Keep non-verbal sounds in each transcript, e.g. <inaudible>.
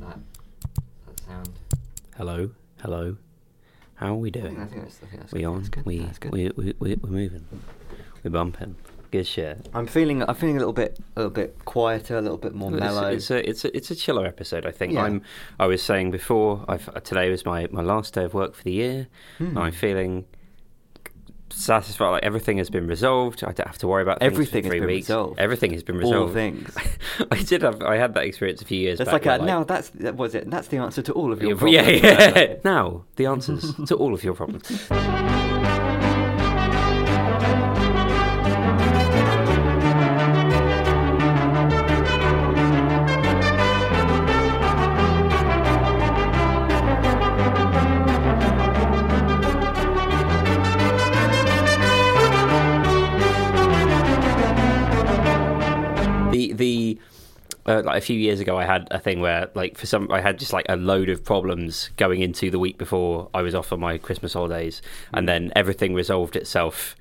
that that sound. Hello, hello. How are we think, I doing? think that's, I think that's We good. on? That's good. We, we we we we're moving. We're bumping. Good shit. I'm feeling I'm feeling a little bit a little bit quieter, a little bit more It's- mellow. It's, a it's a it's a chiller episode. I think. Yeah. I'm. I was saying before. I've, today was my, my last day of work for the year. Hmm. I'm feeling satisfied. Like everything has been resolved. I don't have to worry about Everything for has three been weeks. resolved. Everything has been resolved. All things. <laughs> I did have. I had that experience a few years It's back. like, a, where, now that's that was it. That's the answer to all of your yeah, <laughs> problems. yeah. now the answers <laughs> to all of your problems. Uh, like a few years ago, I had a thing where, like, for some, I had just like a load of problems going into the week before I was off on my Christmas holidays, and then everything resolved itself,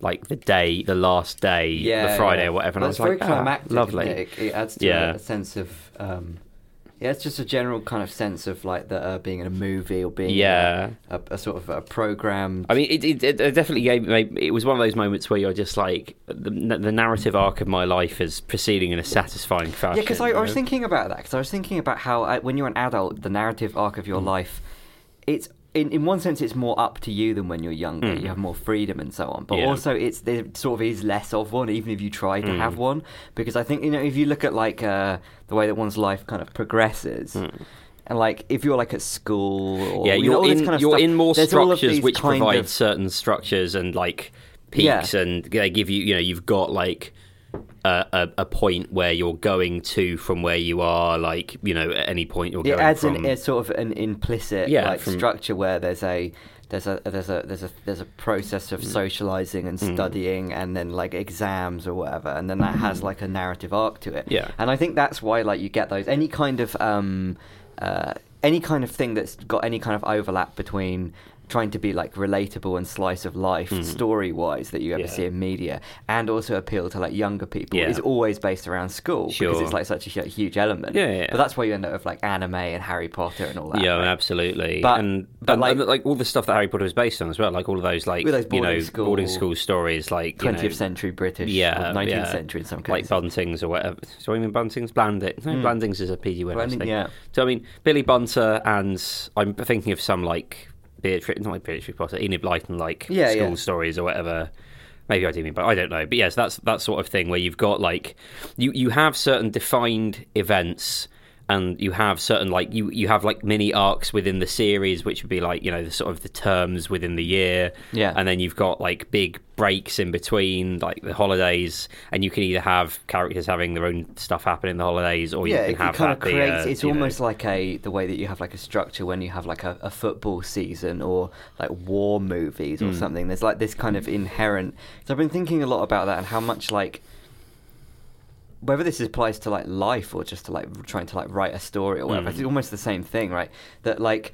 like the day, the last day, yeah, the Friday yeah. or whatever. And That's I was very like, ah, climactic. lovely. It? It, it adds to Yeah. a, sense of. Um, yeah, it's just a general kind of sense of like the uh, being in a movie or being Yeah. a, a, a sort of a program. I mean, it, it, it definitely gave me. It was one of those moments where you're just like the, the narrative arc of my life is proceeding in a satisfying fashion. Yeah, because I, I was thinking about that. Because I was thinking about how uh, when you're an adult, the narrative arc of your Mm. life, it's in in one sense it's more up to you than when you're younger. Mm. You have more freedom and so on. But Yeah. also, it's there sort of is less of one, even if you try to Mm. have one. Because I think you know if you look at like uh, the way that one's life kind of progresses. Mm. And like, if you're like at school, or yeah, you know, you're in kind of you're stuff, in more there's all of structures which provide of- certain structures and like Yeah. peaks, and they give you you know you've got like a, a, a point where you're going to from where you are, like you know at any point you're it going adds from. an, a sort of an implicit Yeah, like from- structure where there's a there's a there's a there's a there's a process Mm. of socializing and studying and then like exams or whatever and then that has like a narrative arc to it Mm. Yeah. and i think that's why like you get those any kind of um uh any kind of thing that's got any kind of overlap between trying to be like relatable and slice of life story wise that you ever Mm. Yeah. see in media and also appeal to like younger people Yeah. is always based around school because it's like such a huge element Yeah, yeah, but that's why you end up with like anime and Harry Potter and all that. yeah, right? absolutely. But- and but and, like- like all the stuff that Harry Potter is based on as well, like all of those like those you know boarding school- boarding school stories, like 20th know, century British, yeah, or 19th yeah. century in some cases. like. Buntings or whatever. So I mean Buntings, Blandings. No, Mm. Blandings is a PG word. Yeah. So I mean Billy Bunter and I'm thinking of some like Beatrice, not like Beatrice Potter, Enid Blyton like Yeah, school yeah. stories or whatever. Maybe I do mean, but I don't know. But yes, that's that sort of thing where you've got like you you have certain defined events and you have certain like you you have like mini arcs within the series which would be like you know the sort of the terms within the year Yeah. and then you've got like big breaks in between like the holidays and you can either have characters having their own stuff happen in the holidays or yeah, you can have kind of be, uh, it's you know- almost like a the way that you have like a structure when you have like a, a football season or like war movies or something. There's like this kind of inherent. So I've been thinking a lot about that and how much like whether this applies to like life or just to like trying to like write a story or whatever. Mm. It's almost the same thing, right? That like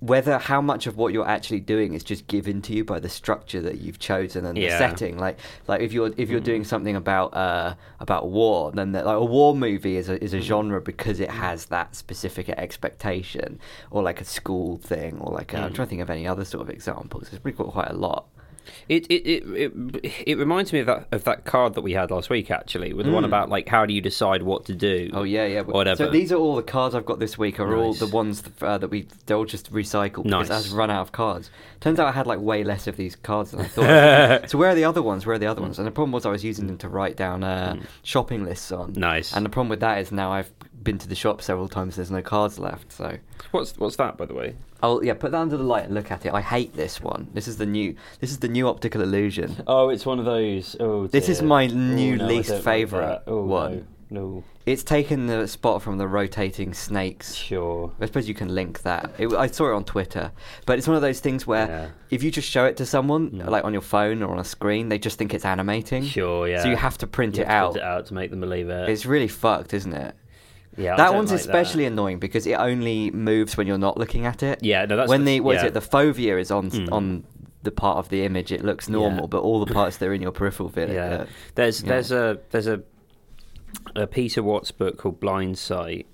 whether how much of what you're actually doing is just given to you by the structure that you've chosen and the setting like like if you're if you're Mm. doing something about uh about war then the, like a war movie is a is a genre because it has that specific expectation or like a school thing or like i I'm Mm. trying to think of any other sort of examples there's pretty quite a lot It it, it it it reminds me of that of that card that we had last week actually, with the one Mm. about like how do you decide what to do? Oh yeah, yeah. Whatever. So these are all the cards I've got this week. Are all the ones that, uh, that we they're all just recycled because Nice. I've run out of cards. Turns out I had like way less of these cards than I thought. <laughs> so where are the other ones? Where are the other ones? And the problem was I was using them to write down uh, shopping lists on. Nice. And the problem with that is now I've been to the shop several times. There's no cards left. So What's what's that by the way? I'll yeah put that under the light and look at it. I hate this one. This is the new. This is the new optical illusion. Oh, it's one of those. Oh, This is my Oh, new no, least don't like favourite that. oh, one. No, no, It's taken the spot from the rotating snakes. sure. I suppose you can link that. It, I saw it on Twitter, but it's one of those things where Yeah. if you just show it to someone, Mm. like on your phone or on a screen, they just think it's animating. Sure, yeah. So you have to print You it have to out. print it out to make them believe it. It's really fucked, isn't it? Yeah, that one's like especially that. annoying because it only moves when you're not looking at it. Yeah, no, that's when the- the what is yeah. it? The fovea is on Mm. on the part of the image. It looks normal, Yeah. but all the <laughs> parts that are in your peripheral vision. Yeah, uh, there's yeah. there's a there's a a Peter Watts book called Blindsight,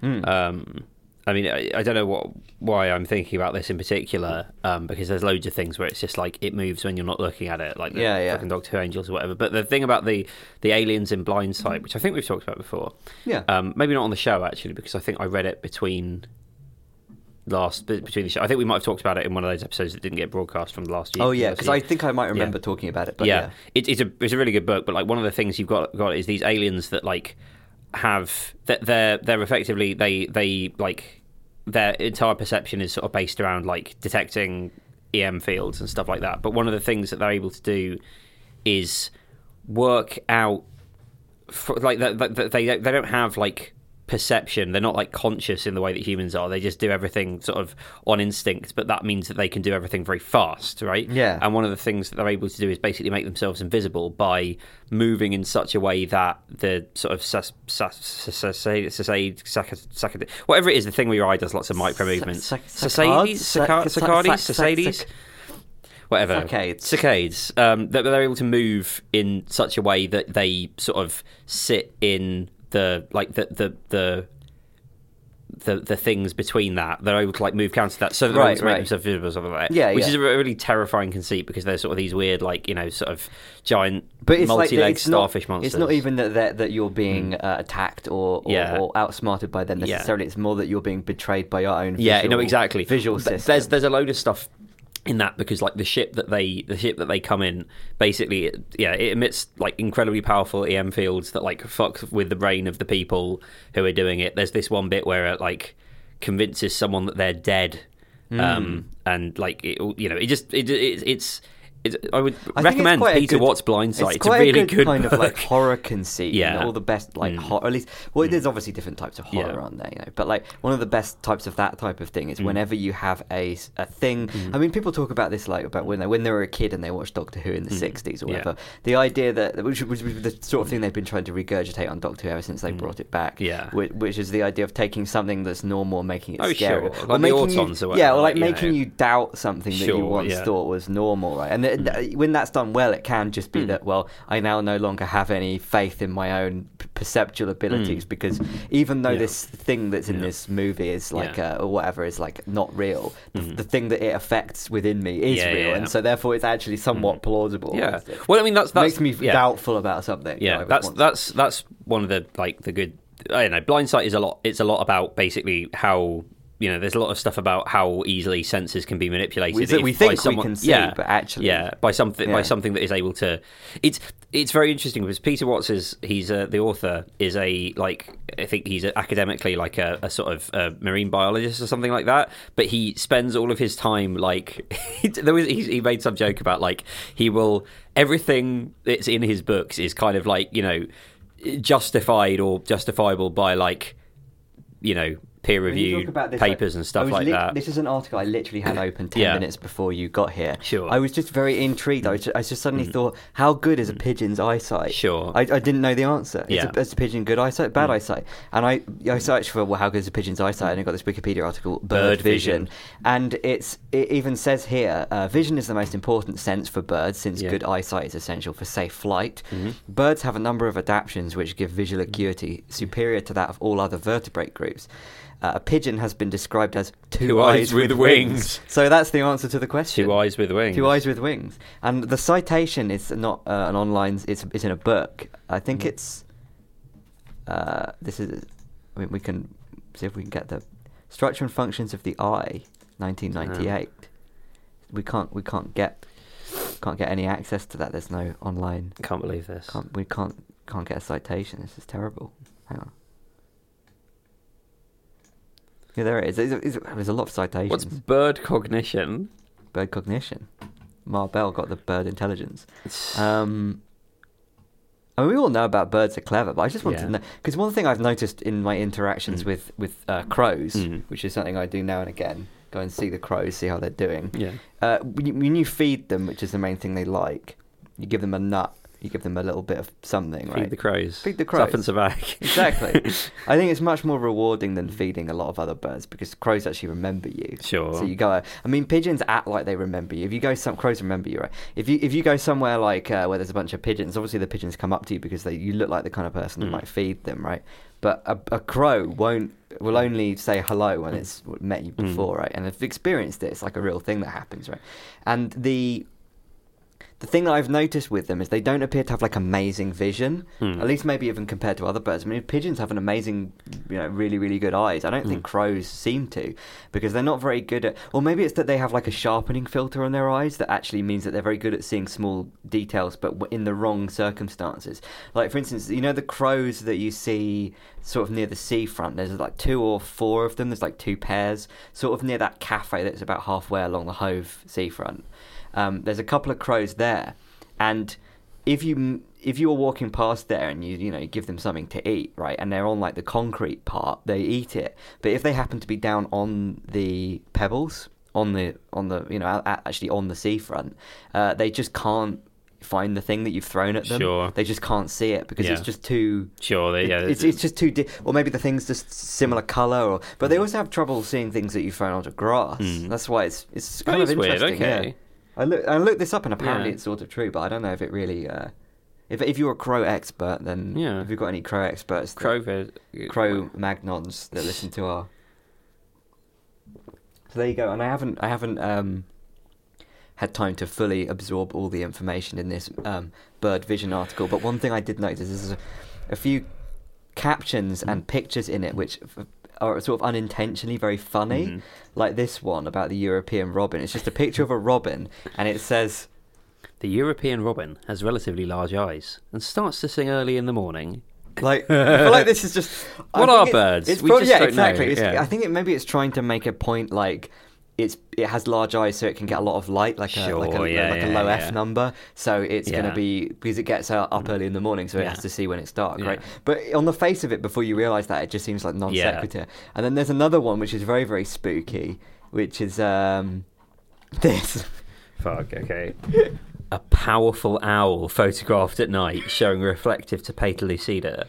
Hmm. Um, I mean, I, I don't know what why I'm thinking about this in particular, um, because there's loads of things where it's just like it moves when you're not looking at it, like the Yeah, yeah. fucking Doctor Who angels or whatever. But the thing about the the aliens in Hmm. Blindsight, which I think we've talked about before, Yeah. um, maybe not on the show actually, because I think I read it between last between the show. I think we might have talked about it in one of those episodes that didn't get broadcast from the last year. oh yeah, because. I think I might remember Yeah. talking about it. But yeah, yeah. It, it's a it's a really good book. But like one of the things you've got got is these aliens that like have that they're they're effectively they they like their entire perception is sort of based around like detecting EM fields and stuff like that. But one of the things that they're able to do is work out for, like that that they they don't have like perception they're not like conscious in the way that humans are they just do everything sort of on instinct but that means that they can do everything very fast right Yeah. and one of the things that they're able to do is basically make themselves invisible by moving in such a way that the sort of whatever it is the thing where your eye does lots of micro movements sac- Saccades? saccades? Saccades? Sac- sac- Saccades? sac- whatever Saccades. saccades um, that they're able to move in such a way that they sort of sit in the like the the the the, the things between that they're able to like move counter to that so they're Right, able to make themselves visible something like that Yeah, which yeah. is a really terrifying conceit because they're sort of these weird like you know sort of giant But it's multi-legged it's not, starfish monsters It's not even that that, that you're being uh, attacked or or, Yeah. or outsmarted by them Yeah. necessarily. It's more that you're being betrayed by your own. yeah no exactly Visual system. there's there's a load of stuff in that because like the ship that they the ship that they come in basically yeah it emits like incredibly powerful em fields that like fuck with the brain of the people who are doing it there's this one bit where it like convinces someone that they're dead Hmm. um and like it, you know it just it, it it's, I would I recommend Peter good- Watts Blindsight. It's It's, a really a good, kind book. of like horror conceit. Yeah. Yeah, all the best like Mm. horror. At least, well, there's obviously different types of horror, Yeah. aren't there? You know, but like one of the best types of that type of thing is Mm. whenever you have a a thing. Mm. I mean, people talk about this like about when they when they were a kid and they watched Doctor Who in the Mm. '60s or Yeah. whatever. The idea that which was the sort of thing they've been trying to regurgitate on Doctor Who ever since they Mm. brought it back. Yeah. which, which is the idea of taking something that's normal, and making it Oh, scary, sure. or Like the making you, or yeah, or like like, you making know. you doubt something that you once yeah. thought was normal, right? And th- when that's done well, it can just be Mm. that well, I now no longer have any faith in my own p- perceptual abilities Mm. because even though Yeah. this thing that's in Yeah. this movie is like Yeah. uh, or whatever is like not real, the, Mhm. the thing that it affects within me is real, and so therefore it's actually somewhat Mm. plausible. Yeah. Well, I mean that's that's makes me doubtful about something. Yeah, that's that's that's one of the like the good. I don't know. Blindsight is a lot. It's a lot about basically how you know. There's a lot of stuff about how easily senses can be manipulated. We- if we by think we someone- can see, yeah, but actually- yeah, by something by something that is able to. It's it's very interesting because Peter Watts is he's uh, the author is a like I think he's a, academically like a, a sort of a marine biologist or something like that. But he spends all of his time like <laughs> there was he, he made some joke about like he will everything that's in his books is kind of like you know justified or justifiable by like you know peer reviewed talk about this, papers and stuff like lit- that. This is an article I literally had <laughs> open ten Yeah. minutes before you got here. Sure. I was just very intrigued. I, was ju- I just suddenly thought, how good is a pigeon's eyesight? Sure. I, I didn't know the answer. Is, Yeah. a, is a pigeon good eyesight, bad eyesight? And I I searched for well, how good is a pigeon's eyesight, and I got this Wikipedia article, bird, Bird vision. vision. and it's it even says here, uh, vision is the most important sense for birds, since Yeah. good eyesight is essential for safe flight. Mhm. Birds have a number of adaptations which give visual acuity superior to that of all other vertebrate groups. Uh, a pigeon has been described as two, Two eyes with wings. So that's the answer to the question. Two eyes with wings. Two eyes with wings. And the citation is not uh, an online. It's it's in a book. I think Mhm. it's. Uh, this is. I mean, we can see if we can get the structure and functions of the eye, 1998. We can't. We can't get. Can't get any access to that. There's no online. Can't believe this. Can't. We can't. Can't get a citation. This is terrible. Hang on. Yeah, there it is. There's a, there's there's a lot of citations. What's bird cognition? bird cognition? Marbell got the bird intelligence. <sighs> Um, I mean, we all know about birds are clever, but I just wanted Yeah. to know because one thing I've noticed in my interactions Mm. with with uh, crows, Mm. which is something I do now and again, go and see the crows, see how they're doing. Yeah. Uh, when, you, when you feed them, which is the main thing they like, you give them a nut, you give them a little bit of something, Feed right? Feed the crows. Feed the crows. Stuff and back. Exactly. <laughs> I think it's much more rewarding than feeding a lot of other birds because crows actually remember you. Sure. So you go. I mean, pigeons act like they remember you. If you go, some crows remember you, right? If you if you go somewhere like uh, where there's a bunch of pigeons, obviously the pigeons come up to you because they you look like the kind of person Mm. might feed them, right? But a, a crow won't will only say hello when it's met you Mm. before, right? And have experienced it. It's like a real thing that happens, right? And the the thing that I've noticed with them is they don't appear to have like amazing vision. Hmm. At least maybe even compared to other birds. I mean, pigeons have an amazing, you know, really really good eyes. I don't think Hmm. crows seem to, because they're not very good at. Or maybe it's that they have like a sharpening filter on their eyes that actually means that they're very good at seeing small details, but in the wrong circumstances. Like for instance, you know the crows that you see sort of near the seafront. There's like two or four of them. There's like two pairs, sort of near that cafe that's about halfway along the Hove seafront. Um, there's a couple of crows there, and if you if you were walking past there and you you know you give them something to eat, right, and they're on like the concrete part, they eat it. But if they happen to be down on the pebbles, on the on the you know actually on the seafront, uh, they just can't find the thing that you've thrown at them. Sure. They just can't see it because it's just too. Sure, they, yeah, it's it's just too, di- or maybe the thing's just similar color, or but they also have trouble seeing things that you've thrown onto grass. Mm. That's why it's it's That kind of is weird, interesting. okay. Yeah. I look I looked this up and apparently Yeah. it's sort of true, but I don't know if it really. Uh, if if you're a crow expert, then Yeah. have you got any crow experts? that- crow, vid- crow magnons that <laughs> listen to our. So there you go, and I haven't I haven't um, had time to fully absorb all the information in this um, bird vision article. But one thing I did notice is a, a few captions and pictures in it which f- are sort of unintentionally very funny. Mhm. Like this one about the European robin. It's just a picture of a robin, and it says. The European robin has relatively large eyes and starts to sing early in the morning. Like, <laughs> I feel like this is just. What are it's- birds? It's We probably, just yeah, exactly. Yeah. I think it, maybe it's trying to make a point like it's it has large eyes, so it can get a lot of light, like a like a, yeah, like a low yeah. F number. So it's going to be because it gets up early in the morning, so it has to see when it's dark, right? But on the face of it, before you realise that, it just seems like non sequitur. And then there's another one which is very very spooky, which is um this. <laughs> Fuck, okay. a powerful owl photographed at night showing reflective tapetum lucidum.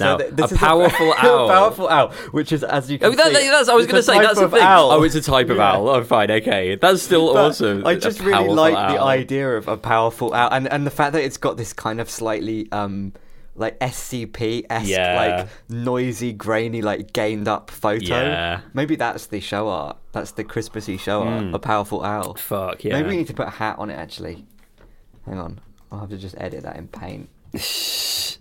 Now, th- this a <laughs> powerful a <laughs> owl. powerful owl, which is as you can Oh, that, see, that's, I was going to a say that's of thing. owl. Oh, it's a type of Yeah. owl. Oh, fine, okay. That's still But awesome. I just really like the idea of a powerful owl, and and the fact that it's got this kind of slightly um like SCP esque Yeah. like noisy, grainy, like gained up photo. Yeah. Maybe that's the show art. That's the Christmassy show art. Mm. A powerful owl. Fuck yeah. Maybe we need to put a hat on it. Actually, hang on. I'll have to just edit that in Paint.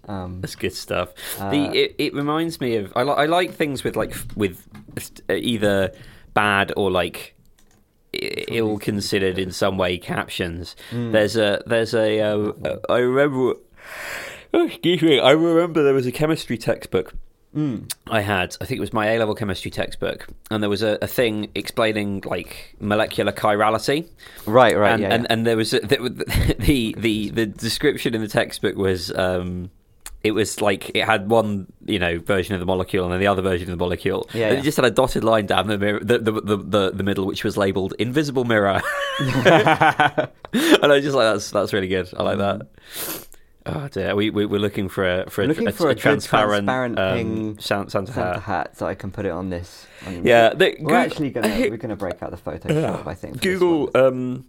Um, <laughs> That's good stuff. Uh, the it, it reminds me of I, li- I like things with like with uh, either bad or like ill considered in some way captions. Hmm. There's a there's a uh, I remember. Oh, excuse me. I remember there was a chemistry textbook mm, I had. I think it was my A level chemistry textbook, and there was a, a thing explaining like molecular chirality. right, right, and, yeah. and, yeah. and there was a, <laughs> the, the the the description in the textbook was um, it was like it had one you know version of the molecule and then the other version of the molecule. Yeah, yeah. it just had a dotted line down the mirror, the, the, the, the, the middle, which was labelled "invisible mirror," <laughs> <laughs> and I was just like that's that's really good. I like that. Oh dear, we, we we're looking for a for a, Looking a, for a good transparent, transparent um, ping Santa, Santa Santa hat. hat, so I can put it on this. on- Yeah, the, we're Goo- actually gonna <laughs> we're gonna break out the Photoshop. I think Google um,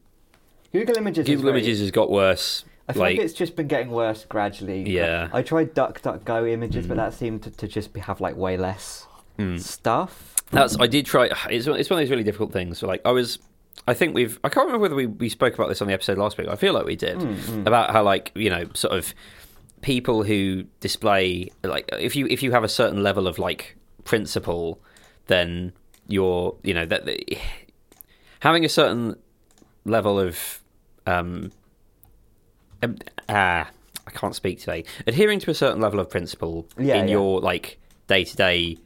Google Images. Google Images has got worse. I feel like like, it's just been getting worse gradually. Yeah. I tried DuckDuckGo images, but Mm. that seemed to, to just be, have like way less mm. stuff. That's I did try. It's one- it's one of those really difficult things. So like I was, I think we've. I can't remember whether we, we spoke about this on the episode last week. I feel like we did Mm, mm. about how like you know sort of people who display like if you if you have a certain level of like principle, then you're you know that having a certain level of um, ah I can't speak today. Adhering to a certain level of principle Yeah, in yeah. your like day to day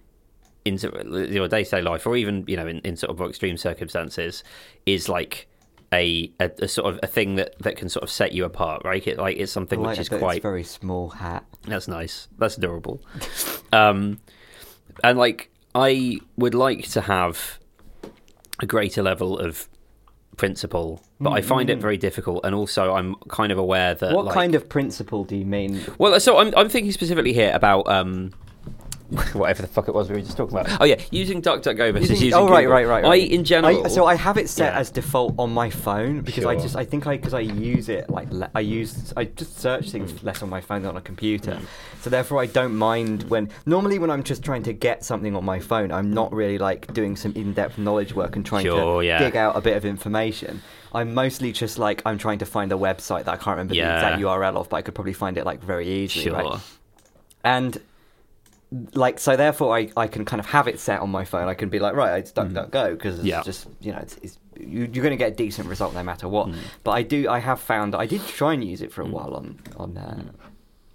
into your day to day life, or even you know in, in sort of more extreme circumstances, is like a, a, a sort of a thing that, that can sort of set you apart, right? It, like it's something like which is quite very small hat. that's nice. That's adorable. <laughs> um, and like, I would like to have a greater level of principle, but I find it very difficult. And also, I'm kind of aware that What like, kind of principle do you mean? well, so I'm I'm thinking specifically here about um, <laughs> whatever the fuck it was we were just talking about. Oh yeah, using DuckDuckGo versus Using- using oh right, Google. right, right, I in general. I, so I have it set Yeah. as default on my phone because I just I think I because I use it like le- I use I just search things Mm. less on my phone than on a computer. So therefore I don't mind when normally when I'm just trying to get something on my phone I'm not really like doing some in-depth knowledge work and trying Sure, to yeah. dig out a bit of information. I'm mostly just like I'm trying to find a website that I can't remember Yeah. the exact URL of, but I could probably find it like very easily. Sure. Right? and like so therefore I, I can kind of have it set on my phone i can be like right it's duckduckgo because it's Mm. Yeah. just you know it's, it's you, you're going to get a decent result no matter what Mm. but i do i have found i did try and use it for a while on on uh,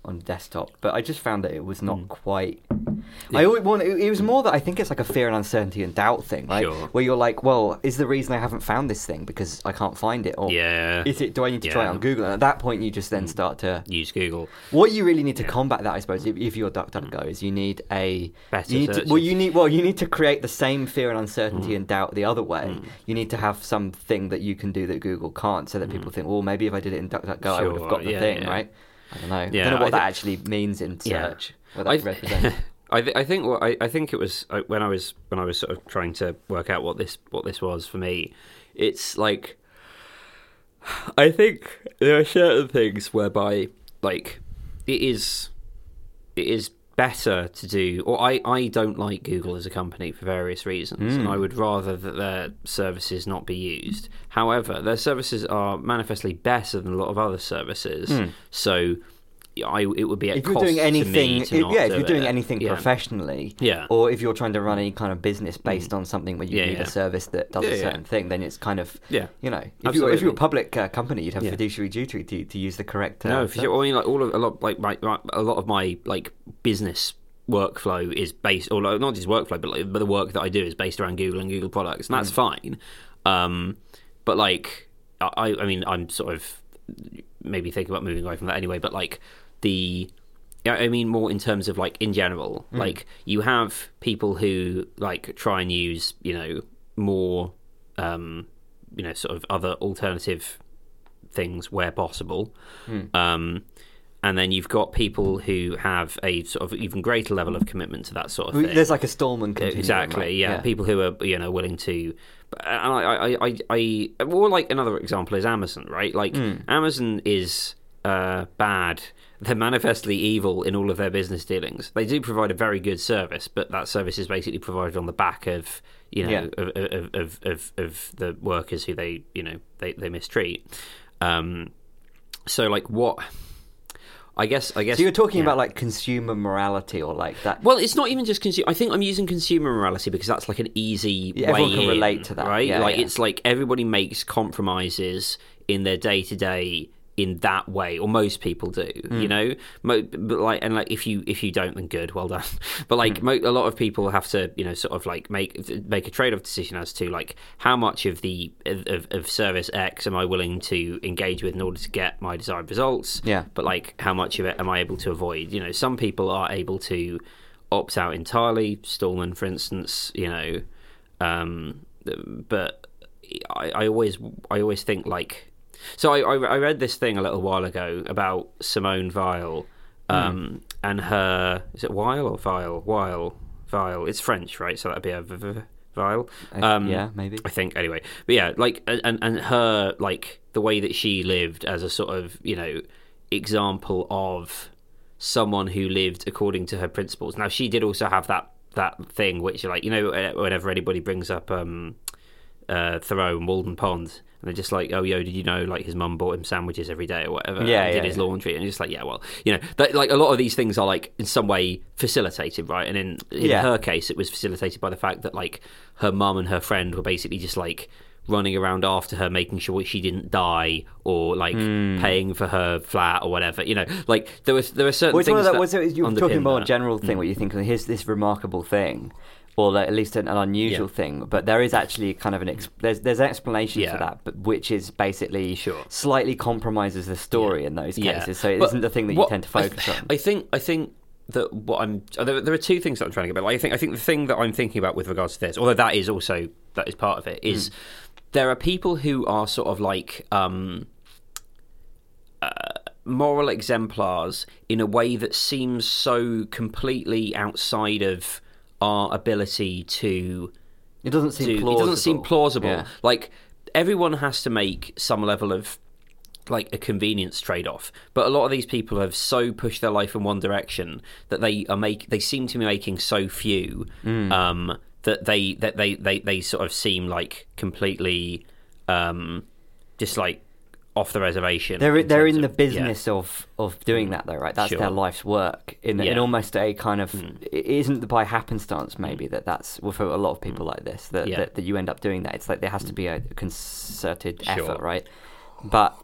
on desktop but i just found that it was not quite i Mm. Always want it, it was more that i think it's like a fear and uncertainty and doubt thing right Sure. where you're like well is the reason i haven't found this thing because i can't find it or Yeah. is it do i need to try it Mm. on google and at that point you just then start to use Google. what you really need to Yeah. combat that, I suppose, if, if you're DuckDuckGo, is you need a Better you need to, well, you need well, you need to create the same fear and uncertainty Mm. and doubt the other way. Mm. You need to have something that you can do that Google can't, so that people think, well, maybe if I did it in DuckDuckGo, I would have got the yeah, thing, yeah. right? I don't know. Yeah, I don't know what I that actually means in Yeah. search. What I, represents. <laughs> I, th- I think what I, I think it was uh, when I was when I was sort of trying to work out what this what this was for me. It's like I think there are certain things whereby like it is it is better to do or I, I don't like Google as a company for various reasons and I hmm. would rather that their services not be used. However, their services are manifestly better than a lot of other services. Hmm. So I it would be at if you're cost doing anything, me to if- yeah, if do you're doing it. anything Yeah. professionally, Yeah. or if you're trying to run any kind of business based on something where you Yeah, need yeah. a service that does a certain thing, then it's kind of Yeah. you know, if you're if you're a public uh, company, you'd have fiduciary duty to, to use the correct. Uh, No, for sure. I mean, like all of a lot, like my, my a lot of my like business workflow is based, or like, not just workflow, but like but the work that I do is based around Google and Google products, and that's fine. Um, but like, I, I mean, I'm sort of maybe thinking about moving away from that anyway. But like the, I mean, more in terms of like in general, like you have people who like try and use, you know, more, um, you know, sort of other alternative things where possible. Um, and then you've got people who have a sort of even greater level of commitment to that sort of thing. There's like a Stallman continuum. exactly, right? yeah. People who are you know willing to, and I, I, I, I, or like another example is Amazon, right? Like Hmm. Amazon is uh, bad. They're manifestly evil in all of their business dealings. They do provide a very good service, but that service is basically provided on the back of you know Yeah. of, of, of, of, of the workers who they you know they, they mistreat. Um, so like what? I guess I guess. So you're talking yeah. about like consumer morality or like that. Well, it's not even just consumer. I think I'm using consumer morality because that's like an easy Yeah, way everyone can in, relate to that. right? Yeah, like it's like everybody makes compromises in their day to day in that way, or most people do. Hmm. You know, Mo- but like and like if you if you don't, then good, well done. <laughs> But like Hmm. mo- a lot of people have to, you know, sort of like make make a trade off decision as to like how much of the of, of service X am I willing to engage with in order to get my desired results. Yeah. But like, how much of it am I able to avoid? You know, some people are able to opt out entirely. Stallman, for instance, you know, um, but I, I always, I always think like. So I, I, I read this thing a little while ago about Simone Weil, um, and her is it Weil or Weil? Weil, Weil. It's French, right? So that'd be a v- v- Weil. Uh, yeah, maybe. I think anyway. But yeah, like and and her like the way that she lived as a sort of you know example of someone who lived according to her principles. Now she did also have that that thing which like you know whenever anybody brings up um uh Thoreau and Walden Pond and they're just like oh yo did you know like his mum bought him sandwiches every day or whatever Yeah, and did his yeah. laundry and you're just like yeah well you know that, like a lot of these things are like in some way facilitated right and in in Yeah. her case it was facilitated by the fact that like her mum and her friend were basically just like running around after her making sure she didn't die or like Hmm. paying for her flat or whatever you know like there was there were certain Well, things that. that Was it, you were talking about a general thing. What you think? Here's this remarkable thing, or like, at least an, an unusual Yeah. thing. But there is actually kind of an ex- there's there's an explanation Yeah. for that, but which is basically Sure. slightly compromises the story Yeah. in those cases. So it not the thing that you tend to I- focus on. I think I think that what I'm uh, there, there are two things that I'm trying to get. But I think I think the thing that I'm thinking about with regards to this, although that is also that is part of it, is there are people who are sort of like um, uh, moral exemplars in a way that seems so completely outside of our ability to It doesn't seem to- plausible. It doesn't seem plausible. Yeah. Like everyone has to make some level of like a convenience trade-off. But a lot of these people have so pushed their life in one direction that they are make they seem to be making so few Mm. um, that they that they, they they sort of seem like completely um, just like off the reservation. They're they're in the of- yeah. business of of doing that though, right? That's Sure. their life's work in in Yeah. Hmm. almost a kind of hmm. it isn't by happenstance hmm. maybe that that's well for a lot of people hmm. like this that, Yeah. that that you end up doing that. It's like there has to be a concerted Sure. effort, right? But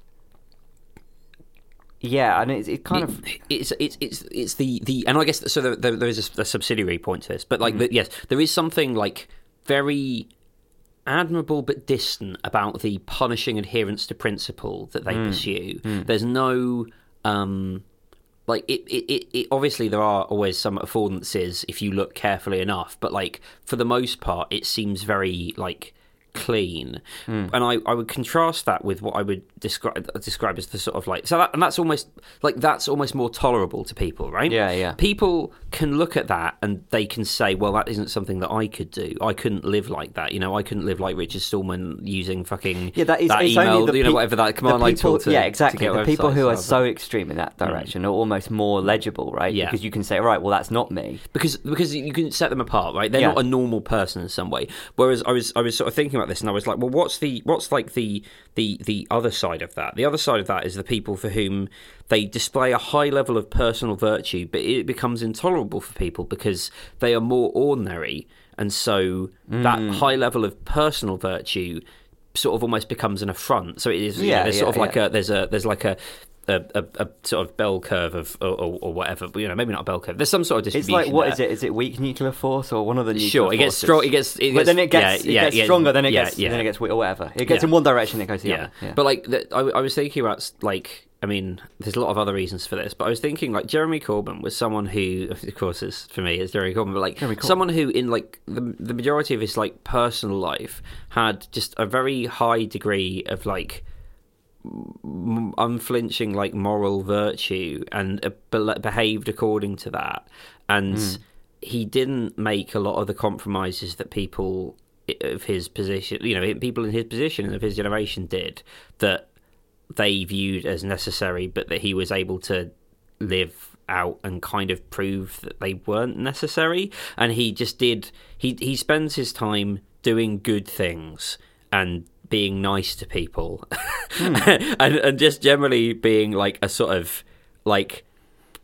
yeah, and it's it kind of it's it's it's it's the the and I guess so there, there, is a, a subsidiary point to this, but like the, yes, there is something like very admirable but distant about the punishing adherence to principle that they pursue. There's no um like it, it, it, it obviously there are always some affordances if you look carefully enough, but like for the most part it seems very like clean. Hmm. And I, I would contrast that with what I would describe describe as the sort of like so that and that's almost like that's almost more tolerable to people, right? Yeah, yeah. People can look at that and they can say, Well, that isn't something that I could do. I couldn't live like that. You know, I couldn't live like Richard Stallman using fucking yeah, that is that it's email, only the you know, pe- whatever that command line tool to yeah, to exactly. get the people who are so extreme in that hmm. direction are almost more legible, right? Yeah. Because you can say, right, well, that's not me. because because you can set them apart, right? They're Yeah. not a normal person in some way. Whereas I was I was sort of thinking about this, and I was like, well, what's the what's like the the the other side of that? The other side of that is the people for whom they display a high level of personal virtue, but it becomes intolerable for people because they are more ordinary, and so that Mm. high level of personal virtue sort of almost becomes an affront. So it is, you know, Yeah, there's yeah, sort of like a there's a there's like a a, a, a sort of bell curve of or, or, or whatever, but, you know, maybe not a bell curve. There's some sort of distribution. It's like what there. is it? Is it weak nuclear force or one of the nuclear Sure, it gets strong. It gets, it but then it gets yeah, it yeah, gets yeah, stronger. Then it gets then it gets weak or whatever. It gets in one direction. It goes the yeah. other. But like, the, I, I was thinking about like, I mean, there's a lot of other reasons for this, but I was thinking like Jeremy Corbyn was someone who, of course, is for me is Jeremy Corbyn, but like Corbyn. someone who, in like the the majority of his like personal life, had just a very high degree of like unflinching like moral virtue and uh, be- behaved according to that and Hmm. he didn't make a lot of the compromises that people of his position you know people in his position and of his generation did that they viewed as necessary but that he was able to live out and kind of prove that they weren't necessary and he just did he he spends his time doing good things and being nice to people. Hmm. <laughs> And and just generally being like a sort of like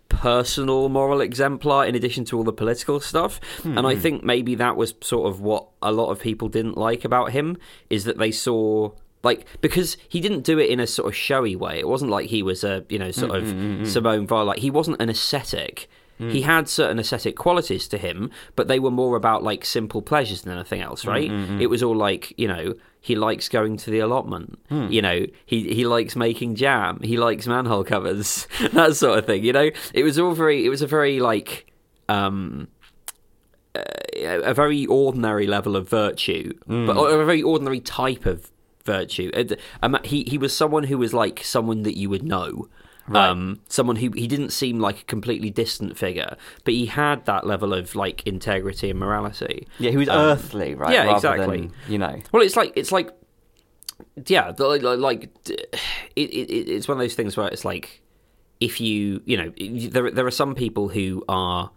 personal moral exemplar in addition to all the political stuff. And i hmm. think maybe that was sort of what a lot of people didn't like about him is that they saw like because he didn't do it in a sort of showy way. It wasn't like he was a you know sort mm, of mm, mm, simone weil like he wasn't an ascetic Mm. he had certain ascetic qualities to him but they were more about like simple pleasures than anything else mm, right? Mm, it was all like you know he likes going to the allotment. You know he he likes making jam. He likes manhole covers. <laughs> That sort of thing you know? It was all very it was a very like um a very ordinary level of virtue, but a very ordinary type of virtue. Um, He he was someone who was like someone that you would know. Um, someone who he didn't seem like a completely distant figure, but he had that level of like integrity and morality. Yeah, he was Um, earthly, right? yeah, Rather exactly. Than, you know, Well, it's like it's like yeah, like, it, it, it's one of those things where it's like if you you know there there are some people who are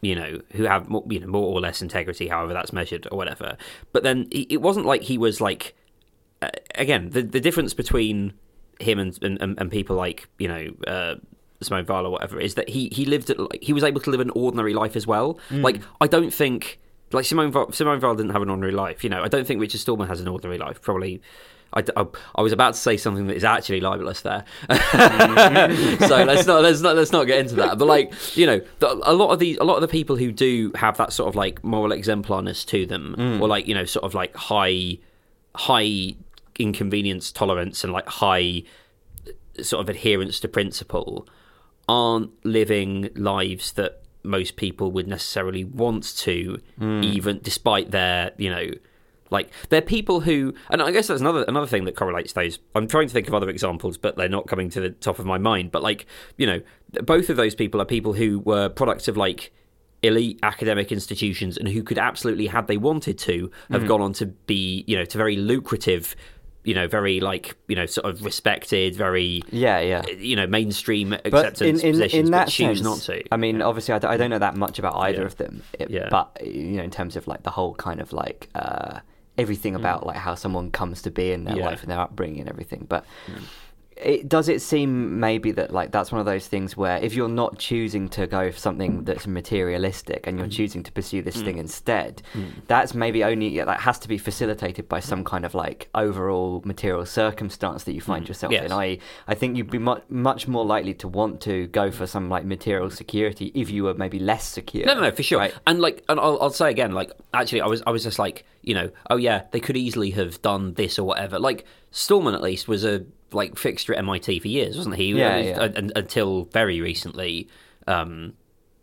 you know who have more, you know more or less integrity, however that's measured or whatever. But then it it wasn't like he was like uh, again the the difference between him and and, and people like you know. Uh, Simone Weil or whatever is that he he lived at, like he was able to live an ordinary life as well. Like I don't think like Simone Weil, Simone Weil didn't have an ordinary life. You know I don't think Richard Stallman has an ordinary life. Probably I, I, I was about to say something that is actually libelous there, <laughs> so let's not let's not let's not get into that. But like you know, the, a lot of these a lot of the people who do have that sort of like moral exemplarness to them, or like you know, sort of like high high inconvenience tolerance and like high uh, sort of adherence to principle, aren't living lives that most people would necessarily want to, hmm. even despite their you know Like they're people who, and I guess that's another another thing that correlates those. I'm trying to think of other examples, but they're not coming to the top of my mind. But like you know, both of those people are people who were products of like elite academic institutions and who could absolutely, had they wanted to, have hmm. gone on to be you know to very lucrative. You know, very like you know, sort of respected, very Yeah, yeah. you know, mainstream But acceptance in, in, positions, in that but choose sense, not to. I mean, obviously, I don't, know that much about either Yeah. of them. It- Yeah. But you know, in terms of like the whole kind of like uh, everything about like how someone comes to be in their Mm. Yeah. Mm. life and their upbringing and everything. But it does it seem maybe that like that's one of those things where if you're not choosing to go for something that's materialistic and you're Mm. choosing to pursue this thing instead, that's maybe only that has to be facilitated by some kind of like overall material circumstance that you find yourself Mm. Yes. in. I I think you'd be much much more likely to want to go for some like material security if you were maybe less secure. No, no, no, for sure. right? And like, and I'll, I'll say again, like, actually, I was, I was just like, you know, oh yeah, they could easily have done this or whatever. Like, Stallman at least was a like fixture at MIT for years, wasn't he? Yeah, Uh, yeah. un- until very recently. Um,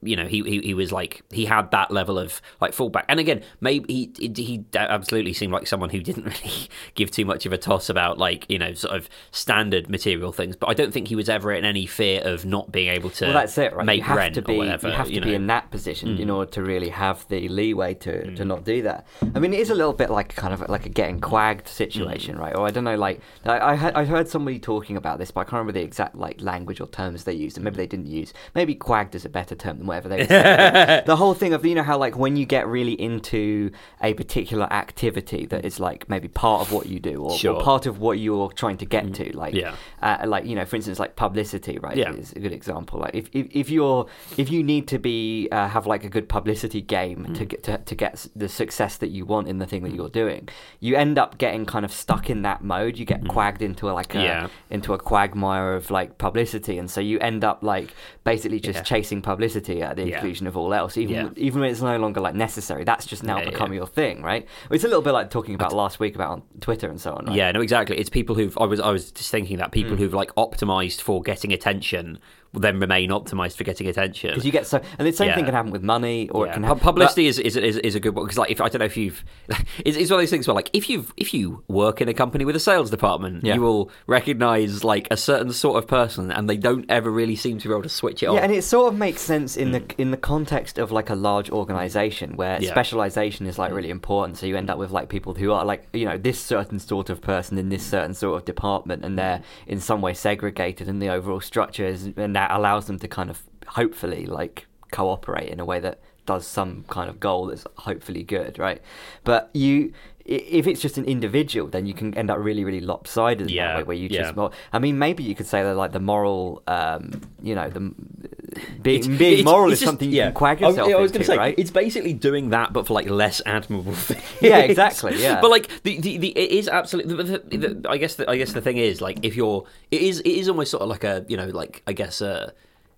you know, he, he he was like he had that level of like fallback, and again, maybe he he absolutely seemed like someone who didn't <laughs> really give too much of a toss about like you know sort of standard material things. But I don't think he was ever in any fear of not being able to Well, that's it, right? make you have rent to be, or whatever. You have to you be know. Mm. in that position in order to really have the leeway to, to not do that. I mean, it is a little bit like kind of like a getting quagged situation, Mm. right? Or I don't know, like I I, I heard somebody talking about this, but I can't remember the exact like language or terms they used, and maybe they didn't use. Maybe quagged is a better term whatever they <laughs> the whole thing of you know how like when you get really into a particular activity that is like maybe part of what you do or, Sure. or part of what you're trying to get to, like Yeah. uh, like you know, for instance, like publicity, right? Yeah. Is a good example. Like if, if, if you're if you need to be uh, have like a good publicity game Mm. to get to, to get the success that you want in the thing that you're doing, you end up getting kind of stuck in that mode. You get quagged into a, like a Mm. Yeah. into a quagmire of like publicity, and so you end up like basically just Yeah. chasing publicity at the Yeah. of all else, even Yeah. even when it's no longer like necessary. That's just now Yeah, become your thing, right? It's a little bit like talking about last week about on Twitter and so on. Right? Yeah, no, exactly. It's people who've. I was, I was just thinking that Mm. people who've like optimized for getting attention will then remain optimized for getting attention. Because you get so, and the same thing can happen with money, or Yeah. it can happen. publicity is, is, is is a good one because like if I don't know if you've <laughs> it's, it's one of those things where like if you've if you work in a company with a sales department Yeah. you will recognize like a certain sort of person and they don't ever really seem to be able to switch it Yeah, off. and it sort of makes sense in the in the context of like a large organization where Mm. Yeah. Mm. specialization is like really important. So you end up with like people who are like you know this certain sort of person in this certain sort of department, and they're Mm. in some way segregated in the overall structure, is, and that allows them to kind of hopefully like cooperate in a way that does some kind of goal that's hopefully good, right? But you. I- If it's just an individual, then you can end up really, really lopsided in Yeah, way, where you yeah. just. Well, I mean, maybe you could say that like the moral, um, you know, the being It's- being it's- moral it's is just- something you yeah. can quag yourself I was into, gonna say right? it's basically doing that, but for like less admirable <laughs> things. Yeah, exactly, yeah. but like the, the, the it is absolutely. The, the, the, I guess the, I guess the thing is like if you're it is it is almost sort of like a you know like I guess uh,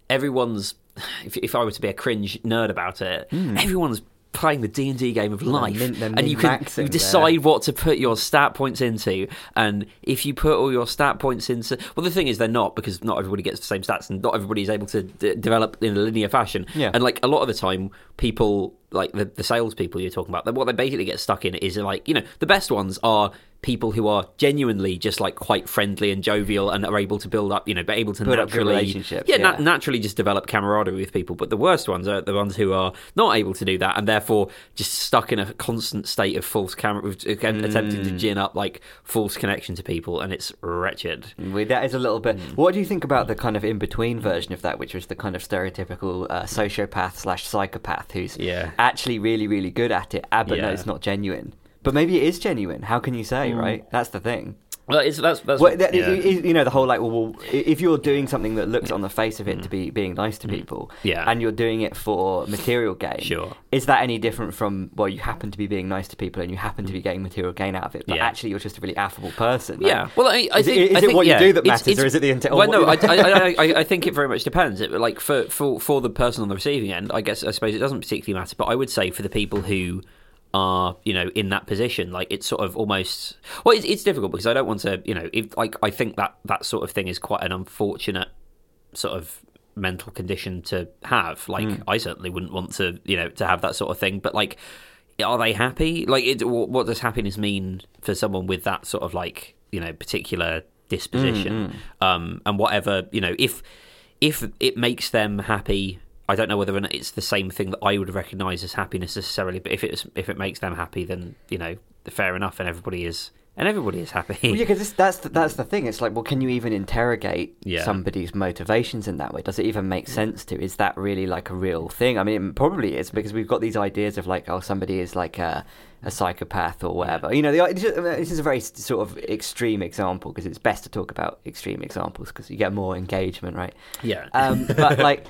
everyone's <sighs> if if I were to be a cringe nerd about it, everyone's playing the D and D game of life, min- and you can you decide what to put your stat points into, and if you put all your stat points into, well, the thing is they're not because not everybody gets the same stats, and not everybody is able to d- develop in a linear fashion. Yeah. And like a lot of the time, people like the the salespeople you're talking about, what they basically get stuck in is like you know the best ones are people who are genuinely just like quite friendly and jovial and are able to build up, you know, but able to Build naturally, relationships, yeah, yeah. na- naturally just develop camaraderie with people. But the worst ones are the ones who are not able to do that and therefore just stuck in a constant state of false camera, attempting Mm. to gin up like false connection to people, and it's wretched. That is a little bit. Mm. What do you think about the kind of in between version of that, which was the kind of stereotypical uh, sociopath slash psychopath who's Yeah. Actually really, really good at it, ah, but no, Yeah. it's not genuine. But maybe it is genuine. How can you say, Mm. right? That's the thing. Well, it's that's that's Well, that, yeah. i- i- you know, the whole like, well, well, if you're doing something that looks on the face of it to be being nice to people, Mm. Yeah. and you're doing it for material gain, Sure. is that any different from well, you happen to be being nice to people and you happen to be getting material gain out of it, but Yeah. actually you're just a really affable person? right? Yeah, well, I, I Is it- think is I it think, what you do that it's- matters, or is it the intent? Well, no, I, I, I, <laughs> I, I think it very much depends. It, like for, for for the person on the receiving end, I guess I suppose it doesn't particularly matter. But I would say for the people who are you know in that position, like it's sort of almost well, it's, it's difficult because I don't want to you know if like I think that that sort of thing is quite an unfortunate sort of mental condition to have. Like Hmm. I certainly wouldn't want to you know to have that sort of thing, but like are they happy? Like, it, wh- what does happiness mean for someone with that sort of like you know particular disposition? Um, and whatever you know, if if it makes them happy. I don't know whether or not it's the same thing that I would recognise as happiness necessarily, but if it's if it makes them happy, then you know, fair enough, and everybody is and everybody is happy. Well, yeah, because that's the, that's the <laughs> thing. It's like, well, can you even interrogate Yeah. somebody's motivations in that way? Does it even make sense to? Is that really like a real thing? I mean, it probably is because we've got these ideas of like, oh, somebody is like a, a psychopath or whatever. You know, the, this is- a very sort of extreme example because it's best to talk about extreme examples because you get more engagement, right? yeah, Um, but <laughs> like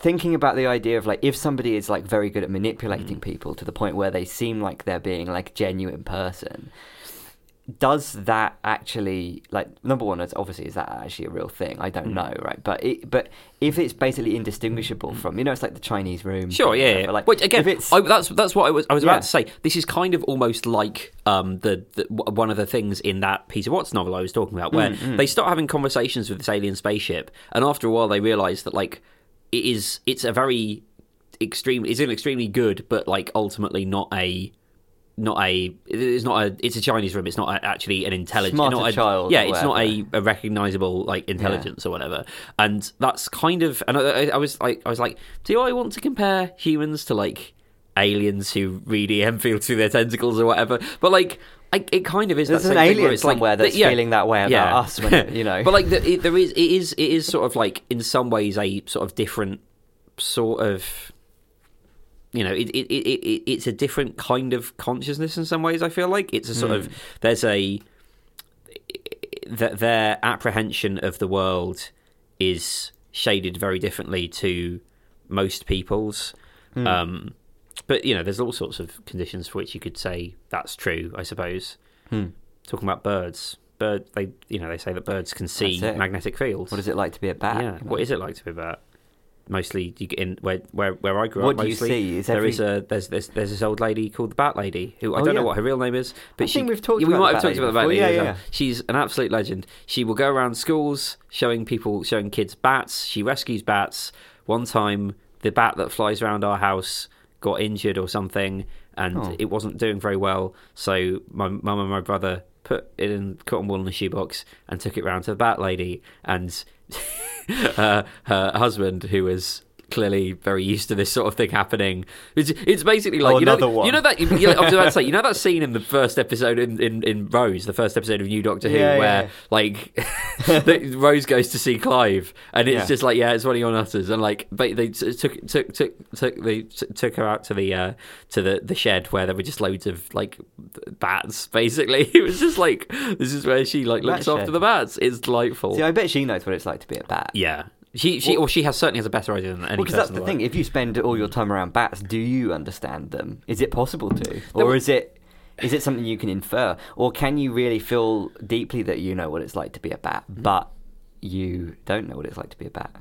thinking about the idea of like if somebody is like very good at manipulating Mm. people to the point where they seem like they're being like a genuine person does that actually like number one is obviously is that actually a real thing i don't Mm. know right but it, but if it's basically indistinguishable from you know it's like the chinese room Sure, yeah, whatever, yeah. like Which again, I, that's that's what I was I was Yeah. about to say. This is kind of almost like um, the, the one of the things in that Peter Watts novel I was talking about, where Mm, they start having conversations with this alien spaceship, and after a while they realise that like it is it's a very extreme, it's an extremely good, but like ultimately not a. Not a, it's not a, it's a Chinese room. It's not a, actually an intelligent, not a, child Yeah, it's not a, a recognizable like intelligence or whatever. And that's kind of, and I, I- was like, I was like, do I want to compare humans to like aliens who read EM fields through their tentacles or whatever? But like, I, it kind of is. There's that an same thing where alien it's like- somewhere that's yeah, feeling that way about yeah. us <laughs> you know but like, the, it, there is, it is, it is sort of like in some ways a sort of different sort of you know, it, it, it, it it's a different kind of consciousness in some ways. I feel like it's a sort of there's a that their apprehension of the world is shaded very differently to most people's. Um, but you know, there's all sorts of conditions for which you could say that's true. I suppose. Hmm. Talking about birds, bird they you know they say that birds can see magnetic fields. what is it like to be a bat Yeah. What is it like to be a bat? Mostly, you get in where where where I grew What up. do you Mostly, see? Is there every- is a there's, there's there's this old lady called the Bat Lady who I Oh, don't know what her real name is, but I she, think we've talked yeah, we might have talked about the Bat. Lady. Yeah, yeah. She's an absolute legend. She will go around schools showing people showing kids bats. She rescues bats. One time, the bat that flies around our house got injured or something, and Oh. it wasn't doing very well. So my mum and my brother put it in cotton wool in a shoebox and took it round to the Bat Lady, and <laughs> her, her husband, who was clearly very used to this sort of thing happening, it's, it's basically like Oh, you know, one. you know that you know, I was about to say, you know <laughs> that scene in the first episode in, in, in Rose, the first episode of New Doctor Who, Yeah, where yeah. like <laughs> <laughs> Rose goes to see Clive, and it's Yeah. just like, yeah, it's one of your nutters, and like they, they took took took took they took her out to the uh, to the, the shed where there were just loads of like bats. Basically, it was just like this is where she like looks after the bats. It's delightful. see i bet she knows what it's like to be a bat yeah, she she Well- or she has certainly has a better idea than any Well, because person. that's the the thing. If you spend all your time around bats, do you understand them? Is it possible to, or is it is it something you can infer, or can you really feel deeply that you know what it's like to be a bat, Mm-hmm. but you don't know what it's like to be a bat?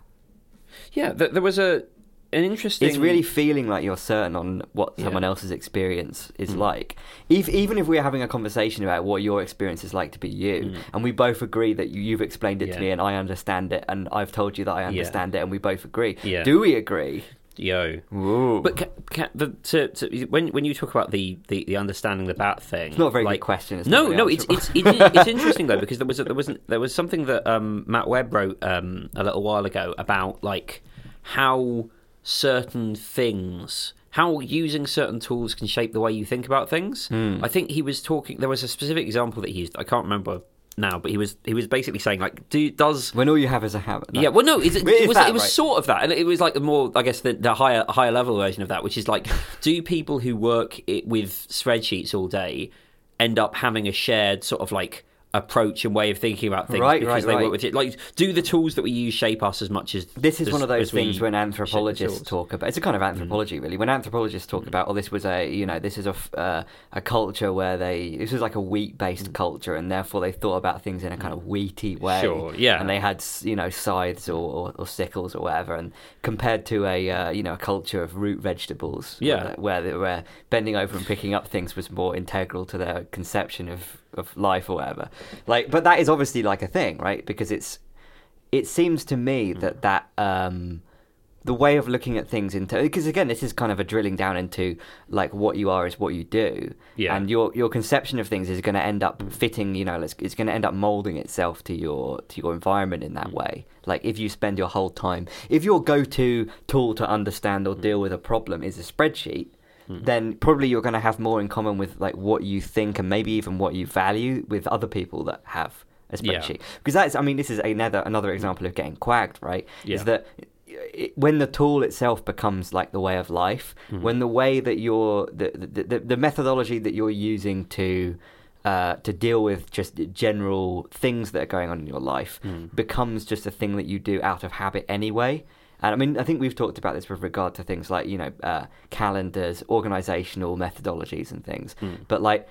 Yeah, th- there was a an interesting. It's really feeling like you're certain on what Yeah. someone else's experience is Mm. like. If, even if we're having a conversation about what your experience is like to be you, Mm. and we both agree that you, you've explained it Yeah. to me and I understand it, and I've told you that I understand it, and we both agree. Yeah. Do we agree? yo. Ooh. But ca ca the, to, to, when when you talk about the, the, the understanding the bat thing, it's not a very like, good question. It's No, no, really it's it's it's <laughs> interesting though because there was a, there wasn't there was something that um, Matt Webb wrote um, a little while ago about like how certain things how using certain tools can shape the way you think about things. Hmm. I think he was talking. There was a specific example that he used. I can't remember now, but he was he was basically saying like, do does when all you have is a hammer. no. yeah, well, no, it, <laughs> But was it was right? sort of that, and it was like the more, I guess, the, the higher higher level version of that, which is like, do people who work it with spreadsheets all day end up having a shared sort of like approach and way of thinking about things Right, because right, they right. work with it? Like, do the tools that we use shape us as much as This is as- one of those things when anthropologists talk about. It's a kind of anthropology, really. When anthropologists talk about, oh, this was a, you know, this is a uh, a culture where they, this was like a wheat-based culture, and therefore they thought about things in a kind of wheaty way. Sure, yeah. And they had, you know, scythes or, or, or sickles or whatever, and compared to a, uh, you know, a culture of root vegetables, Yeah. where, they, where bending over and picking up things was more integral to their conception of of life or whatever. Like, but that is obviously like a thing, right? Because it's it seems to me Mm. that that um, the way of looking at things into because again this is kind of a drilling down into like what you are is what you do Yeah. and your your conception of things is going to end up fitting you know it's, it's going to end up molding itself to your to your environment in that way like if you spend your whole time if your go-to tool to understand or deal with a problem is a spreadsheet then probably you're going to have more in common with like what you think and maybe even what you value with other people that have a Yeah. spreadsheet because that's i mean this is another another example of getting quagged right Yeah. is that it, when the tool itself becomes like the way of life Mm-hmm. when the way that you're the, the, the, the methodology that you're using to uh, to deal with just general things that are going on in your life Mm. becomes just a thing that you do out of habit anyway and I mean, I think we've talked about this with regard to things like, you know, uh, calendars, organizational methodologies, and things. Mm. But like,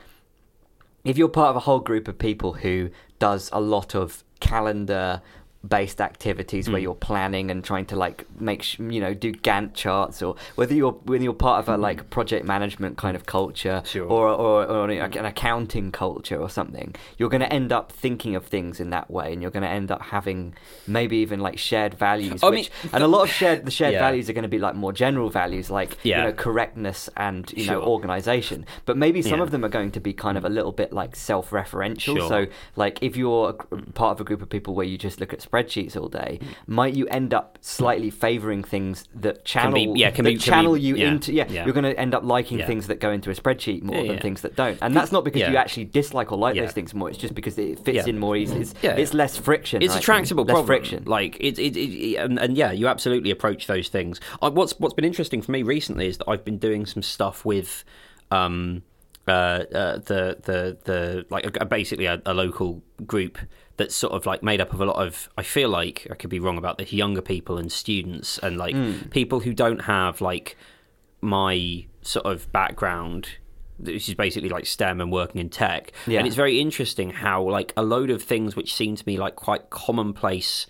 if you're part of a whole group of people who does a lot of calendar based activities where Mm. you're planning and trying to like make sh- you know do Gantt charts or whether you're when you're part of a like project management kind of culture Sure. or or, or an accounting culture or something you're going to end up thinking of things in that way and you're going to end up having maybe even like shared values I which, mean, and a lot of shared the shared Yeah. values are going to be like more general values like Yeah. you know correctness and you know organization but maybe some Yeah. of them are going to be kind of a little bit like self-referential Sure. so like if you're a part of a group of people where you just look at spreadsheets all day might you end up slightly favoring things that channel be- yeah, can that be- channel be- you yeah, into yeah, yeah. you're going to end up liking things that go into a spreadsheet more than things that don't and that's not because you actually dislike or like those things more it's just because it fits in more easily it's, Yeah. it's less friction it's right? a tractable less problem. friction Like it, it, it and, and yeah, you absolutely approach those things. I, what's what's been interesting for me recently is that I've been doing some stuff with, um, uh, uh the the the like a, basically a, a local group that's sort of like made up of a lot of I feel like I could be wrong about this younger people and students and like Hmm. people who don't have like my sort of background which is basically like STEM and working in tech. Yeah. And it's very interesting how like a load of things which seem to me like quite commonplace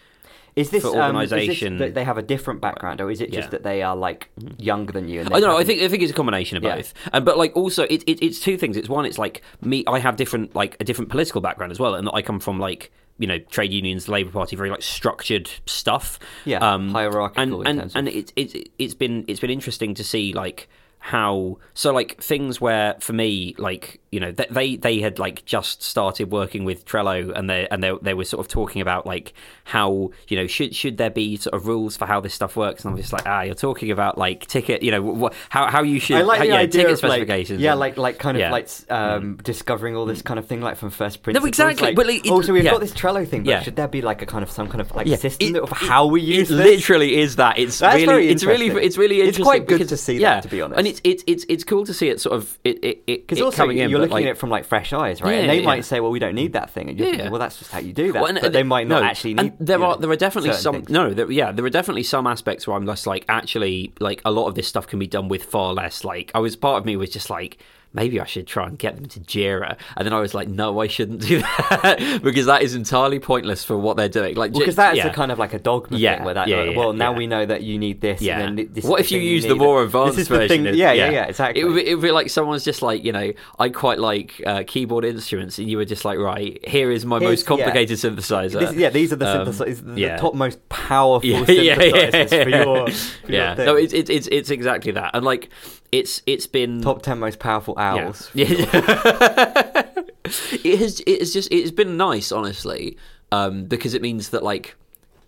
is this for um, this organisation- that they have a different background or is it just Yeah. That they are like younger than you and I don't know. I think I think it's a combination of Yeah. both. Um, but like also, it, it, it's two things. It's one. It's like me. I have different like a different political background as well, and that I come from like you know trade unions, Labour Party, very like structured stuff. Yeah, um, hierarchical And and, and it's it's been it's been interesting to see like how so like things where for me like you know they they had like just started working with Trello and they and they they were sort of talking about like how you know should should there be sort of rules for how this stuff works and I'm just like ah you're talking about like ticket you know how how you should I like how, the yeah, idea ticket of like, yeah, and- like like kind of yeah. Mm. like um, discovering all this kind of thing, like from first principles. No exactly, Like, it- oh, so we've yeah. got this Trello thing, but Yeah. should there be like a kind of some kind of like Yeah, system it- of how we use it this? literally is that. It's That's really, it's really, it's really It's quite good to see that, to be honest. And it's it's it's it's cool to see it sort of it it Because also coming you're looking like, at it from like fresh eyes, right? Yeah, and they yeah. might say, "Well, we don't need that thing," and you're Yeah. thinking, "Well, that's just how you do that." Well, and- but they might not no, actually need. And there are know, there are definitely some things. no, there, yeah, there are definitely some aspects where I'm just like actually like a lot of this stuff can be done with far less. Like I was part of me was just like maybe I should try and get them to Jira, and then I was like, no, I shouldn't do <laughs> that because that is entirely pointless for what they're doing. Like Because J- that is yeah. a kind of like a dogma Yeah, thing, where that, yeah, like, well, now we know that you need this. Yeah. And then this what is if you use the need. more This advanced is the version? thing. Yeah, yeah, yeah, exactly. It would, be, it would be like someone's just like, you know, I quite like uh, keyboard instruments, and you were just like, right, here is my Here's- most complicated synthesizer. This- yeah, these are the Um, synthesizers, the top most powerful <laughs> yeah, synthesizers for your, for your yeah. thing. No, it's it's it's exactly that, and like it's it's been top ten most powerful yeah. owls. Yeah. <laughs> <laughs> it has it has just it's been nice, honestly, um, because it means that like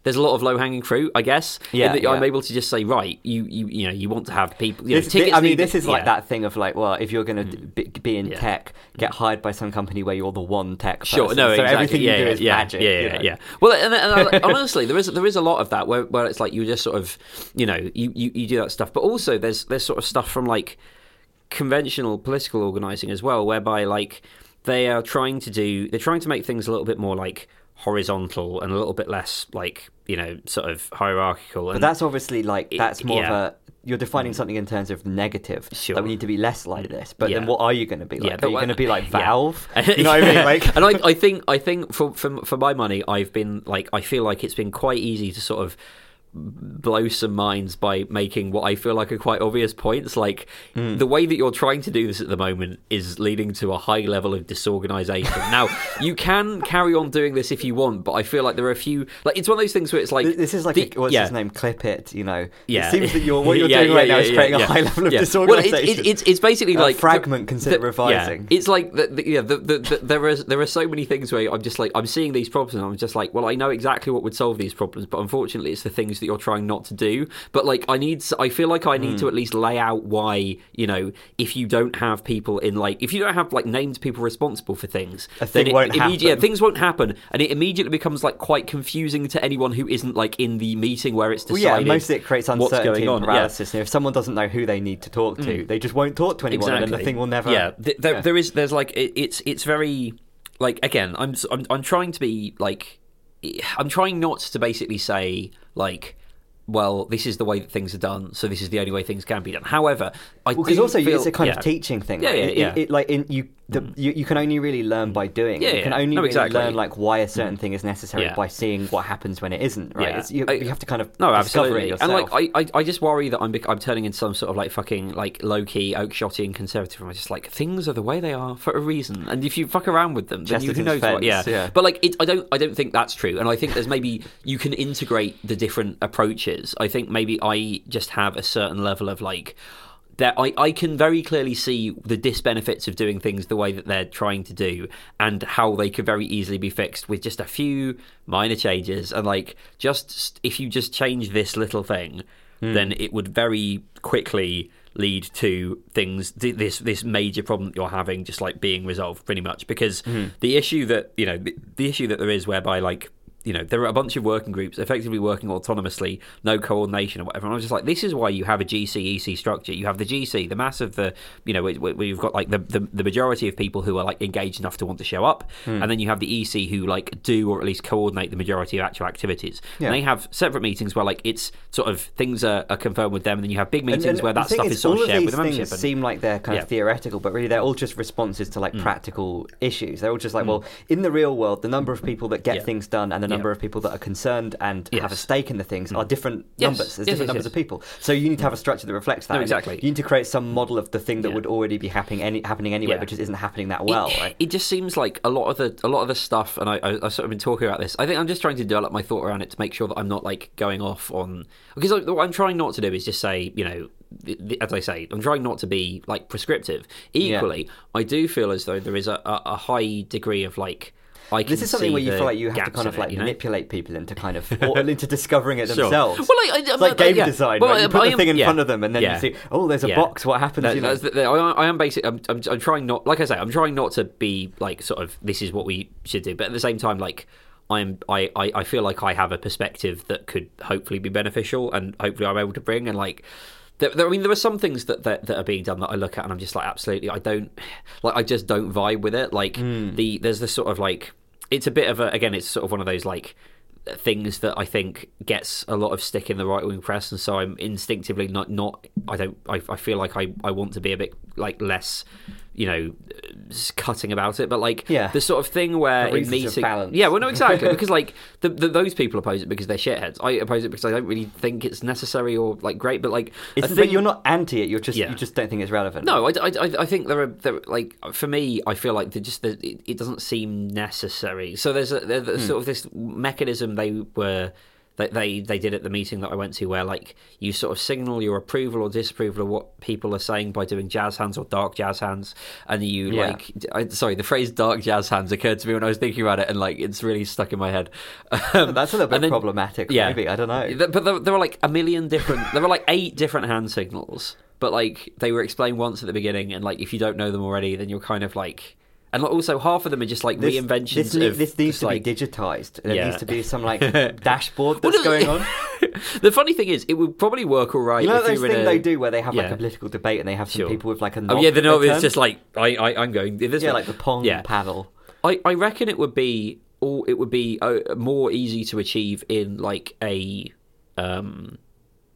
there's a lot of low hanging fruit, I guess. in Yeah, I'm able to just say, right, you you you know, you want to have people. You know, This, tickets I mean, this is like that thing of like, well, if you're going to hmm. be, be in Yeah. tech, get hmm. hired by some company where you're the one tech person. Sure, no, so exactly. everything yeah, you do yeah, is yeah, magic. Yeah, you yeah, know? yeah. Well, and, and, and honestly, there is there is a lot of that where, where it's like you just sort of, you know, you, you, you do that stuff, but also there's there's sort of stuff from like conventional political organizing as well, whereby like they are trying to do they're trying to make things a little bit more like horizontal and a little bit less like you know sort of hierarchical. But And that's obviously like It- that's more yeah. of a you're defining something in terms of negative. Sure. That we need to be less like mm. this. But then what are you going to be like? Yeah, are you what- going to be like <laughs> yeah. Valve? <laughs> You know what I mean? Like, and I, I think I think for, for for my money, I've been like I feel like it's been quite easy to sort of blow some minds by making what I feel like are quite obvious points. Like Hmm. the way that you're trying to do this at the moment is leading to a high level of disorganization. now, <laughs> you can carry on doing this if you want, but I feel like there are a few. Like it's one of those things where it's like This is like the- a, what's yeah. his name? Clippy. You know. Yeah. It seems that you're what you're <laughs> Yeah, doing yeah, right now is creating a high level of disorganization. Well, it, it, it's it's basically like fragment, consider the- revising. Yeah, it's like the, the, yeah, the, the, the, there are there are so many things where I'm just like I'm seeing these problems and I'm just like, well, I know exactly what would solve these problems, but unfortunately, it's the things that you're trying not to do. But like, I need, I feel like I need to hmm. at least lay out why you know if you don't have people in like if you don't have like named people responsible for things, A then thing it, won't immedi- yeah, things won't happen, and it immediately becomes like quite confusing to anyone who isn't like in the meeting where it's Well, decided. yeah, and mostly it creates what's uncertainty going on, and yeah. paralysis. And if someone doesn't know who they need to talk to, hmm. they just won't talk to anyone, and the thing will never. Yeah, th- there, yeah. there is. There's like it, it's it's very like again. I'm, I'm I'm trying to be like I'm trying not to basically say like. Well, this is the way that things are done, so this is the only way things can be done. However, I Because do also feel, it's a kind yeah. of teaching thing. Yeah, right? yeah, It- yeah. It, it, like in, you, the, mm. you, you can only really learn by doing. Yeah, you can only No, really exactly. learn like why a mm. certain thing is necessary Yeah. by seeing what happens when it isn't. Right? You, I- you have to kind of No, discover absolutely. it yourself. And like, I, I, I just worry that I'm, I'm turning into some sort of like fucking like low key Oakeshottian conservative. I'm just like things are the way they are for a reason, and if you fuck around with them, then you, who Chesterton's knows what? fence, Yeah. yeah. But like, it, I don't, I don't think that's true. And I think there's maybe you can integrate the different approaches. I think maybe I just have a certain level of like. That I, I can very clearly see the disbenefits of doing things the way that they're trying to do and how they could very easily be fixed with just a few minor changes. And like just if you just change this little thing hmm. then it would very quickly lead to things this this major problem that you're having just like being resolved pretty much. Because hmm. the issue that you know the, the issue that there is whereby like you know, there are a bunch of working groups effectively working autonomously, no coordination or whatever. And I was just like, this is why you have a GC EC structure. You have the GC, the mass of the, you know, where, you've got like the, the, the majority of people who are like engaged enough to want to show up. And then you have the EC who like do or at least coordinate the majority of actual activities. Yeah. And they have separate meetings where like it's sort of things are, are confirmed with them. And then you have big meetings and where that stuff is, sort all of shared with the membership. And- seem like they're kind Yeah. Mm. of theoretical, but really they're all just responses to like practical issues. They're all just like, well, in the real world, the number of people that get Yeah. things done and the Yeah. number of people that are concerned and have a stake in the things are mm. different Yes. numbers. There's Yes, different yes, numbers yes. of people. So you need to have a mm. structure that reflects that. No, exactly. You need to create some model of the thing that Yeah. would already be happening any happening anyway, Yeah. but just isn't happening that well. it, right? it just seems like a lot of the a lot of the stuff, and I, I, I've sort of been talking about this. I think I'm just trying to develop my thought around it to make sure that I'm not like going off on because what I'm trying not to do is just say you know. As I say, I'm trying not to be like prescriptive. Equally, I do feel as though there is a, a high degree of like. I can This is something see where you feel like you have to kind of in it, like you know? manipulate people into kind of <laughs> or into discovering it Sure. themselves. Well, like, I- it's like game yeah. design. Well, right? You I- put I the am- thing in yeah. front of them, and then Yeah. you see, oh, there's a Yeah. box. What happens? No, you know? that's the- I, I am basically. I'm, I'm, I'm trying not, like I say, I'm trying not to be like sort of. This is what we should do, but at the same time, like I'm, I, I, I feel like I have a perspective that could hopefully be beneficial, and hopefully I'm able to bring. And like, there, there, I mean, there are some things that, that that are being done that I look at, and I'm just like, absolutely, I don't, <sighs> like, I just don't vibe with it. Like hmm. the there's this sort of like, it's a bit of a again, it's sort of one of those like things that I think gets a lot of stick in the right wing press, and so I'm instinctively not not I don't I, I feel like I, I want to be a bit like less you know cutting about it, but like Yeah. the sort of thing where in meeting balance. yeah well no exactly <laughs> because like the, the, those people oppose it because they're shitheads. I oppose it because I don't really think it's necessary or like great, but like It's, a but you're not anti it. You're just Yeah. you just don't think it's relevant. no, I, I, I- think there are, there are- like for me, I feel like they just it, it doesn't seem necessary. So there's a there's Hmm. sort of this mechanism they were that they they did at the meeting that I went to where like you sort of signal your approval or disapproval of what people are saying by doing jazz hands or dark jazz hands, and you Yeah. like I, sorry the phrase dark jazz hands occurred to me when I was thinking about it and like it's really stuck in my head. Um, That's a little bit then- problematic. yeah. Maybe I don't know. But there, there were like a million different. there were like eight different hand signals, but like they were explained once at the beginning, and like if you don't know them already, then you're kind of like. And also, half of them are just like This, reinventions this, of this needs to like, be digitized. There Yeah. needs to be some like <laughs> dashboard Well, that's no, going on. <laughs> the funny thing is, it would probably work all right You know those were a... they do where they have like a political debate and they have some Sure. people with like a Oh yeah, the no, it's just like I, I, I'm going this yeah, way. like the pong Yeah. paddle. I, I reckon it would be all it would be uh, more easy to achieve in like a um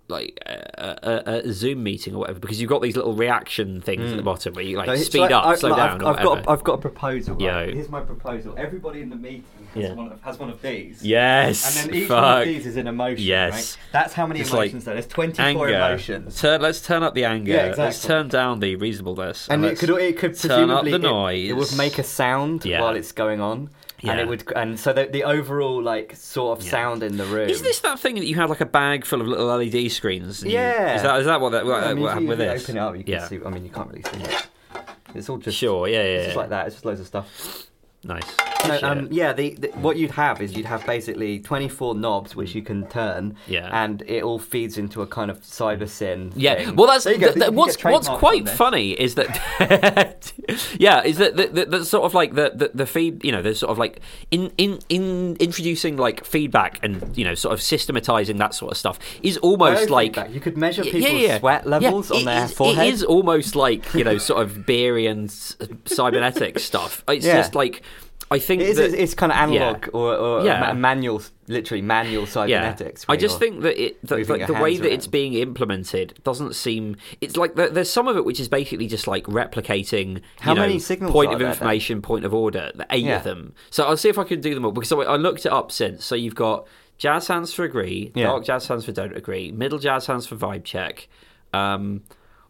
like a, a, a Zoom meeting or whatever because you've got these little reaction things at the hmm. bottom where you like No, speed like- up, I- slow look, down, I've, I've got I've got a proposal. Right? Yo. Here's my proposal. Everybody in the meeting has, Yeah. one, of, has one of these. Yes, And then each one of these is an emotion. Yes. Right? That's how many It's like emotions there. There's 24 anger. emotions. Turn, let's turn up the anger. Yeah, exactly. Let's turn down the reasonableness. And it could it could turn up presumably the it- noise. It, would make a sound Yeah. while it's going on. And it would, and so the, the overall like sort of Yeah. sound in the room. Is this that thing that you had like a bag full of little LED screens? and you- Yeah. is that is that what that what, I mean, what if happened with you this? Open it up, you can yeah. see. I mean, you can't really see it. It's all just Sure. Yeah. Yeah. It's yeah. just like that. It's just loads of stuff. Nice. No, um, yeah, the, the, what you'd have is you'd have basically 24 knobs which you can turn, Yeah. and it all feeds into a kind of Cybersyn. Yeah, thing. well, that's go, th- th- what's what's quite funny is that <laughs> yeah, is that the, the, the sort of like the, the the feed, you know, there's sort of like in in in introducing like feedback and you know sort of systematizing that sort of stuff is almost like Biofeedback. you could measure people's sweat levels on their is- forehead. It is almost like you know, sort of Beerian cybernetic stuff. It's Yeah. just like I think It is, that, it's, it's kind of analog or, or Yeah. ma- manual, literally manual cybernetics. I just think that it that, like, the way that it's being implemented doesn't seem. It's like there's some of it which is basically just like replicating. How know, many signals Point of there, information, point of order. the Eight Yeah. of them. So I'll see if I can do them all because I, I looked it up since. So you've got jazz hands for agree, Yeah. dark jazz hands for don't agree, middle jazz hands for vibe check. Um,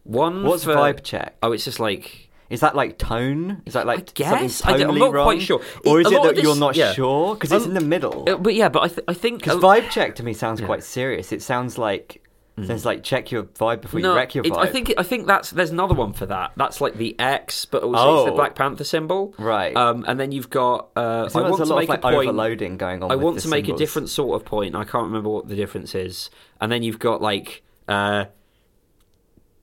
one What's for, vibe check? Oh, it's just like. Is that like tone? Is that like guess. I something don't- I'm not wrong? quite sure. Or is a it that this- you're not yeah. sure? Because it's Um, in the middle. uh, But yeah, but I, th- I think Because a- vibe check to me sounds Yeah. quite serious. It sounds like there's like check your vibe before you wreck your it- vibe. I think I think that's there's another one for that. That's like the X, but also it's the Oh. Black Panther symbol. Right. Um, and then you've got. Uh, I want to make like a point. overloading going on. I want to make a different sort of point. I can't remember what the difference is. And then you've got like uh,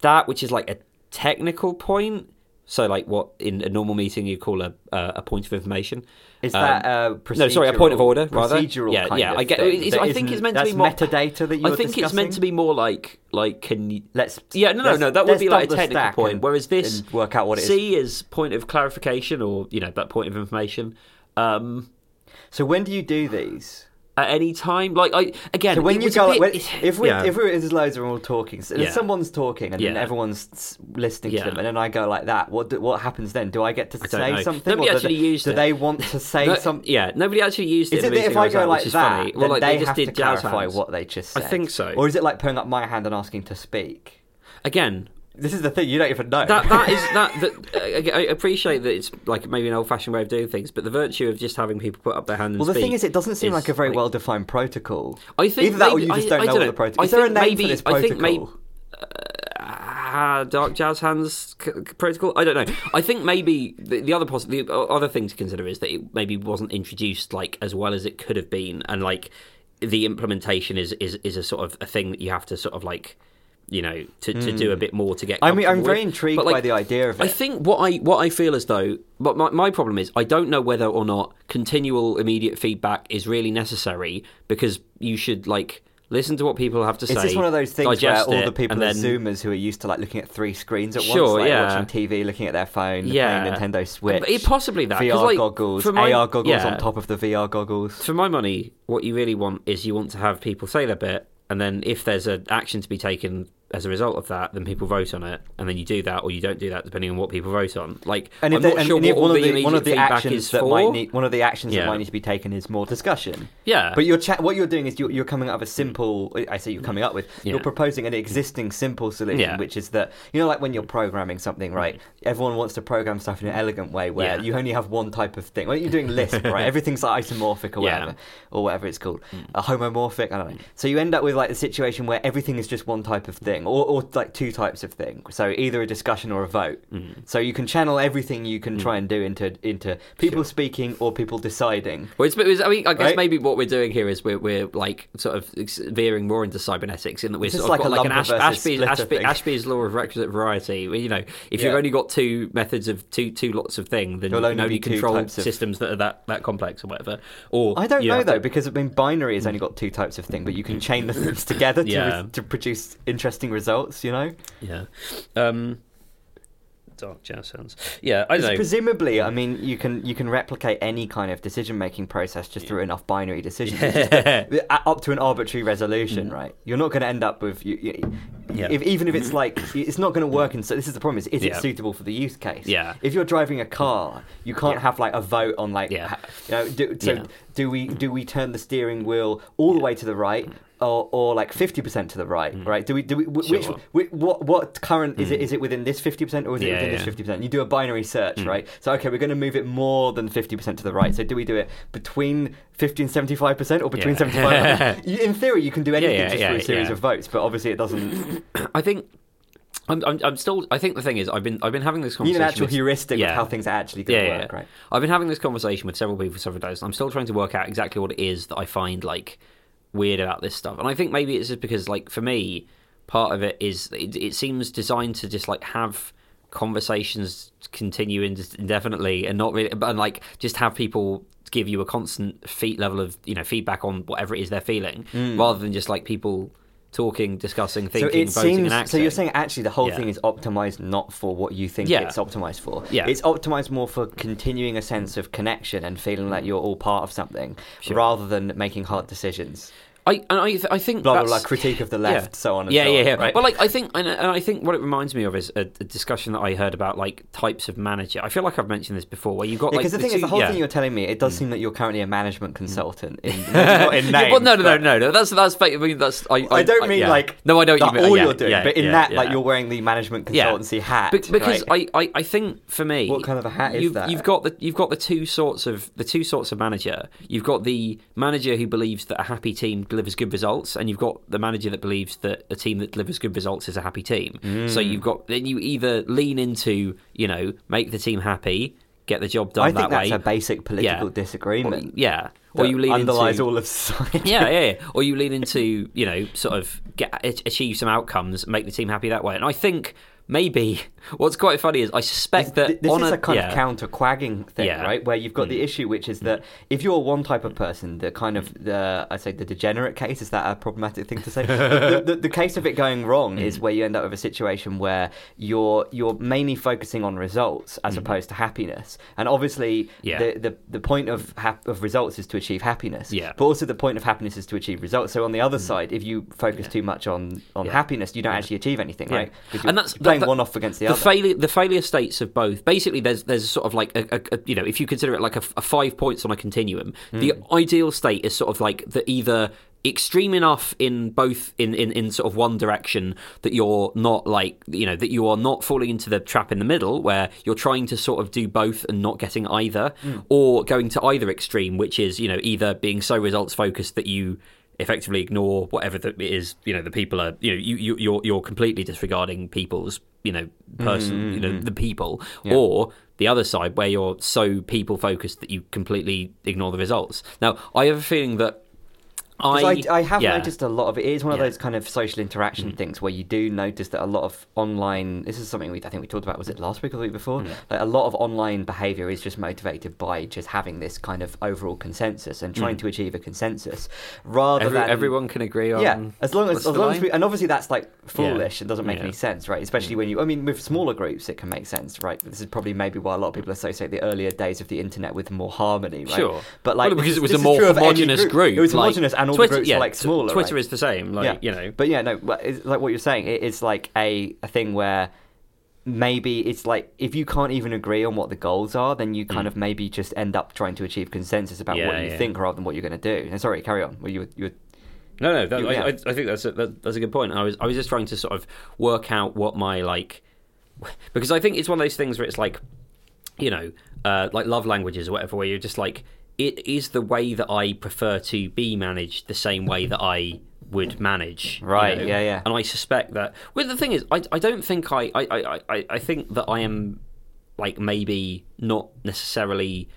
that, which is like a technical point. So like what in a normal meeting you call a uh, a point of information. Is Um, that uh, no, sorry, a point of order rather. Procedural yeah, kind yeah. of I get. It's, I think it's meant to be more metadata that you're I think it's meant to be more like like can you Let's yeah, no, no, no. That would be like a technical point. and- whereas this work out what it is. C is point of clarification, or you know, that point of information. Um, So when do you do these? At any time, like I again, So when you go, bit- when, if we yeah. if we're there's loads and we're all talking, so Yeah. someone's talking and then Yeah. everyone's listening Yeah. to them, and then I go like that. What do, what happens then? Do I get to don't say something? Nobody or do actually they, used do it. they want to say <laughs> No, something? yeah, nobody actually used it. Is it that if I go at, like that, funny. Well, like they, just have did to clarify hands. what they just said? I think so. Or is it like putting up my hand and asking to speak? Again, This is the thing. You don't even know. that that is <laughs> that. that I I appreciate that it's like maybe an old-fashioned way of doing things, but the virtue of just having people put up their hand and well, the thing is, it doesn't seem like a very like- well-defined protocol. I think Either that or you just I- don't I know don't what the protocol. I Is there a name maybe- for this I protocol? think maybe- Ah, dark jazz hands c- c- protocol. I don't know. I think maybe the, the other poss- the other thing to consider is that it maybe wasn't introduced like as well as it could have been, and like the implementation is is is a sort of a thing that you have to sort of like you know to, to do a bit more to get. Hmm. I mean, I'm very with. intrigued But, like, by the idea of it. I think what I what I feel as though, but my, my problem is I don't know whether or not continual immediate feedback is really necessary because you should like listen to what people have to say. Is this one of those things where all the people and are then, Zoomers who are used to like looking at three screens at Sure, once, like yeah. watching TV, looking at their phone, Yeah. playing Nintendo Switch, But it- possibly that, VR like, goggles, my- AR goggles yeah. on top of the VR goggles. For my money, what you really want is you want to have people say their bit, and then if there's an action to be taken as a result of that, then people vote on it, and then you do that or you don't do that depending on what people vote on. Like And I'm they, not sure what one, of the, the, one of the actions that for. might need one of the actions Yeah. that might need to be taken is more discussion. yeah, But you're cha- what you're doing is you're, you're coming up with a simple. I say you're mm. coming up with. You're proposing an existing simple solution, Yeah. which is that you know, like when you're programming something, right? Everyone wants to program stuff in an elegant way where Yeah. you only have one type of thing. When you're doing Lisp, <laughs> right? Everything's like isomorphic or Yeah. whatever, or whatever it's called, mm. a homomorphic. I don't know. So you end up with like a situation where everything is just one type of thing, or, or like two types of thing. So either a discussion or a vote. Mm-hmm. So you can channel everything you can mm. try and do into into people Sure. speaking or people deciding. Well, it's, it's, I mean, I guess Right? maybe what we're doing here is we're, we're like sort of veering more into cybernetics in that we're This sort of like got like an Ash, Ashby's, Ashby. Ashby's law of requisite variety. You know, if you've only got two methods of two two lots of thing, then There'll you only can only control types of- systems that are that, that complex or whatever. Or I don't know have though, to- because I mean, binary has only got two types of thing, but you can chain the things <laughs> together to, Yeah. to produce interesting results. You know, Yeah. Um, dark jazz sounds. Yeah, I know. Presumably, I mean, you can you can replicate any kind of decision making process just through enough binary decisions, It's just that- uh, up to an arbitrary resolution, right? You're not going to end up with you. you Mm. Yeah. if, even if it's like it's not going to work, and so this is the problem: is is Yeah. it suitable for the use case? Yeah. If you're driving a car, you can't Yeah. have like a vote on like, Yeah. ha- you know, do, so Yeah. do we do we turn the steering wheel all the way to the right? Or, or like fifty percent to the right, right? Do we do we Mm. Sure. which what what current is it? Is it within this fifty percent or is it Yeah, within this fifty percent? You do a binary search, Mm. right? So okay, we're going to move it more than fifty percent to the right. So do we do it between fifty and seventy five percent, or between Yeah. seventy five? <laughs> In theory, you can do anything yeah, just yeah, through a series yeah. of votes, but obviously it doesn't. <coughs> I think. I'm, I'm, I'm still. I think the thing is, I've been, I've been having this You need conversation. an actual with- heuristic yeah. of how things are actually going to yeah, work, yeah. right? I've been having this conversation with several people for several days, and I'm still trying to work out exactly what it is that I find like weird about this stuff. And I think maybe it's just because, like, for me, part of it is it, it seems designed to just like have conversations continuing indefinitely and not really, but like just have people give you a constant feet level of you know feedback on whatever it is they're feeling, mm. rather than just like people talking, discussing. So thinking, it voting, seems. and acting. So you're saying actually the whole Yeah. thing is optimized not for what you think Yeah. it's optimized for. Yeah. It's optimized more for continuing a sense of connection and feeling like mm. you're all part of something, Sure. rather than making hard decisions. I and I, th- I think Blah blah blah. Critique of the left, so on and yeah, so yeah, on. yeah. Right? But like, I think, and, and I think what it reminds me of is a, a discussion that I heard about like types of manager. I feel like I've mentioned this before, where you've got Because like the thing is, the whole yeah. Mm. thing you're telling me, it does seem that you're currently a management consultant in, <laughs> not in Yeah, well, no, no, no, no, no. That's that's. fake. I mean, that's. I, I don't mean yeah. like No, I don't. that you mean, all yeah, you're doing, yeah, but in yeah, that, yeah. like, you're wearing the management Yeah. consultancy hat. Be- because right? I, I, I think for me, What kind of a hat is that? You've got the you've got the two sorts of the two sorts of manager. You've got the manager who believes that a happy team delivers good results, and you've got the manager that believes that a team that delivers good results is a happy team. So Mm. you've got then you either lean into you know make the team happy, get the job done I think that that's way. a basic political Or- disagreement. yeah, or you lean underlies into all of society. yeah, yeah, yeah. <laughs> Or you lean into, you know, sort of get achieve some outcomes, make the team happy that way. And I think maybe what's quite funny is I suspect Th- that this on is a, a kind yeah, of counter quagging thing, Yeah. Mm. right? Where you've got the issue, which is that if you're one type of person, the kind of the I say the degenerate case is that a problematic thing to say? <laughs> the, the, the case of it going wrong is Mm. where you end up with a situation where you're you're mainly focusing on results as opposed to happiness, and obviously Mm. Yeah. the, the the point of hap- of results is to achieve happiness, Yeah. Mm. but also the point of happiness is to achieve results. So on the other side, if you focus too much on on happiness, you don't actually achieve anything, right? And you're that's- playing one off against the, the other. failure the failure states of both basically there's there's sort of like a, a, a- you know if you consider it like a, a five points on a continuum the Hmm. ideal state is sort of like the either extreme enough in both in, in in sort of one direction that you're not like you know that you are not falling into the trap in the middle where you're trying to sort of do both and not getting either Hmm. or going to either extreme which is you know either being so results focused that you effectively ignore whatever that it is you know the people are you know you, you you're you're completely disregarding people's you know person you know the people Mm-hmm. Yeah. or the other side where you're so people focused that you completely ignore the results now i have a feeling that I, I, I have yeah. noticed a lot of it is one of Yeah. Mm. those kind of social interaction things where you do notice that a lot of online. This is something we I think we talked about. Was it last week or the week before? Mm. Like a lot of online behavior is just motivated by just having this kind of overall consensus and trying to achieve a consensus, rather Mm. Every, than everyone can agree on yeah, as long as as long as we, and obviously that's like foolish and doesn't make Yeah. Mm. any sense, right? Especially when you, I mean, with smaller groups, it can make sense, right? This is probably maybe why a lot of people associate the earlier days of the internet with more harmony, right? Sure, but like Well, because this- it was a more true of any homogenous group. It was like, homogenous, and all Twitter, the groups yeah, were like smaller. Twitter right? is the same, like yeah, you know. But yeah, no, it's like what you're saying. It is like a a thing where maybe it's like if you can't even agree on what the goals are, then you kind of maybe just end up trying to achieve consensus about Mm. Yeah, what you yeah. think rather than what you're going to do. And sorry, carry on. Well, you you were No, no, that, You-. I, I think that's a, that, that's a good point. I was I was just trying to sort of work out what my like because I think it's one of those things where it's like you know uh, like love languages or whatever, where you're just like it is the way that I prefer to be managed, the same way that I would manage. you Right, know? yeah, yeah. And I suspect that. Well, the thing is, I I don't think I I I, I, think that I am like maybe not necessarily.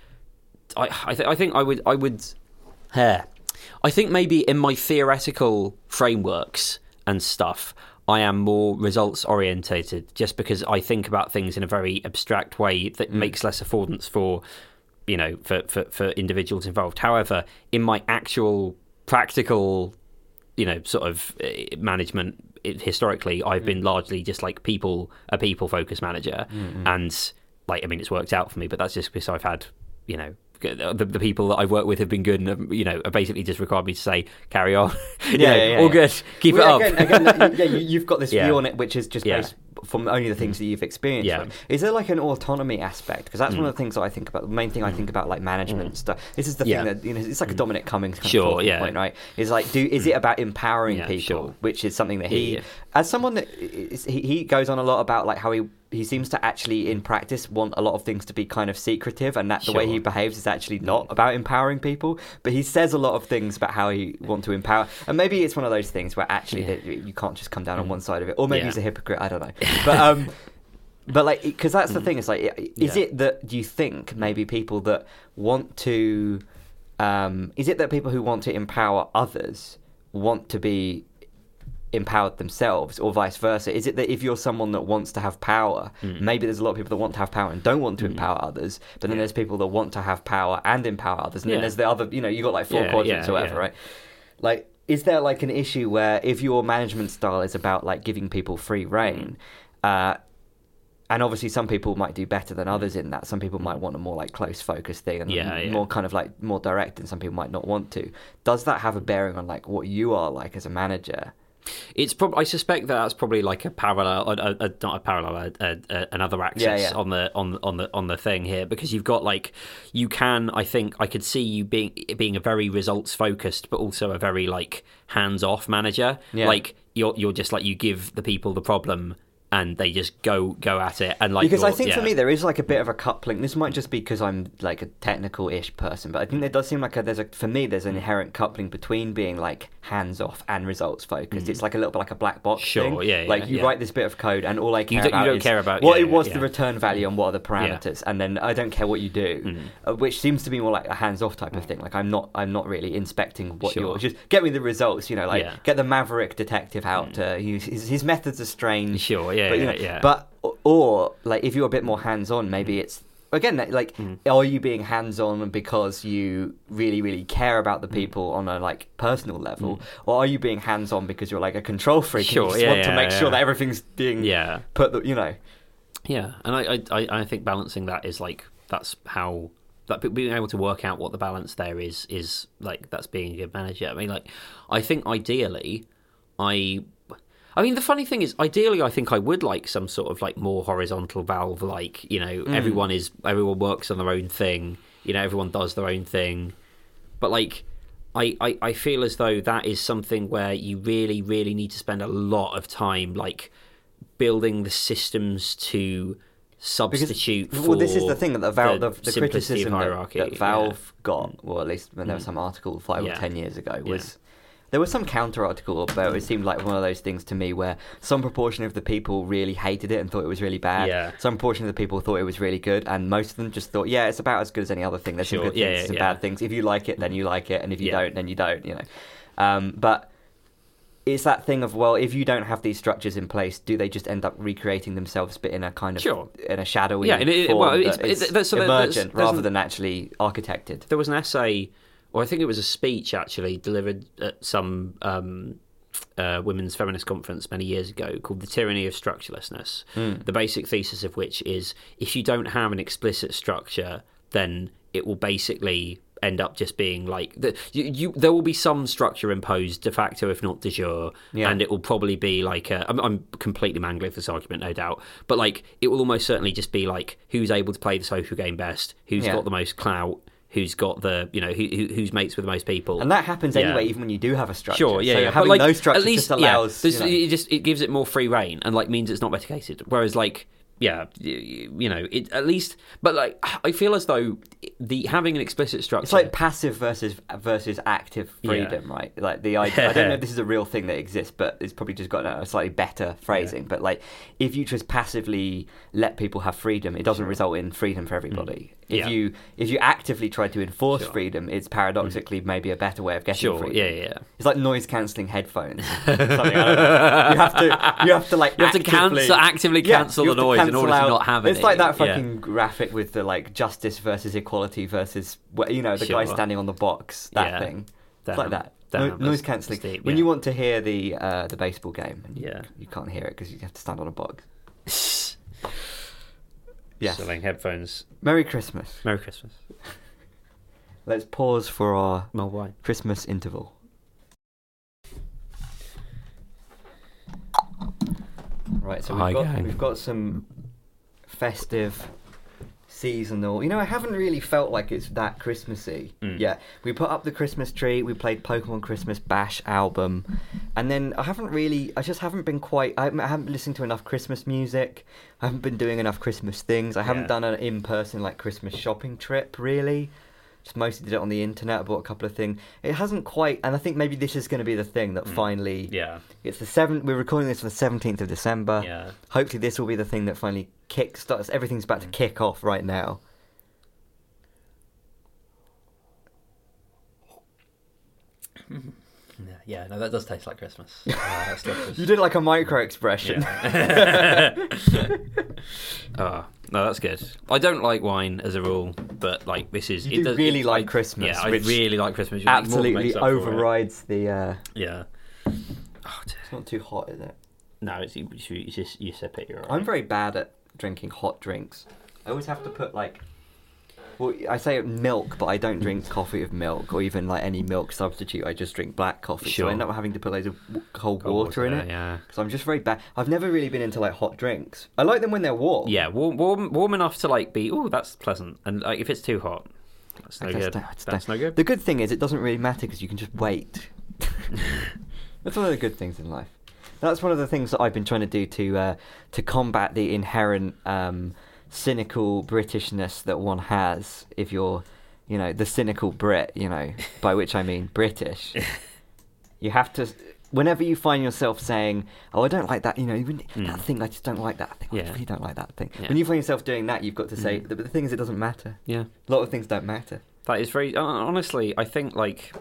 I I, th- I think I would I would. Hair. I think maybe in my theoretical frameworks and stuff, I am more results orientated just because I think about things in a very abstract way that mm. makes less affordance for you know for, for, for individuals involved. However, in my actual practical you know sort of uh, management it, historically I've been largely just like people a people focused manager, and like I mean it's worked out for me, but that's just because I've had you know. The, the people that I've worked with have been good, and you know, have basically just required me to say, "Carry on, <laughs> You Yeah, know, yeah, yeah, all yeah. good, keep Well, it up." again, again, <laughs> yeah, you, you've got this view on it, which is just Yeah. based from only the things that you've experienced. Yeah. right? Is there like an autonomy aspect? Because that's one Mm. of the things that I think about. The main thing I think about, like management stuff. This is the Yeah. Mm. thing that you know. It's like a Dominic Cummings kind Sure, of yeah. point, right? Is like, do is it about empowering Yeah, people, sure. which is something that he, as someone that is, he, he goes on a lot about like how he. He seems to actually, in practice, want a lot of things to be kind of secretive, and that the way he behaves is actually not about empowering people. But he says a lot of things about how he want to empower, and maybe it's one of those things where actually Yeah. that you can't just come down on one side of it, or maybe Yeah. he's a hypocrite. I don't know, <laughs> but um, but like because that's the thing. It's like, is Yeah. it that do you think maybe people that want to, um, is it that people who want to empower others want to be empowered themselves or vice versa? Is it that if you're someone that wants to have power Mm. maybe there's a lot of people that want to have power and don't want to empower others but then there's people that want to have power and empower others and then there's the other you know you got like four Yeah, quadrants yeah, or whatever yeah. right? Like is there like an issue where if your management style is about like giving people free reign uh and obviously some people might do better than others in that some people might want a more like close focus thing and Yeah, yeah. more kind of like more direct and some people might not want to does that have a bearing on like what you are like as a manager It's probably. I suspect that that's probably like a parallel, a, a, not a parallel, a, another axis Yeah, yeah. on the on on the on the thing here because you've got like you can. I think I could see you being being a very results focused, but also a very like hands off manager. Yeah. Like you're you're just like you give the people the problem and they just go go at it and like because I think for me there is like a bit of a coupling. This might just be because I'm like a technical-ish person, but I think there does seem like a, there's a for me there's an inherent coupling between being like hands-off and results-focused. It's like a little bit like a black box Mm. Sure, thing. yeah, yeah, like you yeah. write this bit of code, and all I care don't- you don't is care about- what yeah, it was yeah, the return value and what are the parameters, and then I don't care what you do, Mm. uh, which seems to be more like a hands-off type of thing. Like I'm not I'm not really inspecting what Sure. you're just get me the results. You know, like Yeah. Mm. get the maverick detective out. To, use his, his methods are strange. Sure, yeah, but, you yeah, know, yeah. But or like if you're a bit more hands-on, maybe it's again like Mm. are you being hands-on because you really really care about Mm. the people on a like personal level, or are you being hands-on because you're like a control freak and Sure, you just yeah, want to yeah, make sure that everything's being yeah put the you know Yeah, and I, I, I I think balancing that is like that's how that being able to work out what the balance there is is like that's being a good manager. I mean, like I think ideally, I. I mean, the funny thing is, ideally, I think I would like some sort of like more horizontal valve, like you know, everyone is everyone works on their own thing, you know, everyone does their own thing, but like, I, I I feel as though that is something where you really really need to spend a lot of time like building the systems to substitute. For Well this is the thing that the, Valve, the, the, of criticism that, hierarchy. that yeah. Mm. Valve got, well at least when there was some article five Yeah. or ten years ago, Yeah. was there was some counter article, but it seemed like one of those things to me where some proportion of the people really hated it and thought it was really bad. Yeah. Some proportion of the people thought it was really good, and most of them just thought, yeah, it's about as good as any other thing. There's Sure. some good Yeah, things, yeah, some yeah. bad things. If you like it, then you like it, and if you don't, then you don't. You know, um, but. It's that thing of well, if you don't have these structures in place, do they just end up recreating themselves, but in a kind of Sure. in a shadowy Yeah, and it- form well, that it's- is it- so there- there's- emergent there's rather an- than actually architected. there was an essay, or I think it was a speech actually delivered at some um, uh, women's feminist conference many years ago called "The Tyranny of Structurelessness." The basic thesis of which is if you don't have an explicit structure, then it will basically end up just being like the, you, you there will be some structure imposed de facto if not de jure Yeah. and it will probably be like I'm, I'm completely mangling this argument no doubt but like it will almost certainly just be like who's able to play the social game best who's Yeah. got the most clout who's got the you know who, who who's mates with the most people And that happens Yeah. anyway, even when you do have a structure. Sure, yeah, so yeah. having like, no structure at least, just allows. yeah, you know- it just it gives it more free reign and like means it's not meticated. Whereas like yeah, you know, it at least. But like, I feel as though the having an explicit structure. It's like passive versus versus active freedom, right? Like the idea. I don't know if this is a real thing that exists, but it's probably just got a slightly better phrasing. But like, if you just passively let people have freedom, it doesn't result in freedom for everybody. Mm. If Mm. Yeah. you if you actively try to enforce Sure. Mm. freedom, it's paradoxically maybe a better way of getting sure, freedom. yeah, yeah. It's like noise cancelling headphones. <laughs> Something, I don't know. You have to, you have to like You have to actively, cancel- actively cancel you the to noise in cancel order to not have it. It's like that Yeah. fucking graphic with the like justice versus equality versus you know the guy standing on the box. That Yeah. thing. It's like that. No- noise cancelling. steep, When you want to hear the uh, the baseball game, and you, Yeah. you can't hear it because you have to stand on a box. <laughs> Yes. Selling headphones. Merry Christmas. Merry Christmas. <laughs> Let's pause for our wine. Christmas interval. Right, so we've got, gang. we've got some festive, seasonal. You know, I haven't really felt like it's that Christmassy. Mm. Yeah, we put up the Christmas tree. We played Pokemon Christmas Bash album, and then I haven't really. I just haven't been quite. I haven't- listened to enough Christmas music. I haven't been doing enough Christmas things. I haven't Yeah. done an in-person like Christmas shopping trip really. Just mostly did it on the internet. I bought a couple of things. It hasn't quite, and I think maybe this is going to be the thing that Mm. finally. Yeah. It's the seventh. We're recording this on the seventeenth of December. Yeah. Hopefully, this will be the thing that finally kick starts. Everything's about to Mm. kick off right now. <laughs> Yeah, no, that does taste like Christmas. <laughs> Uh. You did like a micro expression. Yeah. oh, <laughs> no, that's good. I don't like wine as a rule, but like this is. You it do does, really like Christmas, Yeah, I which really like Christmas. which more than Absolutely makes up for it. overrides the. Uh, Yeah. Oh, dear. it's not too hot, is it? no, it's, you, you just you sip it. You're all I'm very bad at drinking hot drinks. I always have to put like. Well, I say milk, but I don't drink coffee with milk or even like any milk substitute. I just drink black coffee. So I end up having to put loads of w- cold, Cold water, in it. Yeah. Because I'm just very bad. I've never really been into like hot drinks. I like them when they're warm. Yeah, warm, warm, warm enough to like be. Oh, that's pleasant. And like if it's too hot, that's no good. don't- That's no good. The good thing is it doesn't really matter because you can just wait. <laughs> That's one of the good things in life. That's one of the things that I've been trying to do to uh, to combat the inherent um, cynical Britishness that one has if you're, you know, the cynical Brit. You know, by which I mean British. <laughs> You have to. Whenever you find yourself saying, "Oh, I don't like that," you know, even Mm. that thing, I just don't like that thing. I Yeah. really don't like that thing. Yeah. When you find yourself doing that, you've got to say. Mm. But the thing is, it doesn't matter. Yeah. A lot of things don't matter. That is very honestly. I think like,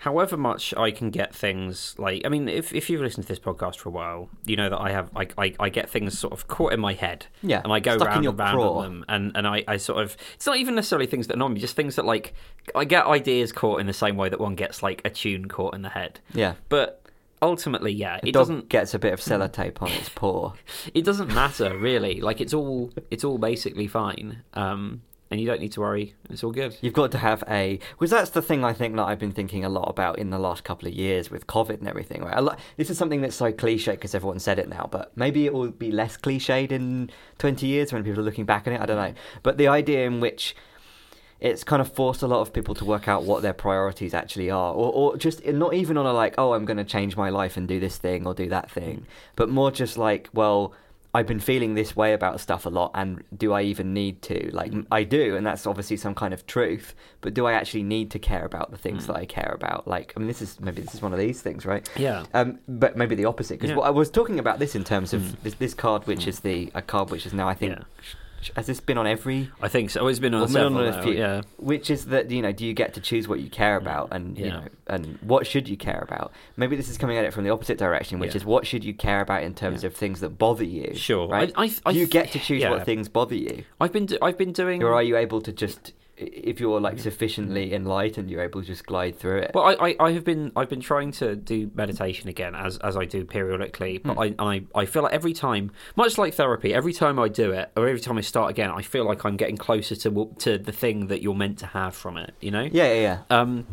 however much I can get things like. I mean, if if you've listened to this podcast for a while, you know that I have. I I, I get things sort of caught in my head. Yeah, and I go stuck in round and round on them, and and I I sort of. It's not even necessarily things that annoy me, just things that like I get ideas caught in the same way that one gets like a tune caught in the head. Yeah. But ultimately, yeah, it doesn't. gets a bit of sellotape on its paw. <laughs> It doesn't matter really. Like it's all it's all basically fine. Um, and you don't need to worry. It's all good. You've got to have a because that's the thing I think that I've been thinking a lot about in the last couple of years with COVID and everything. Right? Lot, this is something that's so cliche because everyone said it now, but maybe it will be less cliched in twenty years when people are looking back on it. I don't know, but the idea in which it's kind of forced a lot of people to work out what their priorities actually are, or, or just not even on a like, oh, I'm going to change my life and do this thing or do that thing, but more just like, well, I've been feeling this way about stuff a lot, and do I even need to? Like, I do, and that's obviously some kind of truth, but do I actually need to care about the things Mm. that I care about? Like, I mean, this is maybe this is one of these things, right? Yeah. Um, but maybe the opposite, because Yeah. what I was talking about this in terms of Mm. this, this card, which Mm. is the a card which is now I think Yeah. Has this been on every I think so. Oh, it's been on been on a few. Yeah. which is that you know do you get to choose what you care mm, about and you know and what should you care about maybe this is coming at it from the opposite direction which Yeah. is what should you care about in terms Yeah. of things that bother you Sure. right I, I, I, do you get to choose yeah. what things bother you I've been do, I've been doing. or are you able to just if you're like sufficiently enlightened you're able to just glide through it Well, I, I, I have been I've been trying to do meditation again as as I do periodically, but Hmm. I, I I feel like every time, much like therapy, every time I do it or every time I start again, I feel like I'm getting closer to to the thing that you're meant to have from it. You know. yeah yeah yeah Um,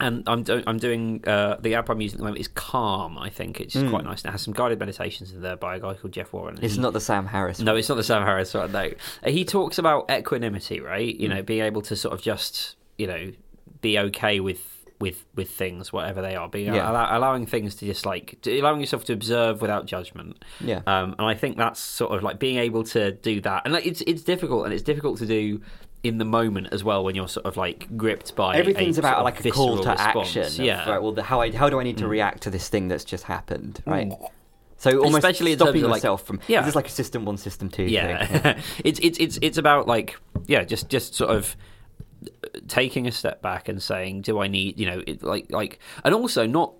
and I'm do- I'm doing uh, the app I'm using at the moment is Calm. I think it's Mm. quite nice. And it has some guided meditations in there by a guy called Jeff Warren. it's he- not the sam harris No, it's not the Sam Harris one. No, Uh, he talks about equanimity, right? You know, being able to sort of just, you know, be okay with with with things, whatever they are, being Yeah. allow, allowing things to just like to, allowing yourself to observe without judgment. yeah Um, and I think that's sort of like being able to do that, and like it's it's difficult, and it's difficult to do in the moment as well when you're sort of like gripped by everything's a about of like a call to response. action of, Yeah, right, well the, how I how do I need to Mm. react to this thing that's just happened right so almost Especially stopping of, like- yourself from Yeah. is like a system one system two thing yeah <laughs> it's it's it's it's about like yeah just just sort of taking a step back and saying do i need you know it, like like and also not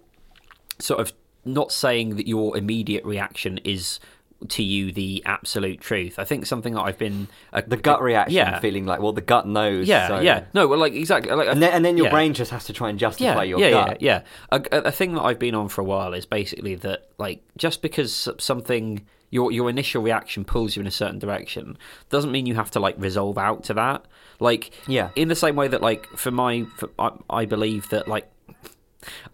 sort of not saying that your immediate reaction is to you the absolute truth. I think something that I've been a, The gut reaction, yeah, feeling like, well, the gut knows. yeah, so- yeah. No, well, like exactly, like And then, and then your yeah. brain just has to try and justify your yeah, gut. Yeah, yeah, A, a- a thing that I've been on for a while is basically that, like, just because something your your initial reaction pulls you in a certain direction doesn't mean you have to like resolve out to that. Like, Yeah. in the same way that, like, for my, for, I, I believe that, like,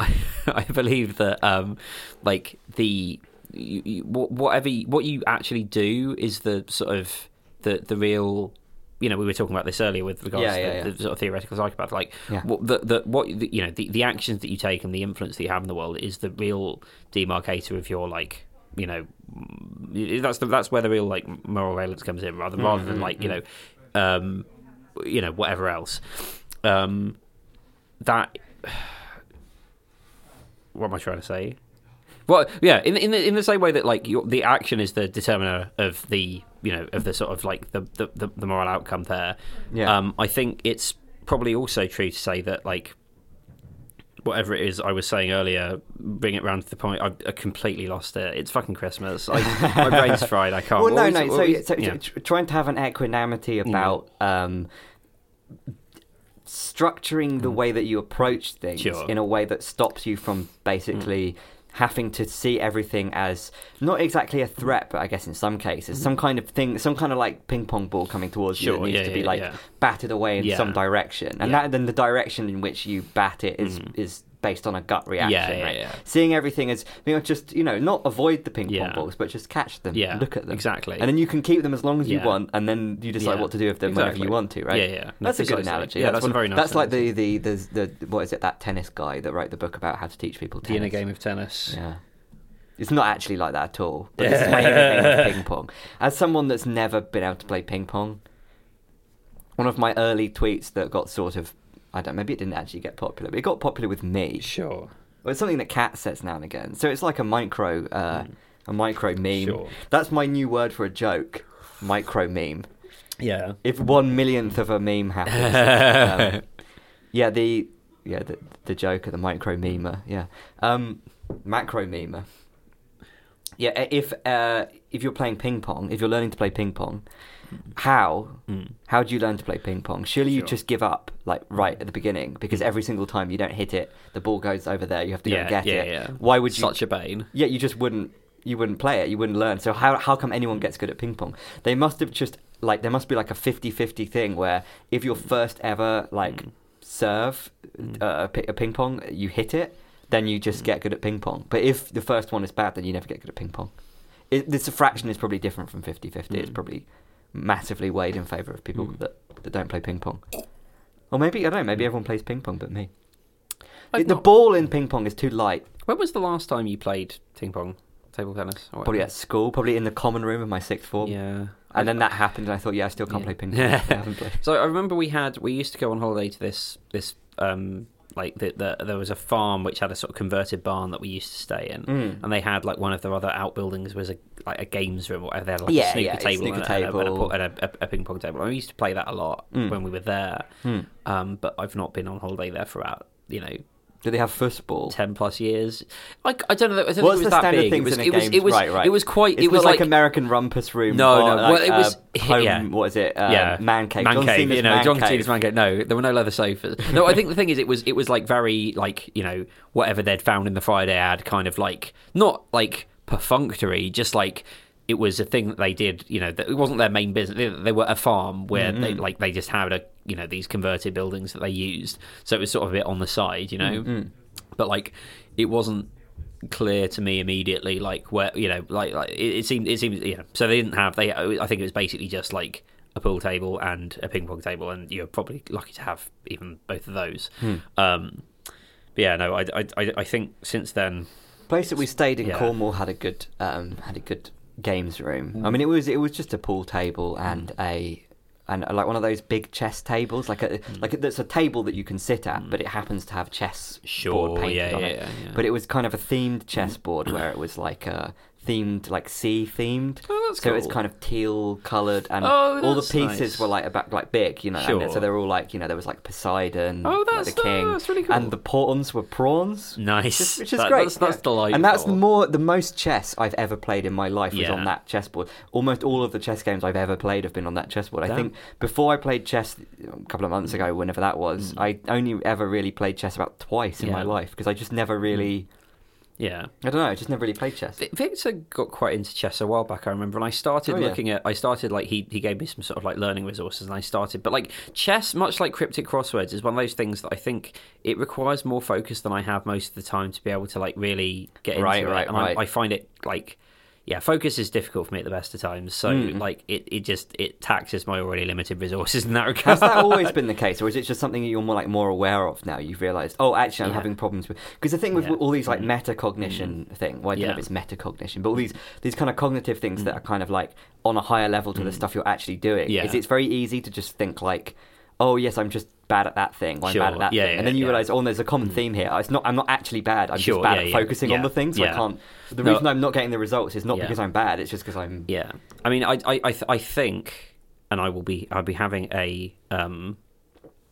I, <laughs> I believe that, um, like the you, you, whatever you, what you actually do is the sort of the the real you know we were talking about this earlier with regards Yeah, to yeah, the, yeah. the sort of theoretical psychopath like Yeah. what the, the what the, you know the, the actions that you take and the influence that you have in the world is the real demarcator of your like you know mm, that's the, that's where the real like moral valence comes in rather rather than like you know um you know whatever else um that <sighs> what am I trying to say? Well, yeah, in in the in the same way that like your, the action is the determiner of the you know of the sort of like the the, the, moral outcome there. Yeah. Um, I think it's probably also true to say that like whatever it is I was saying earlier, bring it round to the point. I, I completely lost it. It's fucking Christmas. I, my brain's <laughs> fried. I can't. Well, no, was- no. So, was- so, yeah. tr- trying to have an equanimity about um, structuring the way that you approach things Mm. Sure. in a way that stops you from basically having to see everything as not exactly a threat, but I guess in some cases, some kind of thing, some kind of like ping pong ball coming towards you Mm-hmm. That needs yeah, to be yeah, like yeah. batted away in some direction, and that then the direction in which you bat it is is based on a gut reaction. Yeah, yeah, right? yeah. Seeing everything as you know, just you know, not avoid the ping pong Yeah. balls, but just catch them, Yeah, look at them, exactly. and then you can keep them as long as you want, and then you decide what to do with them whenever you want to, right? Yeah, yeah. No, That's a good analogy. Yeah, that's a one- very nice That's like the, the the the what is it? That tennis guy that wrote the book about how to teach people the tennis. inner game of tennis. Yeah. It's not actually like that at all. But this is my game of ping pong. As someone that's never been able to play ping pong, one of my early tweets that got sort of I don't maybe it didn't actually get popular, but it got popular with me. Sure. Well, it's something that Cat says now and again. So it's like a micro, uh, a micro meme. Sure. That's my new word for a joke. Micro meme. Yeah. If one millionth of a meme happens, <laughs> um, yeah, the yeah the the joker, the micro memer, yeah, um, macro memer. Yeah, if uh, if you're playing ping pong, if you're learning to play ping pong, how Mm. how do you learn to play ping pong? Surely you just give up like right at the beginning because every single time you don't hit it, the ball goes over there. You have to go and get yeah, it. yeah. Why would you? Such a bane. Yeah, you just wouldn't you wouldn't play it. You wouldn't learn. So how how come anyone gets good at ping pong? They must have just like there must be like a 50-50 thing where if your first ever like Mm. serve uh, a, ping pong, you hit it, then you Mm. just get good at ping pong. But if the first one is bad, then you never get good at ping pong. It, this fraction is probably different from 50-50. It's Mm. probably massively weighed in favor of people Mm. that, that don't play ping pong. Or maybe I don't know. Maybe everyone plays ping pong, but me. The not- ball in ping pong is too light. When was the last time you played ping pong, table tennis? Probably at school, probably in the common room of my sixth form. Yeah. And then that happened, and I thought, yeah, I still can't Yeah. play ping pong. <laughs> I haven't played. <laughs> So I remember we had we used to go on holiday to this this um like the, the, there was a farm which had a sort of converted barn that we used to stay in, Mm. and they had like one of their other outbuildings was a like a games room or whatever. They had like Yeah, a snooker yeah, table, snooker and, a- a- and a, table. and a, and a, a ping pong table. And we used to play that a lot Mm. when we were there, Hmm. um, but I've not been on holiday there for about you know Do they have football? ten plus years. Like I don't know. I don't think What's it was the that standard big. things it was, in a it was, it was, right, right. It was quite. It's it was like, like American rumpus room. No, no, like, well, it was- uh, home. yeah. What is it? Uh, yeah, man cave. man cave. You know, man John. Cena's man cave. No, there were no leather sofas. No, I think the thing is, it was it was like very like you know whatever they'd found in the Friday ad, kind of like not like perfunctory, just like it was a thing that they did. You know, that it wasn't their main business. They, were a farm where Mm-hmm. they like they just had a you know these converted buildings that they used, so it was sort of a bit on the side, you know. Mm-hmm. But like, it wasn't clear to me immediately like where you know like like it, it seemed it seemed you know so they didn't have they i think it was basically just like a pool table and a ping pong table and you're probably lucky to have even both of those Hmm. um but yeah no I, I i I think since then place that we stayed in Yeah. Cornwall had a good um, had a good games room. Mm. I mean, it was it was just a pool table and a and uh, like one of those big chess tables, like a Mm. like a, that's a table that you can sit at, but it happens to have chess Sure, board painted yeah, on yeah, it. yeah, yeah. But it was kind of a themed chess board where it was like a themed, like sea themed. Oh, that's so it's cool. kind of teal coloured, and Oh, all the pieces nice. were like about like big, you know. and so they're all like, you know, there was like Poseidon, Oh, like that's- the king, oh, that's really cool. and the pawns were prawns. Nice. Which is, which is That- great. That's, that's yeah. delightful. And that's more the most chess I've ever played in my life was Yeah. on that chessboard. Almost all of the chess games I've ever played have been on that chessboard. I think before I played chess a couple of months ago, whenever that was, I only ever really played chess about twice in my Mm. Life because I just never really, yeah. I don't know, I just never really played chess. Vi- Victor got quite into chess a while back. I remember, and I started Oh, yeah. looking at. I started like he he gave me some sort of like learning resources, and I started. But like chess, much like cryptic crosswords, is one of those things that I think it requires more focus than I have most of the time to be able to like really get into Right, it. right, and right. I, I find it like. Yeah, focus is difficult for me at the best of times. So, Mm. like, it, it just it taxes my already limited resources in that regard. Has that always been the case, or is it just something that you're more like more aware of now? You've realised, oh, actually, I'm Yeah. having problems with because the thing with Yeah. Mm. all these like metacognition thing. Well, I don't know if it's metacognition, but all these these kind of cognitive things that are kind of like on a higher level to the stuff you're actually doing. Mm. Yeah. Is it's very easy to just think like, oh yes, I'm just bad at that thing, or I'm bad at that Yeah, thing, yeah, and then you yeah. Realise, oh, there's a common theme here. It's not, I'm not actually bad. I'm Sure, just bad at focusing on the things. So I can't. The No. reason I'm not getting the results is not because I'm bad. It's just because I'm. Yeah, I mean, I, I, I, th- I think, and I will be, I'll be having a, um,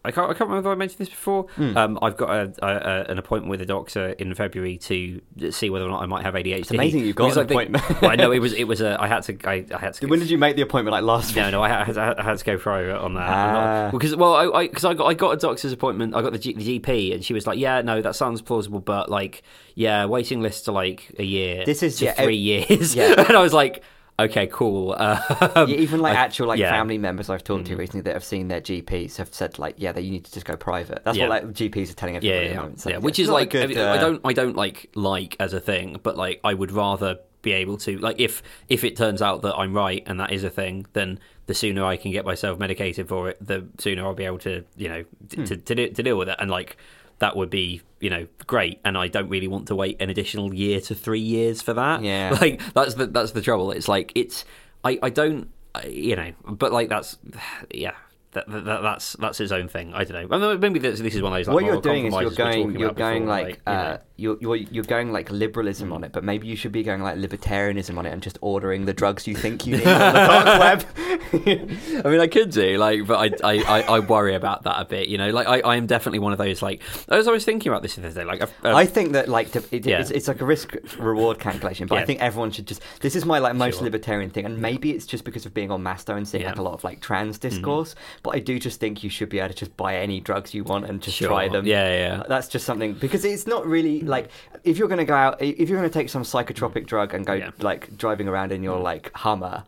I can't, I can't remember if I mentioned this before. Hmm. Um, I've got a, a, a, an appointment with a doctor in February to see whether or not I might have ADHD. It's amazing you've got an appointment. <laughs> well, I know it was, <laughs> it was a, I had to, I, I had to. When did you make the appointment? Like last year? no, no, I had, I had to go private on that. Ah. Because, well, I, because I, got, I got a doctor's appointment. I got the, G, the GP, and she was like, "Yeah, no, that sounds plausible, but like, yeah, waiting lists are like a year. This is- yeah, three years." yeah. <laughs> and I was like, "Okay, cool." <laughs> Um, Yeah, even like I- actual like yeah. Mm. family members I've talked to recently that have seen their GPs have said like, yeah, that you need to just go private. That's Yeah. what like GPs are telling everybody. yeah, yeah. moment. It's like, Yeah, which is like good, I, mean, I uh, don't I don't like like as a thing, but like I would rather be able to like if if it turns out that I'm right and that is a thing, then the sooner I can get myself medicated for it, the sooner I'll be able to you know d- Hmm. to to, to deal with it, and like that would be you know great. And I don't really want to wait an additional year to three years for that. Yeah. <laughs> like that's the that's the trouble. It's like it's I I don't you know, but like that's <sighs> yeah. That, that, that's that's his own thing. I don't know. Maybe this, this is one of those. Like, what you're doing is you're compromises we were going you're going before, like, you know. uh, you're, you're you're going like liberalism on it, but maybe you should be going like libertarianism on it and just ordering the drugs you think you <laughs> need on the dark web. <laughs> <laughs> I mean, I could do like, but I, I, I, worry about that a bit. You know, like I, I am definitely one of those. Like, I was always thinking about this the other day, like, I've- uh, I think that like to, it, Yeah. it's, it's like a risk reward calculation, but I think everyone should just. This is my like most Sure. libertarian thing, and maybe it's just because of being on Mastodon and seeing Yeah. Mm-hmm. like a lot of like trans discourse. But I do just think you should be able to just buy any drugs you want and just Sure. try them. Yeah, yeah. That's just something because it's not really like if you're going to go out, if you're going to take some psychotropic drug and go Yeah. like driving around in your Mm. like Hummer.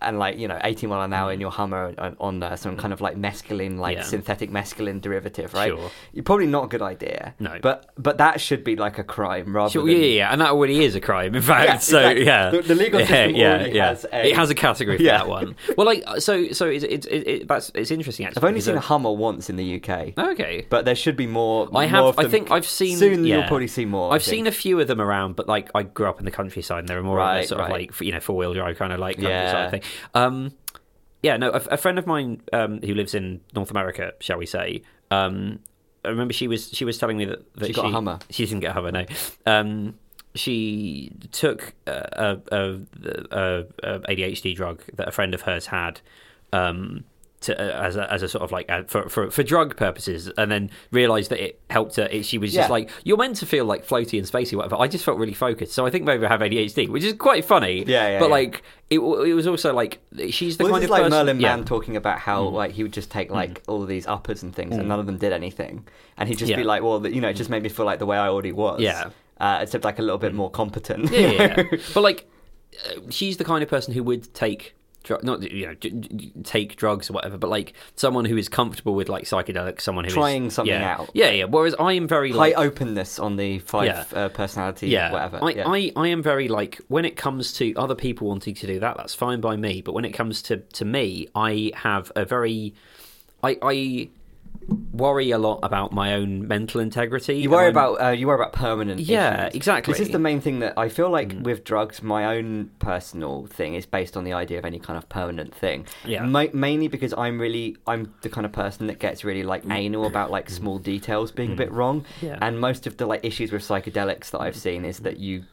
And like you know, eighty mile an hour in your Hummer on, on uh, some kind of like mescaline, like Yeah. synthetic mescaline derivative, right? Sure. You're probably not a good idea. No. but but that should be like a crime rather Sure, than yeah, yeah, and that already is a crime. In fact, Yeah, <laughs> so exactly. yeah, The- the legal system yeah, already yeah. has a- it has a category for that one. Well, like, so, so it's it's it, it, that's it's interesting. Actually, I've only seen a uh, Hummer once in the UK, Okay, but there should be more. I more have. of I think I've seen. Soon you'll probably see more. I've seen a few of them around, but like I grew up in the countryside, and there are more of Right, a sort of like you know four wheel drive kind of like countryside thing. Um, yeah, no, a, a friend of mine um, who lives in North America, shall we say? Um, I remember she was she was telling me that, that She got a Hummer. She didn't get a Hummer, no. Um, she took a, a, a ADHD drug that a friend of hers had. Um, to, uh, as a as a sort of like uh, for, for for drug purposes, and then realised that it helped her. It, she was just Yeah. like, "You're meant to feel like floaty and spacey, whatever." I just felt really focused, so I think maybe I have ADHD, which is quite funny. Yeah, yeah, But yeah. like, it it was also like she's the Well, kind of like person. Merlin yeah. Mm. Mann talking about how like he would just take like all of these uppers and things, and none of them did anything, and he'd just be like, "Well, you know, it just made me feel like the way I already was." Yeah. uh, except like a little bit more competent. yeah, yeah, yeah. <laughs> but like, uh, she's the kind of person who would take. Dr- Not you know, take drugs or whatever, but like someone who is comfortable with like psychedelics, someone who is- Trying something yeah. out. Yeah, yeah. Whereas I am very High like, openness on the five Yeah. uh, personality, yeah, whatever. I, yeah. I, I am very like when it comes to other people wanting to do that, that's fine by me. But when it comes to to me, I have a very, I I worry a lot about my own mental integrity. You worry about uh, you worry about permanent. Yeah, issues. exactly. Mm. This is the main thing that I feel like with drugs. My own personal thing is based on the idea of any kind of permanent thing. Yeah. Ma- mainly because I'm really I'm the kind of person that gets really like anal about like small details being a bit wrong. Mm. Yeah. And most of the like issues with psychedelics that I've seen is that you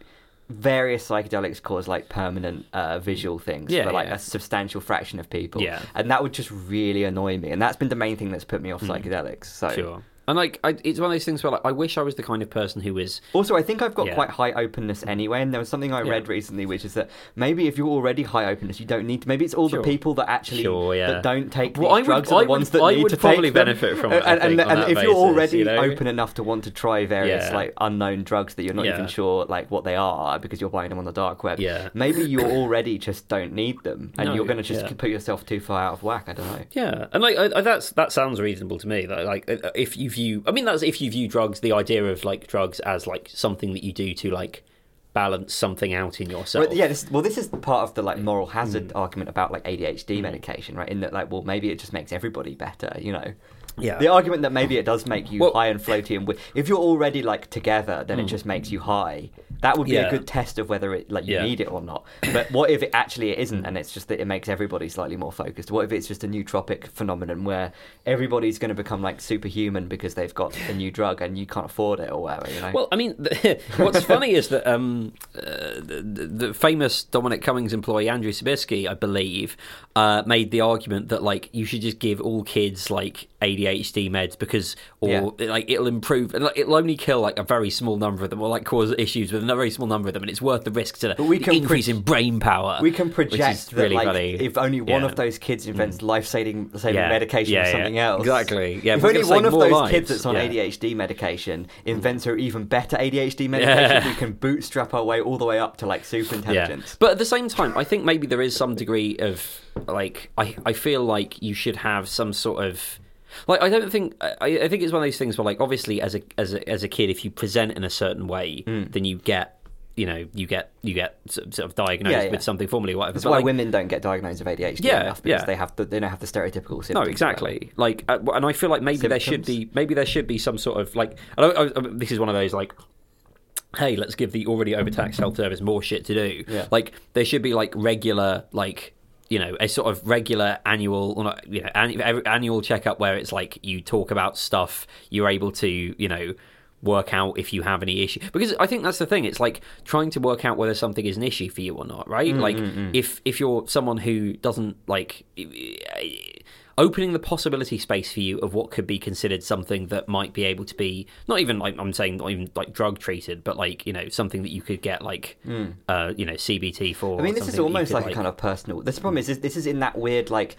various psychedelics cause like permanent uh, visual things Yeah, for like yeah. a substantial fraction of people. Yeah. and that would just really annoy me, and that's been the main thing that's put me off psychedelics. So. Sure. And like, I, it's one of those things where like, I wish I was the kind of person who is. Also, I think I've got Yeah. quite high openness anyway, and there was something I Yeah. read recently, which is that maybe if you're already high openness, you don't need to. Maybe it's all Sure. the people that actually Sure, yeah. that don't take Well, these I would- drugs are I the would- ones that I need would to probably benefit from <laughs> it, I And, and, think, and if you're already you know? open enough to want to try various like unknown drugs that you're not even sure like what they are because you're buying them on the dark web, Yeah. maybe you already just don't need them, and No, you're going to just put yourself too far out of whack. I don't know. Yeah, and like I, I, that's that sounds reasonable to me. Like uh, if you view, I mean, that's if you view drugs, the idea of like drugs as like something that you do to like balance something out in yourself. Well, yeah, this, well, this is part of the like moral hazard Mm. argument about like ADHD medication, right? In that, like, well, maybe it just makes everybody better, you know. Yeah. The argument that maybe it does make you Well- high and floaty, and if you're already like together, then it just makes you high. That would be. Yeah. a good test of whether it like you Yeah. need it or not. But what if it actually it isn't, and it's just that it makes everybody slightly more focused? What if it's just a nootropic phenomenon where everybody's going to become like superhuman because they've got a new drug and you can't afford it or whatever? You know. Well, I mean, <laughs> what's funny is that um, uh, the, the famous Dominic Cummings employee Andrew Sabisky, I believe, uh, made the argument that like you should just give all kids like ADHD meds because, or like it'll improve, it'll only kill like a very small number of them, or like cause issues with a very small number of them, and it's worth the risk to but we the can increase pro- in brain power. we can project that really like funny. if only one Yeah. of those kids mm. invents life-saving saving Yeah. medication Yeah, or something else. Exactly. Yeah, if only one of those lives. kids that's on. ADHD medication mm. invents an even better ADHD medication, we can bootstrap our way all the way up to like super intelligence. But at the same time, I think maybe there is some degree of like I I feel like you should have some sort of like I don't think I, I think it's one of those things where like obviously as a as a as a kid if you present in a certain way Hmm. then you get you know you get you get sort of diagnosed Yeah, yeah. with something formally or whatever. That's But, why like, women don't get diagnosed with ADHD Yeah, enough because yeah. they have the, they don't have the stereotypical symptoms. No, exactly. Like, uh, and I feel like maybe there should be maybe there should be some sort of like. I don't, I, I, this is one of those like. Hey, let's give the already overtaxed health service more shit to do. Like there should be like regular like you know a sort of regular annual or not, you know annual checkup where it's like you talk about stuff you're able to you know work out if you have any issue. Because I think that's the thing it's like trying to work out whether something is an issue for you or not right? Mm, like if if you're someone who doesn't like opening the possibility space for you of what could be considered something that might be able to be not even like I'm saying not even like drug treated, but like you know something that you could get like uh, you know CBT for. Hmm. I mean, this is something that you almost could, like, a kind of personal. This problem is this, this is in that weird like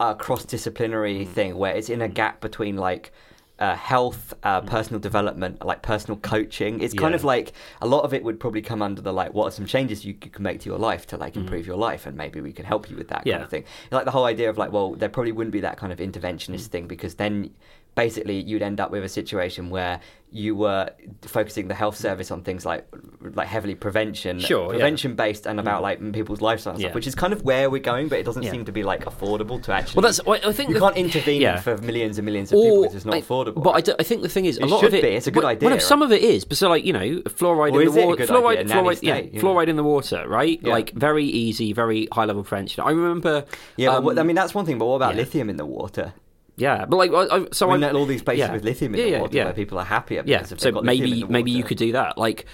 uh, cross disciplinary Mm. thing where it's in a gap between like. Uh, health, uh, personal development, like personal coaching. It's kind. Yeah. of like a lot of it would probably come under the like, what are some changes you can make to your life to like improve your life, and maybe we can help you with that kind Mm. Of thing. Like the whole idea of like, well, there probably wouldn't be that kind of interventionist Mm. thing because then basically you'd end up with a situation where you were focusing the health service on things like like heavily prevention, Sure, yeah. prevention based, and about like people's lifestyle Yeah. stuff, which is kind of where we're going, but it doesn't Yeah. seem to be like affordable to actually. Well, that's I think you the- can't intervene yeah. for millions and millions of people because it's not I- affordable. But I, do- I think the thing is, a It lot of it. be. It's a good well, idea, Well, right? some of it is, but so like you know, fluoride Or in the water, fluoride? Fluoride, yeah, state, yeah. fluoride in the water, right? Yeah. Like very easy, very high level prevention. I remember. yeah, um, what- I mean that's one thing. But what about yeah. lithium in the water? Yeah, but like, I, I, so I mean, all these places yeah. with lithium in Yeah, the water yeah. where people are happier. yeah. So maybe maybe you could do that. Like,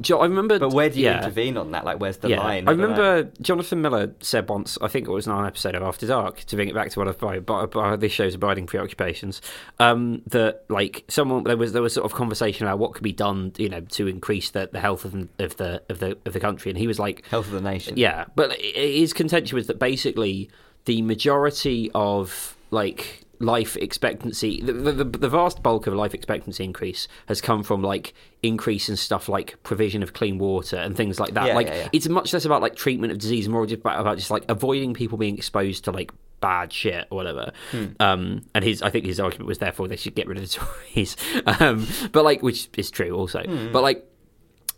Jo- I remember. But where do you intervene on that? Like, where's the line? I remember Jonathan Miller said once, I think it was on an episode of After Dark, to bring it back to one of my, by this show's abiding preoccupations, um, that like someone there was there was sort of conversation about what could be done, you know, to increase the, the health of, of the of the of the country, and he was like, health of the nation. yeah, but his contention was that basically the majority of like life expectancy, the, the, the vast bulk of life expectancy increase has come from like increase in stuff like provision of clean water and things like that. Yeah, like yeah, yeah. it's much less about like treatment of disease, more just about, about just like avoiding people being exposed to like bad shit or whatever. Hmm. Um, and his, I think his argument was therefore they should get rid of the <laughs> Tories. um, but like, which is true also. Hmm. But like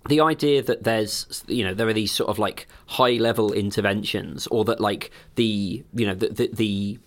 the idea that there's you know there are these sort of like high level interventions or that like the you know the the, the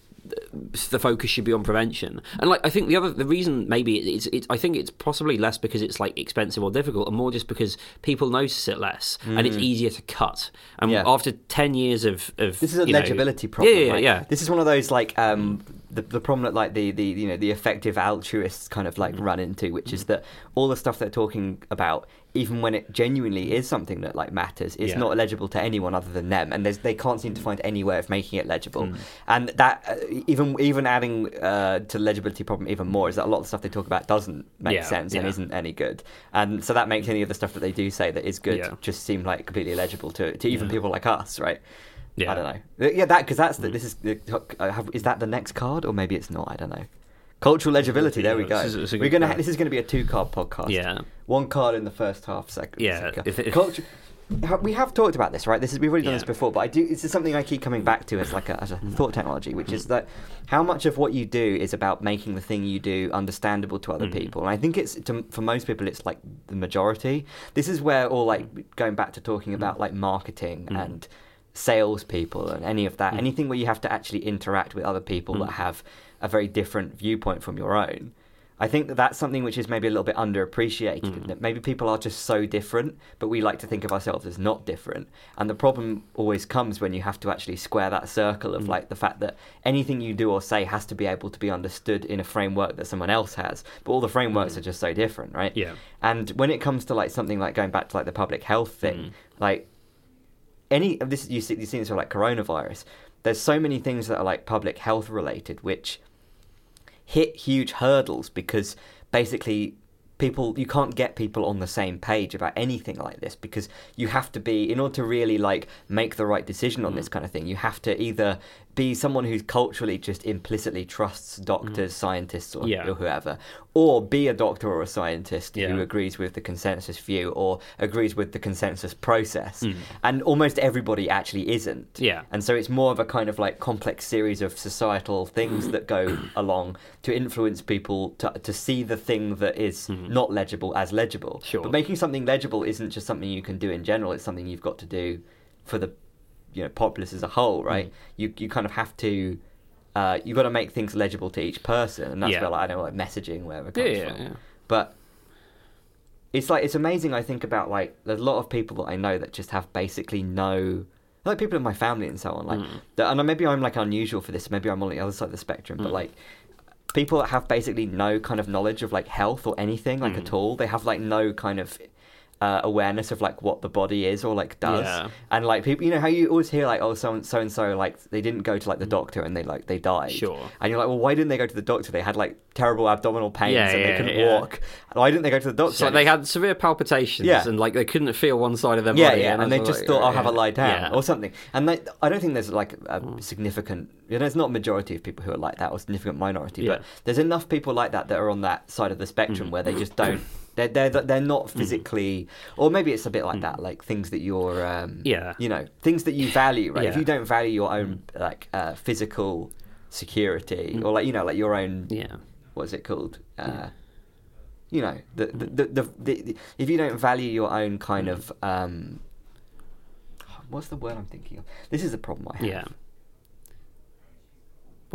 the focus should be on prevention and like i think the other the reason maybe it's, it's i think it's possibly less because it's like expensive or difficult and more just because people notice it less and it's easier to cut and Mm. Yeah. after 10 years of, of This is a you know- legibility problem. yeah yeah right? yeah This is one of those like um, the, the problem that like the, the you know the effective altruists kind of like run into, which is that all the stuff they're talking about, even when it genuinely is something that like matters, is Yeah. not legible to anyone other than them, and there's, they can't seem to find any way of making it legible. Mm. And that uh, even even adding uh, to the legibility problem even more is that a lot of the stuff they talk about doesn't make Yeah, sense and isn't any good, and so that makes any of the stuff that they do say that is good Yeah. just seem like completely illegible to to even Yeah. people like us, right? Yeah. I don't know. Uh, Yeah, that because that's the, Mm. this is the, uh, have, is that the next card or maybe it's not. I don't know. Cultural legibility. There we go. this is- it's a We're gonna. card. this is going to be a two card podcast. Yeah. One card in the first half. Second. Yeah, second card. if Culture. We have talked about this, right? This is we've already done Yeah. this before, but I do. This is something I keep coming back to as like a, as a thought technology, which is that how much of what you do is about making the thing you do understandable to other Mhm. people. And I think it's to, for most people, it's like the majority. This is where all like going back to talking about like marketing Mm. and salespeople and any of that, Mm. anything where you have to actually interact with other people Mm. that have a very different viewpoint from your own. I think that that's something which is maybe a little bit underappreciated. Mm. That maybe people are just so different, but we like to think of ourselves as not different. And the problem always comes when you have to actually square that circle of Mm. like the fact that anything you do or say has to be able to be understood in a framework that someone else has. But all the frameworks Mm. are just so different, right? Yeah. And when it comes to like something like going back to like the public health thing, Mm. like any of this you see seen this with like coronavirus. There's so many things that are like public health related which hit huge hurdles because basically people you can't get people on the same page about anything like this because you have to be in order to really like make the right decision on this mm. kind of thing you have to either be someone who's culturally just implicitly trusts doctors scientists or, Yeah. or whoever or be a doctor or a scientist Yeah. who agrees with the consensus view or agrees with the consensus process Mm. and almost everybody actually isn't Yeah. and so it's more of a kind of like complex series of societal things that go <clears throat> along to influence people to, to see the thing that is not legible as legible. Sure. But making something legible isn't just something you can do in general, it's something you've got to do for the you know populace as a whole, right? You you kind of have to uh, you've got to make things legible to each person, and that's Yeah. where like I don't know like messaging wherever it comes yeah, from. yeah. But it's like it's amazing. I think about like there's a lot of people that I know that just have basically no like people in my family and so on. Like, Mm. that, and maybe I'm like unusual for this. Maybe I'm on the other side of the spectrum. But Mm. like people that have basically no kind of knowledge of like health or anything like Mm. at all. They have like no kind of uh, awareness of like what the body is or like does. Yeah. And like people, you know how you always hear like oh so and so and so like they didn't go to like the doctor and they like they died. Mm. Sure. And you're like, well, why didn't they go to the doctor? They had like terrible abdominal pains Yeah, and they couldn't yeah. walk. Why didn't they go to the doctor? So they had severe palpitations Yeah. and like they couldn't feel one side of their yeah, body. yeah, and, I they just like, thought, "I'll yeah. have a lie down" Yeah. or something. And they, I don't think there's like a significant, you know, there's not a majority of people who are like that, or significant minority, but there's enough people like that that are on that side of the spectrum Mm. where they just don't. They're, they're they're not physically, or maybe it's a bit like that, like things that you're, um, Mm. Yeah. you know, things that you value, right? If you don't value your own like uh, physical security, or like you know, like your own, Mm. Yeah. what is it called? Uh, Yeah. You know, the the, the, the, the, the if you don't value your own kind of um, what's the word I'm thinking of? This is the problem I have. Yeah.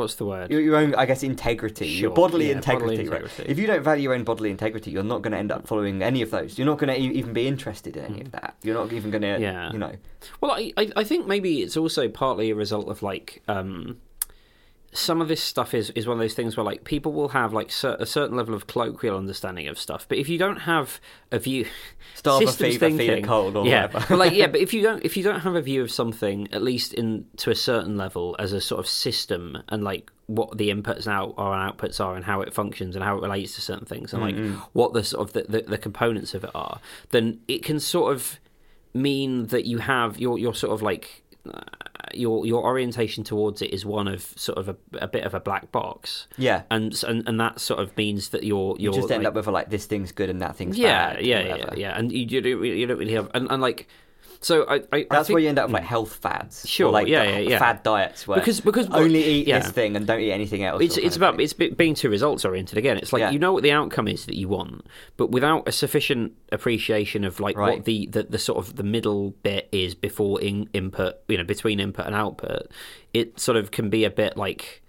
What's the word? Your, your own, I guess, integrity, your bodily, yeah, integrity, bodily right? integrity. If you don't value your own bodily integrity, you're not going to end up following any of those. You're not going to e- even be interested in any of that. You're not even going to. Yeah. you know. Well, I, I I think maybe it's also partly a result of like um, some of this stuff is, is one of those things where like people will have like cer- a certain level of colloquial understanding of stuff, but if you don't have a view, Starve a fever, feed a cold, or yeah, whatever. but like yeah, <laughs> but if you don't if you don't have a view of something at least in to a certain level as a sort of system and like what the inputs are and outputs are and how it functions and how it relates to certain things and like what the sort of the, the, the components of it are, then it can sort of mean that you have your your sort of like your your orientation towards it is one of sort of a, a bit of a black box, Yeah. and and and that sort of means that you're You you're just end like, up with a, like this thing's good and that thing's yeah bad. yeah yeah yeah, and you, you don't really, you don't really have and, and like so I I, I That's think, where you end up with like health fads. Sure, like yeah, yeah, yeah. Fad diets where Because- because- only eat yeah. this thing and don't eat anything else. It's it's about it's being too results oriented again. It's like Yeah. you know what the outcome is that you want, but without a sufficient appreciation of like Right. what the, the the sort of the middle bit is before in, input, you know, between input and output, it sort of can be a bit like,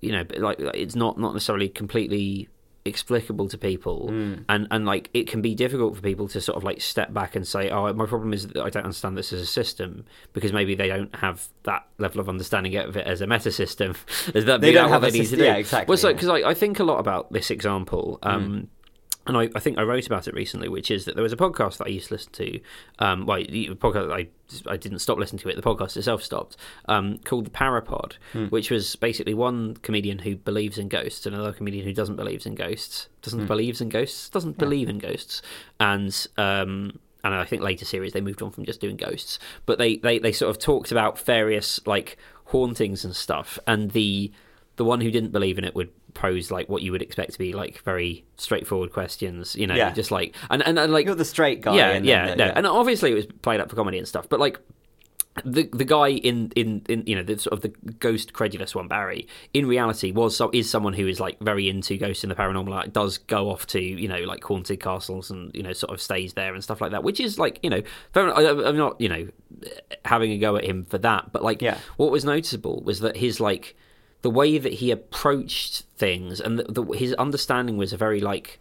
you know, like, it's not not necessarily completely explicable to people, Mm. and and like it can be difficult for people to sort of like step back and say, "Oh, my problem is that I don't understand this as a system," because maybe they don't have that level of understanding of it as a meta system. <laughs> Is that They don't that have what a system- to do? yeah, exactly, Well, so yeah. because I, I think a lot about this example. Mm. And I, I think I wrote about it recently, which is that there was a podcast that I used to listen to. Um, well, the podcast I I didn't stop listening to it. The podcast itself stopped. Um, called the Parapod, Hmm. which was basically one comedian who believes in ghosts, and another comedian who doesn't believes in ghosts, doesn't believes in ghosts, doesn't believe in ghosts, and um, and I think later series they moved on from just doing ghosts, but they they they sort of talked about various like hauntings and stuff, and the the one who didn't believe in it would pose like what you would expect to be like very straightforward questions, you know, Yeah. just like and and, and like You're the straight guy. yeah, yeah, then, no, uh, and obviously it was played up for comedy and stuff, but like the the guy in, in, in you know the sort of the ghost credulous one Barry in reality was so is someone who is like very into ghosts and the paranormal like does go off to you know like haunted castles and you know sort of stays there and stuff like that which is like you know fair, I, I'm not you know having a go at him for that but like Yeah. what was noticeable was that his like the way that he approached things and the, the, his understanding was a very like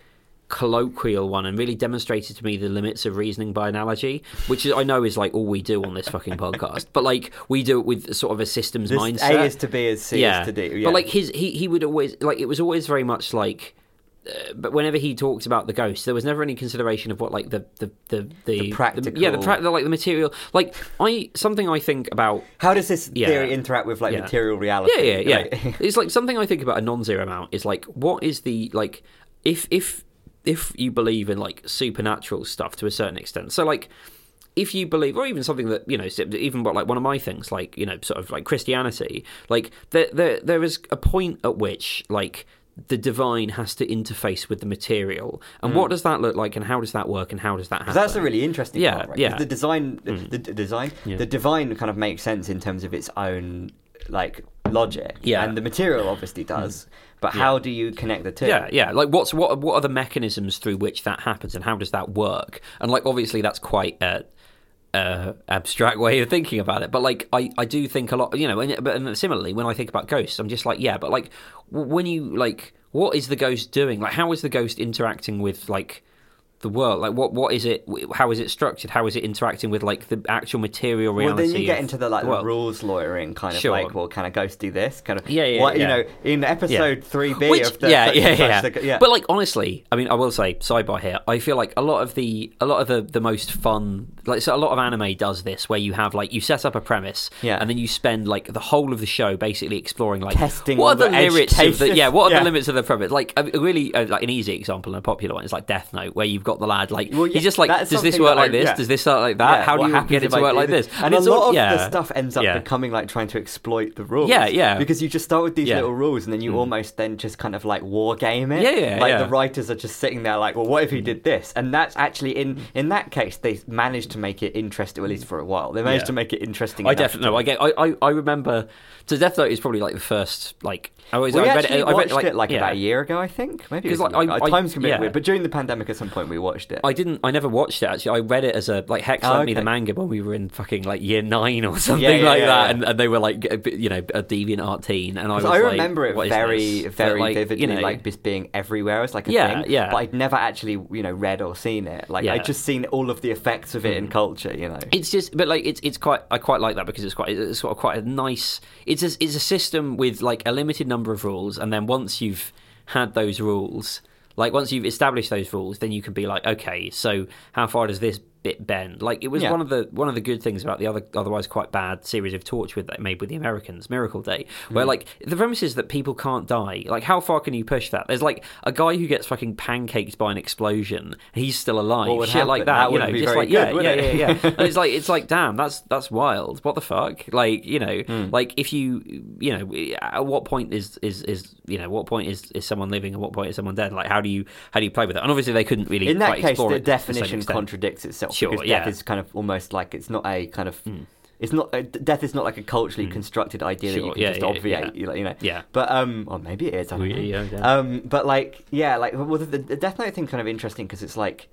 colloquial one and really demonstrated to me the limits of reasoning by analogy which is, i know is like all we do on this fucking podcast but like we do it with sort of a systems this mindset A is to B as C yeah. is to D. Yeah. but like his he, he would always like it was always very much like uh, but whenever he talked about the ghost, there was never any consideration of what like the the the, the, practical- yeah the, pra- the like the material like I something I think about how does this Yeah. theory interact with like Yeah. material reality? yeah, yeah, yeah. Like- <laughs> it's like something I think about a non-zero amount is like, what is the like, if if if you believe in like supernatural stuff to a certain extent, so like. If you believe, or even something that you know, even what like one of my things, like you know, sort of like Christianity, like there, there, there is a point at which like the divine has to interface with the material, and what does that look like, and how does that work, and how does that happen? that's a really interesting Yeah, part, right? yeah. Mm. The design, the, the design, Yeah. the divine kind of makes sense in terms of its own like logic. Yeah. Mm. and the material obviously does. But how do you connect the two? Yeah, yeah. Like, what's what? What are the mechanisms through which that happens, and how does that work? And like, obviously, that's quite a, a abstract way of thinking about it. But like, I, I do think a lot. You know, and, but and similarly, when I think about ghosts, I'm just like, yeah. But like, when you like, what is the ghost doing? Like, how is the ghost interacting with like the world? Like, what what is it? How is it structured? How is it interacting with like the actual material reality Well, then you get into the like the rules lawyering kind of Sure. like, well, can a ghost do this? Kind of, Yeah, yeah, What, yeah. You know, in episode three B Which, of the yeah, <laughs> yeah, yeah. the- yeah. But like honestly, I mean, I will say sidebar here. I feel like a lot of the a lot of the the most fun, like so a lot of anime does this, where you have like you set up a premise, Yeah. and then you spend like the whole of the show basically exploring like Testing what are the, the limits of the yeah, what are Yeah. the limits of the premise? Like a, a really uh, like an easy example and a popular one is like Death Note, where you've got the lad like Well, yeah, he's just like, does this work like I- this? yeah. Does this start like that? Yeah, How do you get it to I work like this? And, it's a lot all- of the stuff ends up becoming like trying to exploit the rules. Yeah, yeah. Because you just start with these. Mm. little rules, and then you almost then just kind of like war game it. Yeah, yeah, Like the writers are just sitting there like, well, what if he did this? And that's actually in in that case they managed to make it interesting, at least for a while. They managed to make it interesting. I definitely know. I get. I, I, I remember. So Death Note is probably like the first like. I was. I read it. I watched read, it like yeah. about a year ago, I think. Maybe 'Cause, it was like, I- I- times can be yeah. weird, but during the pandemic, at some point, we watched it. I didn't. I never watched it actually. I read it as a like Hex ah, Oh, lent me the manga when we were in fucking like year nine or <laughs> something Yeah, yeah, like yeah, that. And, and they were like a bit, you know a deviant art teen, and I was. I like, remember it what is very, very like, vividly, You know, like just being everywhere as like a Yeah, thing. yeah. But I'd never actually, you know, read or seen it. Like. I'd just seen all of the effects of it in hmm. culture. You know, It's just, but like it's it's quite. I quite like that because it's quite it's sort of quite a nice. It's a, it's a system with like a limited number of rules, and then once you've had those rules, like once you've established those rules, then you can be like, okay, so how far does this bit bend? Like it was Yeah. one of the one of the good things about the other otherwise quite bad series of Torchwood that made with the Americans, Miracle Day, where Mm. like the premise is that people can't die. Like how far can you push that? There's like a guy who gets fucking pancaked by an explosion, he's still alive. Shit like that, That you know, just like yeah, good, would yeah, it? yeah, yeah, <laughs> and it's like it's like damn, that's that's wild. What the fuck? Like you know, Hmm. like if you you know, at what point is is is you know, what point is is someone living and what point is someone dead? Like how do you how do you play with that? And obviously they couldn't really in that case, explore the it to a certain definition contradicts itself Sure, because yeah. death is kind of almost like it's not a kind of. It's not uh, death is not like a culturally constructed idea that Hmm. You can yeah, just yeah, obviate. yeah. You know. Yeah. But um, or maybe it is. I don't know. Um, but like, yeah, like, well, the, the Death Note thing kind of interesting because it's like,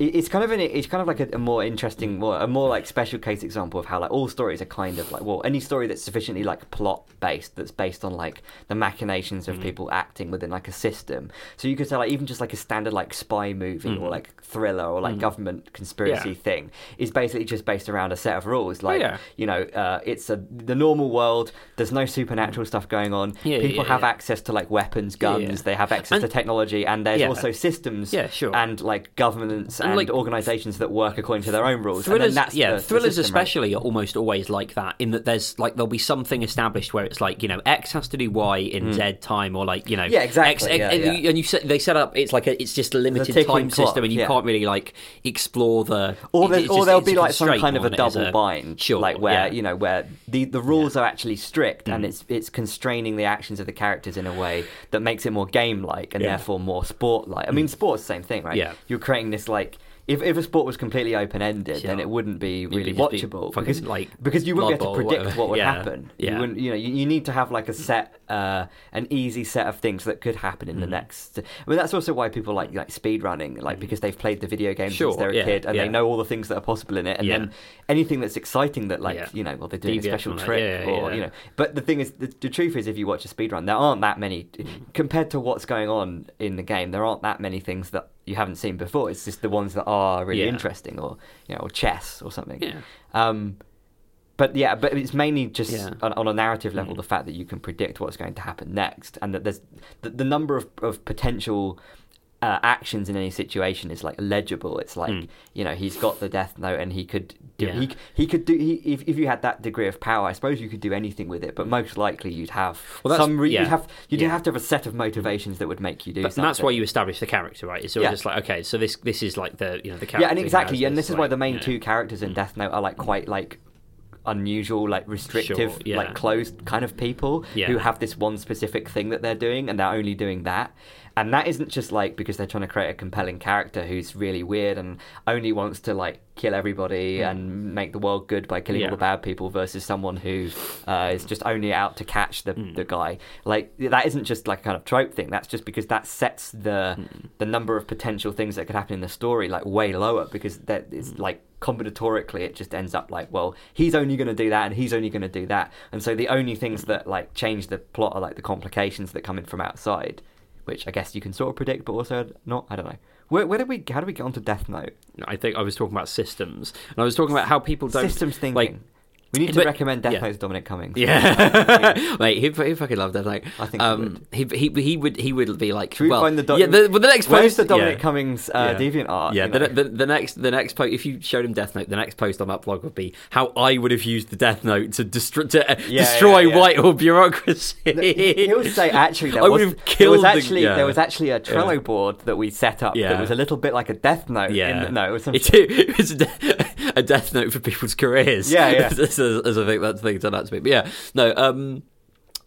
it's kind of an it's kind of like a, a more interesting more a more like special case example of how like all stories are kind of like well any story that's sufficiently like plot based that's based on like the machinations Mm-hmm. of people acting within like a system so you could say like even just like a standard like spy movie or like thriller or like government conspiracy Mm-hmm. Yeah. thing is basically just based around a set of rules like yeah. you know uh, it's a the normal world there's no supernatural stuff going on Yeah, people have access to like weapons guns they have access to technology and there's also systems Yeah, sure. and like governments And, like, organizations that work according to their own rules. Thrillers, yeah, the- the thrillers system, right? especially are almost always like that. In that there's like there'll be something established where it's like you know X has to do Y in Z time, or like you know. Yeah, exactly, X, yeah, and, yeah. you, and you set, they set up it's like a, it's just a limited time clock, system, and you yeah. can't really like explore the Or, it- or just- there'll be like some kind of a than it is double bind, Sure, like where. Mm. you know where the, the rules are actually strict and it's it's constraining the actions of the characters in a way that makes it more game like and. Mm. therefore more sport like. I mean, sport's same thing, right? Yeah. You're creating this like. If, if a sport was completely open ended, then it wouldn't be really be watchable fucking, because like, because you wouldn't be able to predict what would <laughs> Yeah. happen. Yeah. You wouldn't, you know, you, you need to have like a set, uh, an easy set of things that could happen in the Mm. next. I mean, that's also why people like like speed running, like because they've played the video game Mm. Sure, since they're a yeah, kid and yeah. they know all the things that are possible in it, and Yeah. then anything that's exciting that like Yeah. you know, well they're doing a special trick yeah, or yeah. you know. But the thing is, the, the truth is, if you watch a speed run, there aren't that many Mm. compared to what's going on in the game. There aren't that many things that you haven't seen before. It's just the ones that are really Yeah. interesting, or you know, or chess or something. Yeah. Um, but yeah, but it's mainly just Yeah. on, on a narrative level Mm. the fact that you can predict what's going to happen next, and that there's the, the number of, of potential uh, actions in any situation is like legible. It's like Mm. you know he's got the death note, and he could do Yeah. he he could do he, if if you had that degree of power, I suppose you could do anything with it. But most likely you'd have Well, some re- yeah. you'd have you'd Yeah. have to have a set of motivations that would make you do But- something. and that's why you establish the character, right? It's sort of just like okay, so this this is like the you know the character. yeah, and exactly, and this is why the main two characters in mm. Death Note are like quite like unusual, like restrictive, Sure, yeah. like closed kind of people Yeah. who have this one specific thing that they're doing, and they're only doing that. And that isn't just like because they're trying to create a compelling character who's really weird and only wants to like kill everybody and make the world good by killing. Yeah. all the bad people versus someone who uh, is just only out to catch the, Hmm. the guy. Like that isn't just like a kind of trope thing. That's just because that sets the Hmm. the number of potential things that could happen in the story like way lower because that is Hmm. like combinatorically it just ends up like well he's only going to do that and he's only going to do that and so the only things that like change the plot are like the complications that come in from outside which I guess you can sort of predict but also not I don't know where, where did we how did we get onto Death Note? I think I was talking about systems, and I was talking about how people don't systems thinking. like we need to But- recommend Death yeah. Note to Dominic Cummings Yeah, mate, <laughs> he, he fucking loved that. Like, I think he um, he, he he would he would be like, Should we find the doc- yeah, the, well, the next where's post, the Dominic yeah. Cummings uh, deviant art Yeah, the, know? the, the next the next post if you showed him Death Note, the next post on that blog would be how I would have used the Death Note to, destro- to uh, destroy. Whitehall bureaucracy. He would say actually <laughs> there I was, would have there killed was the- actually yeah. there was actually a Trello board that we set up Yeah. that was a little bit like a Death Note. in Yeah, the- no, <laughs> it was some It, it was <laughs> a, death note for people's careers. Yeah, yeah. <laughs> as, as, I think that's the thing turned out to be. But yeah, no. Um,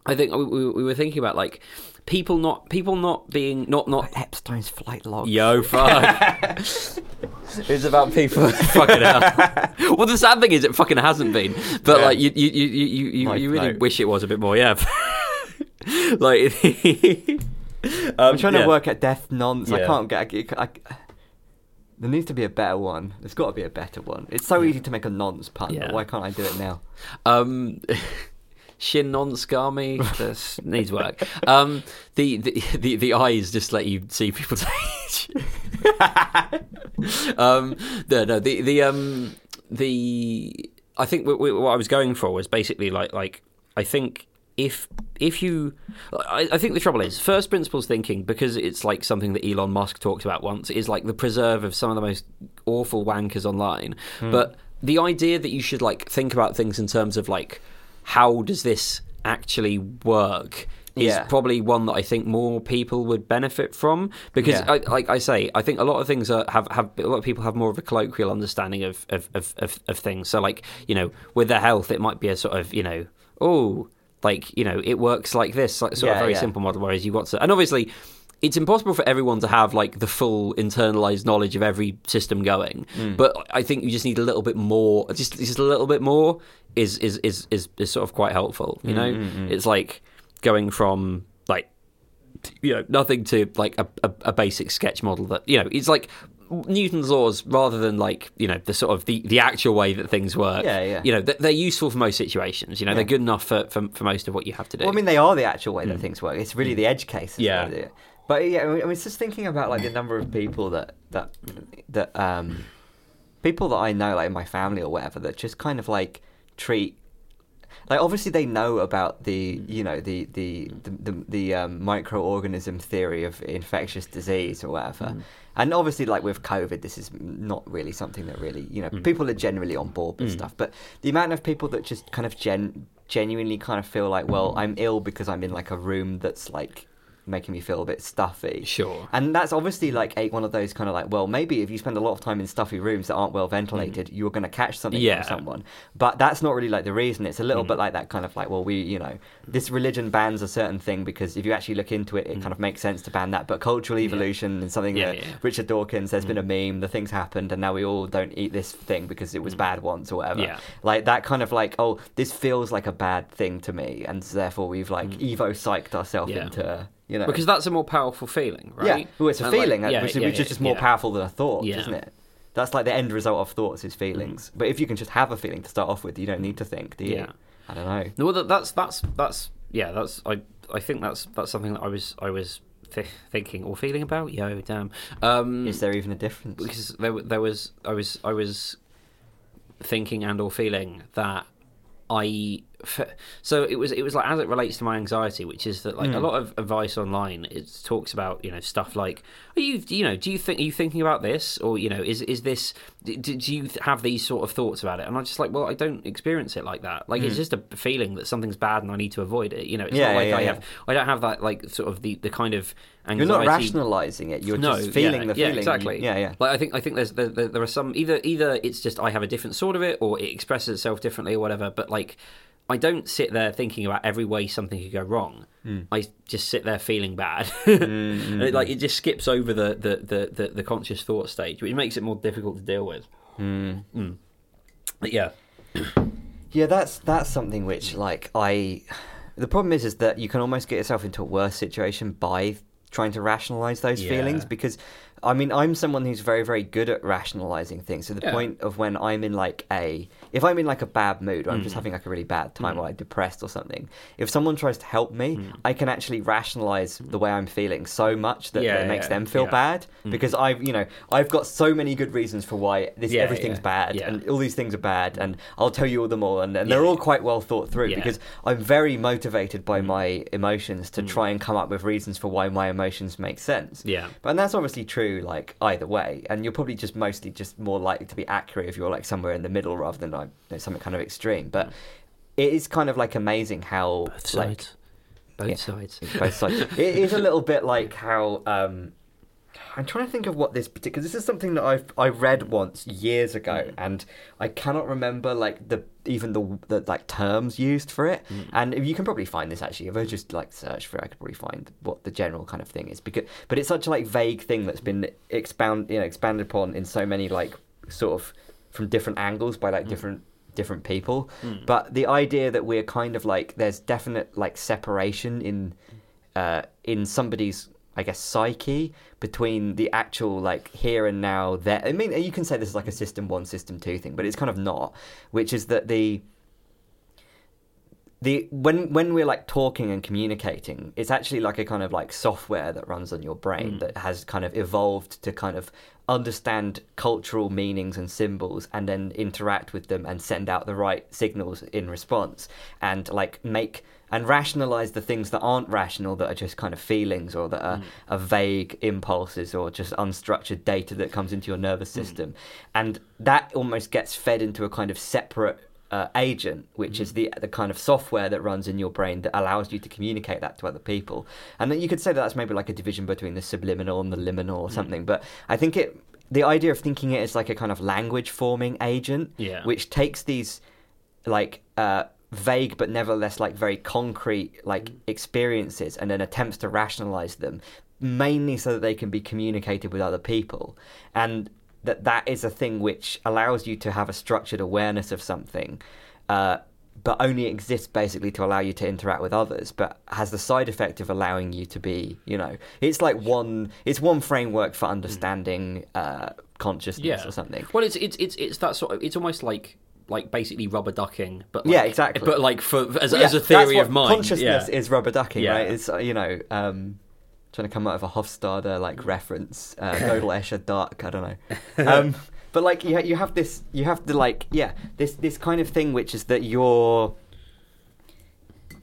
I think we, we, we were thinking about like people not people not being not not. Epstein's flight log. Yo, fuck. <laughs> it's about people fucking hell. Well, the sad thing is, it fucking hasn't been. But Yeah. like, you you you you you, Life you really note. wish it was a bit more. Yeah. like, I'm trying yeah. to work at Death Nonce. I can't get. I, I, there needs to be a better one. There's got to be a better one. It's so easy to make a nonce pun. Yeah. Why can't I do it now? Um, Shinoncegami. This needs work. Um, the, the the the eyes just let you see people's <laughs> age. <laughs> um, no, no. The the um the I think what I was going for was basically like like I think if if you I, I think the trouble is first principles thinking because it's like something that Elon Musk talked about once is like the preserve of some of the most awful wankers online hmm. but the idea that you should like think about things in terms of like how does this actually work is Yeah. probably one that I think more people would benefit from because Yeah. I, like I say I think a lot of things are, have have a lot of people have more of a colloquial understanding of of, of, of of things so like you know with their health it might be a sort of you know oh like you know it works like this like sort of very yeah. simple model whereas you've got to and obviously it's impossible for everyone to have like the full internalized knowledge of every system going Mm. but i think you just need a little bit more just just a little bit more is is is is, is sort of quite helpful you know Mm, it's like going from like you know nothing to like a, a, a basic sketch model that you know it's like Newton's laws rather than like you know the sort of the, the actual way that things work. Yeah, yeah. You know they're useful for most situations. You know Yeah. they're good enough for, for for most of what you have to do. Well, I mean, they are the actual way that things work. It's really the edge case. Yeah. But yeah, I mean, I mean, it's just thinking about like the number of people that that that um people that I know, like in my family or whatever, that just kind of like treat. Like obviously they know about the you know the the the, the, the um, microorganism theory of infectious disease or whatever, and obviously like with COVID this is not really something that really you know mm. people are generally on board with mm. stuff, but the amount of people that just kind of gen genuinely kind of feel like well I'm ill because I'm in like a room that's like making me feel a bit stuffy. Sure. And that's obviously like a, one of those kind of like, well, maybe if you spend a lot of time in stuffy rooms that aren't well ventilated, you're going to catch something Mm. Yeah. from someone. But that's not really like the reason. It's a little Mm. bit like that kind of like, well, we, you know, this religion bans a certain thing because if you actually look into it, it kind of makes sense to ban that. But cultural evolution and something Mm. Yeah, that yeah. Mm. Richard Dawkins, there's been a meme, the thing's happened, and now we all don't eat this thing because it was bad once or whatever. Mm. Yeah. Like that kind of like, oh, this feels like a bad thing to me, and therefore we've like evo psyched ourselves Mm. Yeah. into, you know, because that's a more powerful feeling, right? yeah, well, it's a And, like, feeling, yeah, which, yeah, which yeah, is just more powerful than a thought, isn't it? That's like the end result of thoughts is feelings. But if you can just have a feeling to start off with, you don't need to think, do you? Yeah. I don't know. No, that, that's that's that's yeah, that's I I think that's that's something that I was I was th- thinking or feeling about. Yo, damn. Um, Is there even a difference? because there there was I was I was thinking and or feeling that I so it was it was like as it relates to my anxiety, which is that like a hmm. lot of advice online it talks about you know stuff like are you you know do you think are you thinking about this or you know is is this do, do you have these sort of thoughts about it? And I'm just like well I don't experience it like that. Like it's hmm. just a feeling that something's bad and I need to avoid it. You know it's Yeah, not like yeah, I yeah. have I don't have that like sort of the the kind of You're not rationalizing it. You're just feeling yeah, the yeah, feeling. exactly. Yeah, yeah. Like I think I think there's there, there, there are some either either it's just I have a different sort of it or it expresses itself differently or whatever. But like I don't sit there thinking about every way something could go wrong. Hmm. I just sit there feeling bad. <laughs> And it, like it just skips over the, the, the, the, the conscious thought stage, which makes it more difficult to deal with. Mm. But yeah. Yeah, that's that's something which like I the problem is is that you can almost get yourself into a worse situation by trying to rationalize those Yeah. feelings because I mean I'm someone who's very very good at rationalizing things to the Yeah. point of when I'm in like a if I'm in like a bad mood or I'm just Mm. having like a really bad time or like depressed or something if someone tries to help me Mm. I can actually rationalize the way I'm feeling so much that, Yeah, that it makes yeah, them feel yeah. bad because I've you know I've got so many good reasons for why this everything's bad and all these things are bad and I'll tell you all them all and, and they're all quite well thought through because I'm very motivated by Mm. my emotions to try and come up with reasons for why my emotions make sense. Yeah. But and that's obviously true like either way and you're probably just mostly just more likely to be accurate if you're like somewhere in the middle rather than you know, something kind of extreme. But mm. it is kind of like amazing how Both like sides. Both Yeah. sides. <laughs> both sides. <laughs> it is a little bit like how um, I'm trying to think of what this particular. This is something that I've I read once years ago, mm. and I cannot remember like the even the, the like terms used for it. Mm. And if you can probably find this actually. If I just like search for it, I could probably find what the general kind of thing is. Because but it's such a like vague thing that's been expound you know expanded upon in so many like sort of from different angles by like different different people. But the idea that we're kind of like there's definite like separation in uh in somebody's i guess psyche between the actual like here and now there. I mean you can say this is like a system one system two thing but it's kind of not which is that the the when when we're like talking and communicating it's actually like a kind of like software that runs on your brain mm. that has kind of evolved to kind of understand cultural meanings and symbols and then interact with them and send out the right signals in response and like make and rationalize the things that aren't rational that are just kind of feelings or that are, mm. are vague impulses or just unstructured data that comes into your nervous mm. system. And that almost gets fed into a kind of separate uh, agent, which is the the kind of software that runs in your brain that allows you to communicate that to other people. And then you could say that that's maybe like a division between the subliminal and the liminal or something. But I think it the idea of thinking it as like a kind of language forming agent, Yeah. which takes these like uh, vague but nevertheless like very concrete like experiences and then attempts to rationalize them mainly so that they can be communicated with other people and that that is a thing which allows you to have a structured awareness of something uh, but only exists basically to allow you to interact with others, but has the side effect of allowing you to be, you know, it's like one, it's one framework for understanding uh, consciousness yeah or something. Well, it's it's it's it's that sort of. It's almost like like basically rubber ducking, but like, Yeah, exactly. But like for as, Yeah, as a theory of mind, consciousness yeah. is rubber ducking, right? It's you know, um, trying to come out of a Hofstadter like reference, uh, <laughs> Gödel, Escher, Dark. I don't know. <laughs> Um, but like you, you have this, you have the like, yeah, this this kind of thing, which is that you're.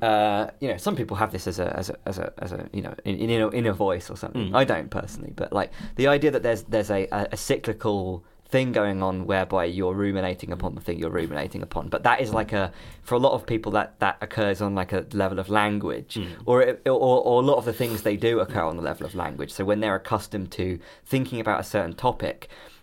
Uh, you know, some people have this as a as a as a, as a you know in, in inner, inner voice or something. Mm. I don't personally, but like the idea that there's there's a, a, a cyclical thing going on whereby you're ruminating upon the thing you're ruminating upon. But that is like a for a lot of people that that occurs on like a level of language, Mm. or, it, or or a lot of the things they do occur on the level of language. So when they're accustomed to thinking about a certain topic.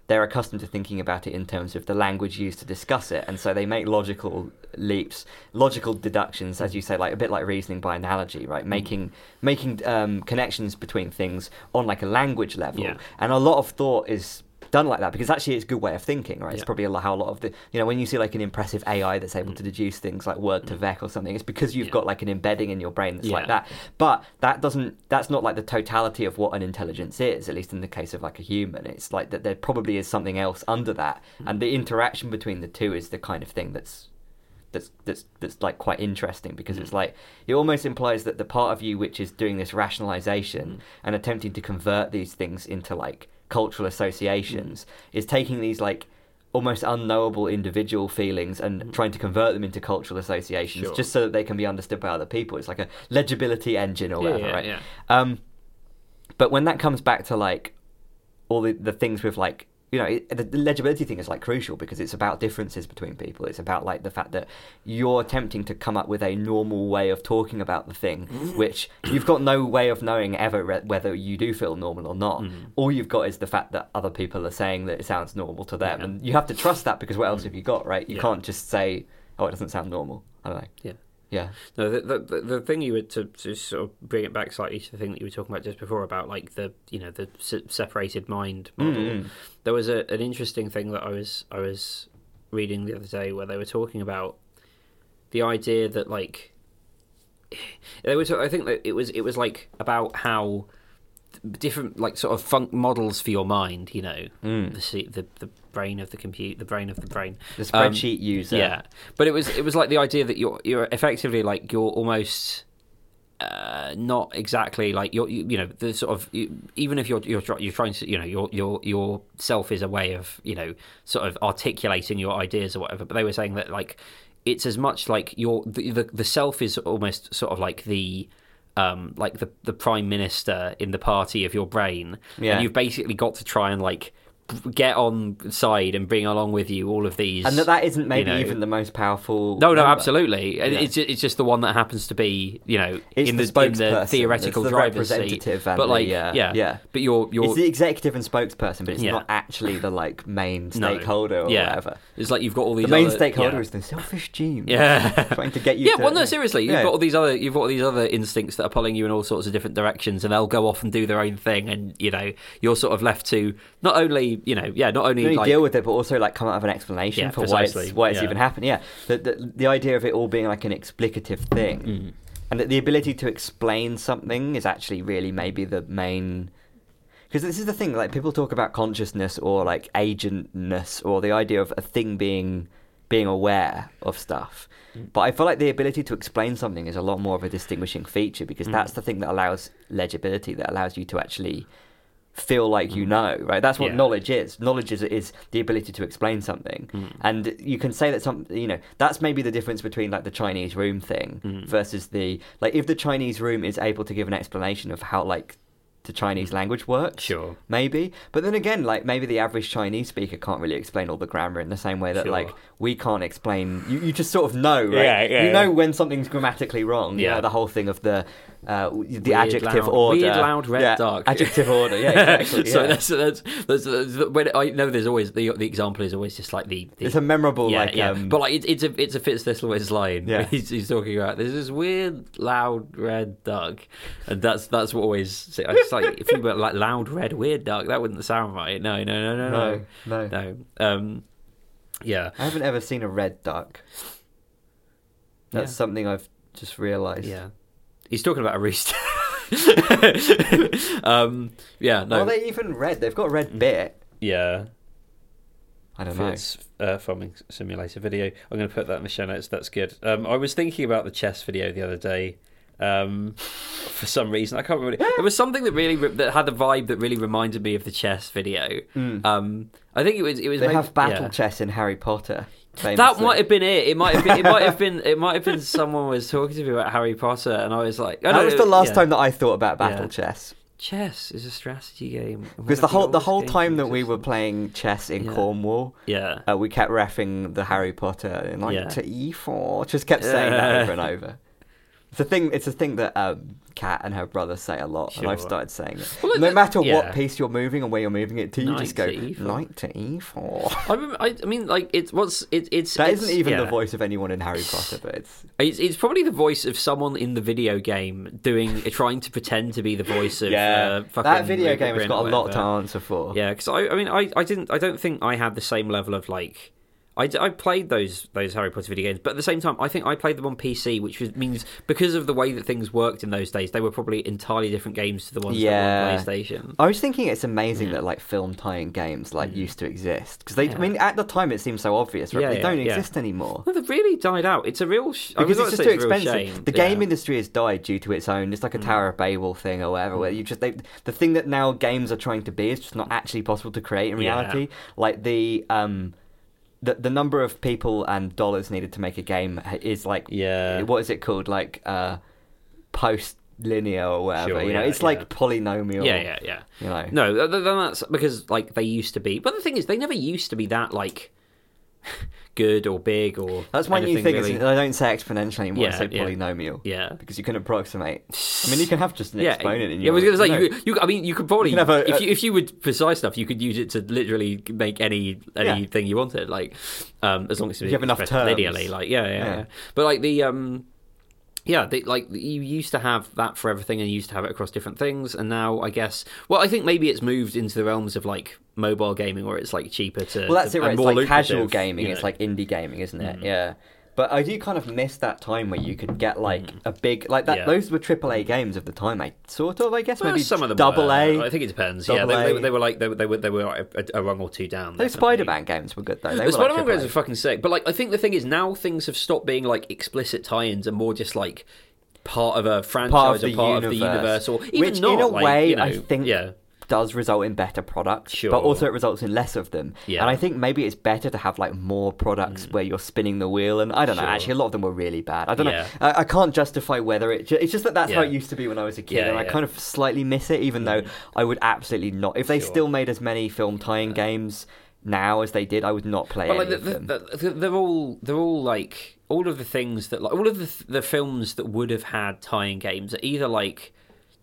They're accustomed to thinking about it in terms of the language used to discuss it, and so they make logical leaps, logical deductions, as you say, like a bit like reasoning by analogy, right? Making making um, connections between things on like a language level, Yeah. and a lot of thought is done like that because actually it's a good way of thinking, right? It's Yeah. probably how a lot of the you know when you see like an impressive AI that's able mm. to deduce things like word to mm. vec or something, it's because you've Yeah. got like an embedding in your brain that's like that. But that doesn't that's not like the totality of what an intelligence is, at least in the case of like a human. It's like that there probably is something else under that, mm. and the interaction between the two is the kind of thing that's that's that's that's like quite interesting because it's like it almost implies that the part of you which is doing this rationalization and attempting to convert these things into like cultural associations is taking these like almost unknowable individual feelings and trying to convert them into cultural associations Sure. just so that they can be understood by other people it's like a legibility engine or Yeah, whatever yeah, right yeah. um but when that comes back to like all the, the things with like you know it, the, the legibility thing is like crucial because it's about differences between people it's about like the fact that you're attempting to come up with a normal way of talking about the thing Mm. which you've got no way of knowing ever re- whether you do feel normal or not Mm. all you've got is the fact that other people are saying that it sounds normal to them Yeah. and you have to trust that because what else have you got right you Yeah. can't just say oh it doesn't sound normal i don't know Yeah. Yeah No, the, the the thing you were to, to sort of bring it back slightly to the thing that you were talking about just before about like the you know the se- separated mind model. Mm. There was a, an interesting thing that I was I was reading the other day where they were talking about the idea that like <sighs> they were. ta- I think that it was it was like about how different like sort of funk models for your mind. You know, Mm. the, the the brain of the compute, the brain of the brain. the Um, spreadsheet user Yeah, but it was it was like the idea that you're you're effectively like you're almost uh, not exactly like you're you, you know the sort of you, even if you're you're you're trying to you know your your your self is a way of you know sort of articulating your ideas or whatever. But they were saying that like it's as much like your the the, the self is almost sort of like the um like the the prime minister in the party of your brain Yeah. and you've basically got to try and like get on side and bring along with you all of these and that that isn't maybe know- even the most powerful no, no, number. absolutely. Yeah. It's ju- it's just the one that happens to be, you know, It's in the the, in the spokesperson. theoretical It's the driver's seat. But like, the, uh, yeah, yeah. But you're you're it's the executive and spokesperson, but it's Yeah. not actually the like main No. stakeholder or yeah. whatever. It's like you've got all these The main other- stakeholder is the selfish gene. Yeah. <laughs> trying to get you. Yeah, to, well, no, seriously, you've got all these other, you've got all these other instincts that are pulling you in all sorts of different directions, and they'll go off and do their own thing, and you know, you're sort of left to not only, you know, yeah, not only like, deal with it, but also like come out with an explanation Yeah, for why it's why it's yeah. even happened. Yeah, the, the the idea of it all being like an explicative thing, Mm. and that the ability to explain something is actually really maybe the main. Because this is the thing, like people talk about consciousness or like agentness or the idea of a thing being being aware of stuff. Mm. But I feel like the ability to explain something is a lot more of a distinguishing feature because Mm. that's the thing that allows legibility, that allows you to actually feel like you know, right? That's what Mm. Yeah. knowledge is. Knowledge is is the ability to explain something, Mm. and you can say that some, you know, that's maybe the difference between like the Chinese room thing Mm. versus the like if the Chinese room is able to give an explanation of how like the Chinese language works, Sure. maybe. But then again, like maybe the average Chinese speaker can't really explain all the grammar in the same way that Sure. like we can't explain. You, you just sort of know, right? Yeah, yeah, you yeah. know when something's grammatically wrong. Yeah, Yeah. the whole thing of the uh, the Weird, adjective loud- order, weird, loud, red, yeah, dark. adjective <laughs> order. Yeah, exactly. so that's, that's that's that's when I know there's always the the example is always just like the, the it's a memorable yeah, like yeah. um, but like it's it's a it's a Fitzthistlewits line. Yeah. <laughs> He's, he's talking about there's this weird loud red duck, and that's that's what always. I just like if you were like loud red weird duck, that wouldn't sound right. No, no, no, no, no, no, no. no. Um, yeah, I haven't ever seen a red duck. That's something I've just realised. Yeah, he's talking about a rooster. <laughs> um, yeah, no, Well, they even red. They've got a red bit. yeah. I don't know. It's uh, farming simulator video. I'm going to put that in the show notes. That's good. Um, I was thinking about the chess video the other day. Um, for some reason, I can't remember. It was something that really that had a vibe that really reminded me of the chess video. Um, I think it was. It was. Mm. They maybe- have battle yeah. chess in Harry Potter. That might have been it. It might have been. It might have been. It might have been <laughs> someone was talking to me about Harry Potter, and I was like, oh, That no, was the last yeah. time that I thought about battle Yeah. chess. Chess is a strategy game. Because the whole the whole time that we were playing chess in Yeah. Cornwall, Yeah. uh, we kept refing the Harry Potter and like Yeah. to E4. Just kept saying that over and over. <laughs> It's a thing. It's a thing that um, Kat and her brother say a lot, and I've started saying it. Well, no that- matter yeah. what piece you're moving and where you're moving it to, you just go to E4. knight to E4. I, remember, I, I mean, like it's what's it, it's That it's, isn't even the yeah. voice of anyone in Harry Potter, but it's It's, it's probably the voice of someone in the video game doing trying to pretend to be the voice of uh, fucking that video Rupert game has Grint got or a lot to whatever. answer for. Yeah, because I, I mean, I, I didn't, I don't think I had the same level of like. I, d- I played those those Harry Potter video games, but at the same time, I think I played them on PC, which was, means because of the way that things worked in those days, they were probably entirely different games to the ones Yeah. on PlayStation. I was thinking it's amazing Yeah. that like film tie-in games like Mm. used to exist because they. Yeah. I mean, at the time it seemed so obvious, right? Yeah, they don't exist anymore. No, they've really died out. It's a real. Sh- Because it's just too expensive. The game. Mm. industry has died due to its own. It's like a Tower of Babel thing or whatever, where you just they, the thing that now games are trying to be is just not actually possible to create in reality. Like the um, the the number of people and dollars needed to make a game is like Yeah. what is it called? Like uh, post linear or whatever. Sure, you know, yeah, it's yeah. like polynomial. Yeah, yeah, yeah. You know. No, th- th- then that's because like they used to be. But the thing is, they never used to be that like <laughs> good or big or. That's my new thing. Really. Is I don't say exponential anymore. I say yeah. polynomial. Yeah. Because you can approximate. I mean, you can have just an Yeah, exponent in yeah, your. I was going to say no. you, you. I mean, you could probably You a- if you if you were precise enough, you could use it to literally make any anything you wanted, like um, as long as You have enough terms. linearly, like yeah, yeah, Yeah. yeah. But like the um, yeah, they, like you used to have that for everything, and you used to have it across different things, and now I guess, well, I think maybe it's moved into the realms of like mobile gaming, where it's like cheaper to. Well, that's to, it. Right? It's more like casual gaming. you It's like indie gaming, isn't it? Mm. Yeah. But I do kind of miss that time where you could get like Mm. a big like that. Yeah. Those were AAA games of the time. I sort of, I guess, Well, maybe some of them double were. A. I think it depends. yeah, they, they, were- they were like they, were- they were they were a, a rung or two down. Those. Spider-Man games were good though. They the were Spider-Man like games are fucking sick, but like I think the thing is now things have stopped being like explicit tie-ins and more just like part of a franchise Part of or part of the universe. universe, or even Which, not. in a like, way, you know, I think yeah, does result in better products, Sure. but also it results in less of them. Yeah. And I think maybe it's better to have like more products where you're spinning the wheel. And I don't know, Mm. Actually, a lot of them were really bad. I don't Yeah. know. I, I can't justify whether it. Ju- it's just that that's how it used to be when I was a kid, Yeah, and I kind of slightly miss it, even though Mm. I would absolutely not. If they Sure. still made as many film tie-in games now as they did, I would not play but like the, them. the, the, they're all they're all like all of the things that like all of the the films that would have had tie-in games are either like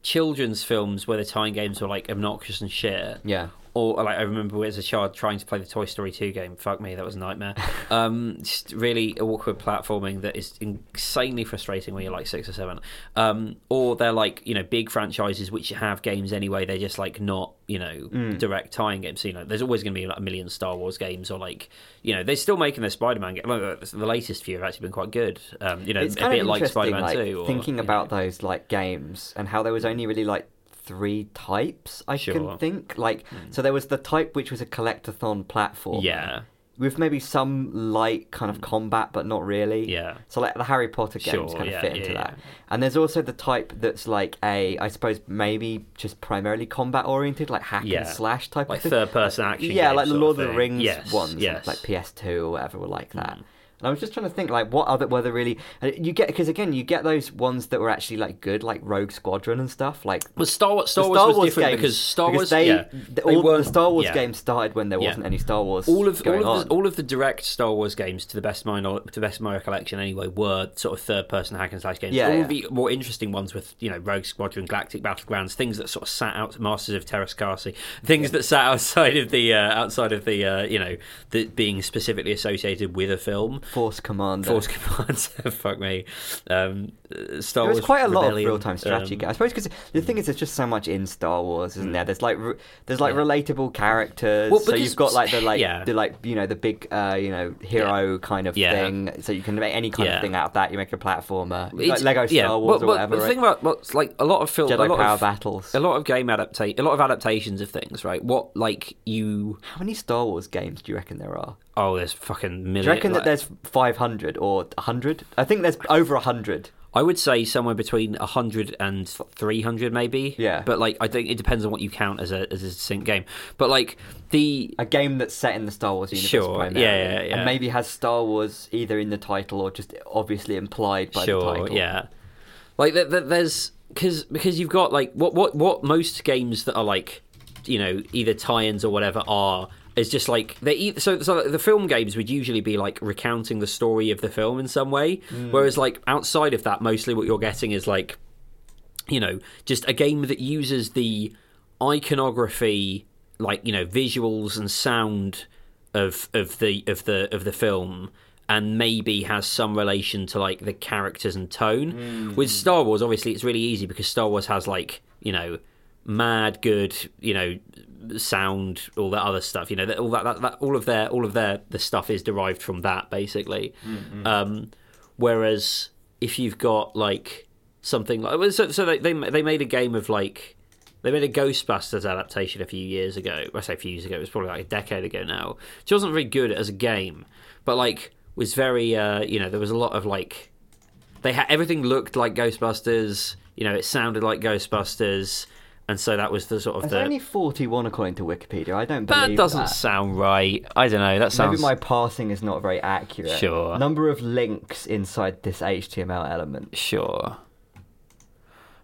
children's films where the tie-in games were like obnoxious and shit, yeah. Or like I remember as a child trying to play the Toy Story 2 game. Fuck me, that was a nightmare. <laughs> um, just really awkward platforming that is insanely frustrating when you're like six or seven. Um, or they're like you know big franchises which have games anyway. They're just like not you know Mm. direct tying games. So, you know, there's always going to be like a million Star Wars games or like you know they're still making their Spider-Man game. Like, the latest few have actually been quite good. Um, you know, it's a bit like Spider-Man like, 2. Or, thinking about know. those like games and how there was only really like three types I Sure. Hmm. can think. Like, so there was the type which was a collectathon platform. Yeah, with maybe some light kind of combat, but not really. yeah. So like the Harry Potter games Sure, kind of yeah, fit yeah, into yeah. that. And there's also the type that's like a, I suppose maybe just primarily combat oriented, like hack and slash type Like of thing. third-person action Yeah, like the Lord of of the. Rings Yes, ones, yes. like PS2 or whatever, were like that. Mm. And I was just trying to think, like, what other were there really? You get because again, you get those ones that were actually like good, like Rogue Squadron and stuff. Like Well, Star Wars, Star the Wars Star was Wars different games, because Star because Wars, they, yeah, the, they all the Star Wars yeah. games started when there Yeah. wasn't any Star Wars all of going all of, the, all of the direct Star Wars games, to the best of my knowl- to the best of my recollection, anyway, were sort of third-person hack and slash games. Yeah, all yeah. of the more interesting ones with you know Rogue Squadron, Galactic Battlegrounds, things that sort of sat out Masters of Teräs Käsi, things that sat outside of the uh, outside of the uh, you know the, being specifically associated with a film. Force Commander. Force commander. <laughs> fuck me. Um, Star There was quite a lot of real-time strategy um, games. I suppose because the thing is, there's just so much in Star Wars, isn't Mm. there? There's like re- there's like Yeah. relatable characters. Well, so you've got like the like yeah. the like you know the big uh, you know hero kind of Yeah. thing. So you can make any kind Yeah. of thing out of that. You make a platformer, like Lego Star yeah, Wars but- or but whatever. The right? thing about what's like a lot of film, a Jedi lot power of, battles. a lot of game adaptation, a lot of adaptations of things, right? What like you? How many Star Wars games do you reckon there are? Oh, there's fucking million. Do you reckon like- that there's 500 or 100? I think there's over 100. I would say somewhere between 100 and 300 maybe. Yeah. But like I think it depends on what you count as a as a sync game. But like the A game that's set in the Star Wars universe Sure, primarily, yeah, yeah, yeah. and maybe has Star Wars either in the title or just obviously implied by the sure, title. yeah. Like th- th- there's cuz because you've got like what what what most games that are like you know either tie-ins or whatever are is just like they either, so so the film games would usually be like recounting the story of the film in some way Mm. whereas like outside of that mostly what you're getting is like you know, just a game that uses the iconography, like you know, visuals and sound of of the of the of the film, and maybe has some relation to like the characters and tone. With Star Wars, obviously, it's really easy because Star Wars has like you know, mad good, you know, sound, all that other stuff. You know, all that, that, that all of their all of their the stuff is derived from that basically. Um, whereas if you've got like something like so, so they, they they made a game of like they made a Ghostbusters adaptation a few years ago. I say a few years ago. It was probably like a decade ago now. Which wasn't very good as a game, but like was very uh, you know there was a lot of like they had everything looked like Ghostbusters. You know, it sounded like Ghostbusters, and so that was the sort of There's the. only 41 according to Wikipedia. I don't believe that That doesn't that. sound right. I don't know. That sounds Maybe my parsing is not very accurate. Sure. Number of links inside this HTML element. sure.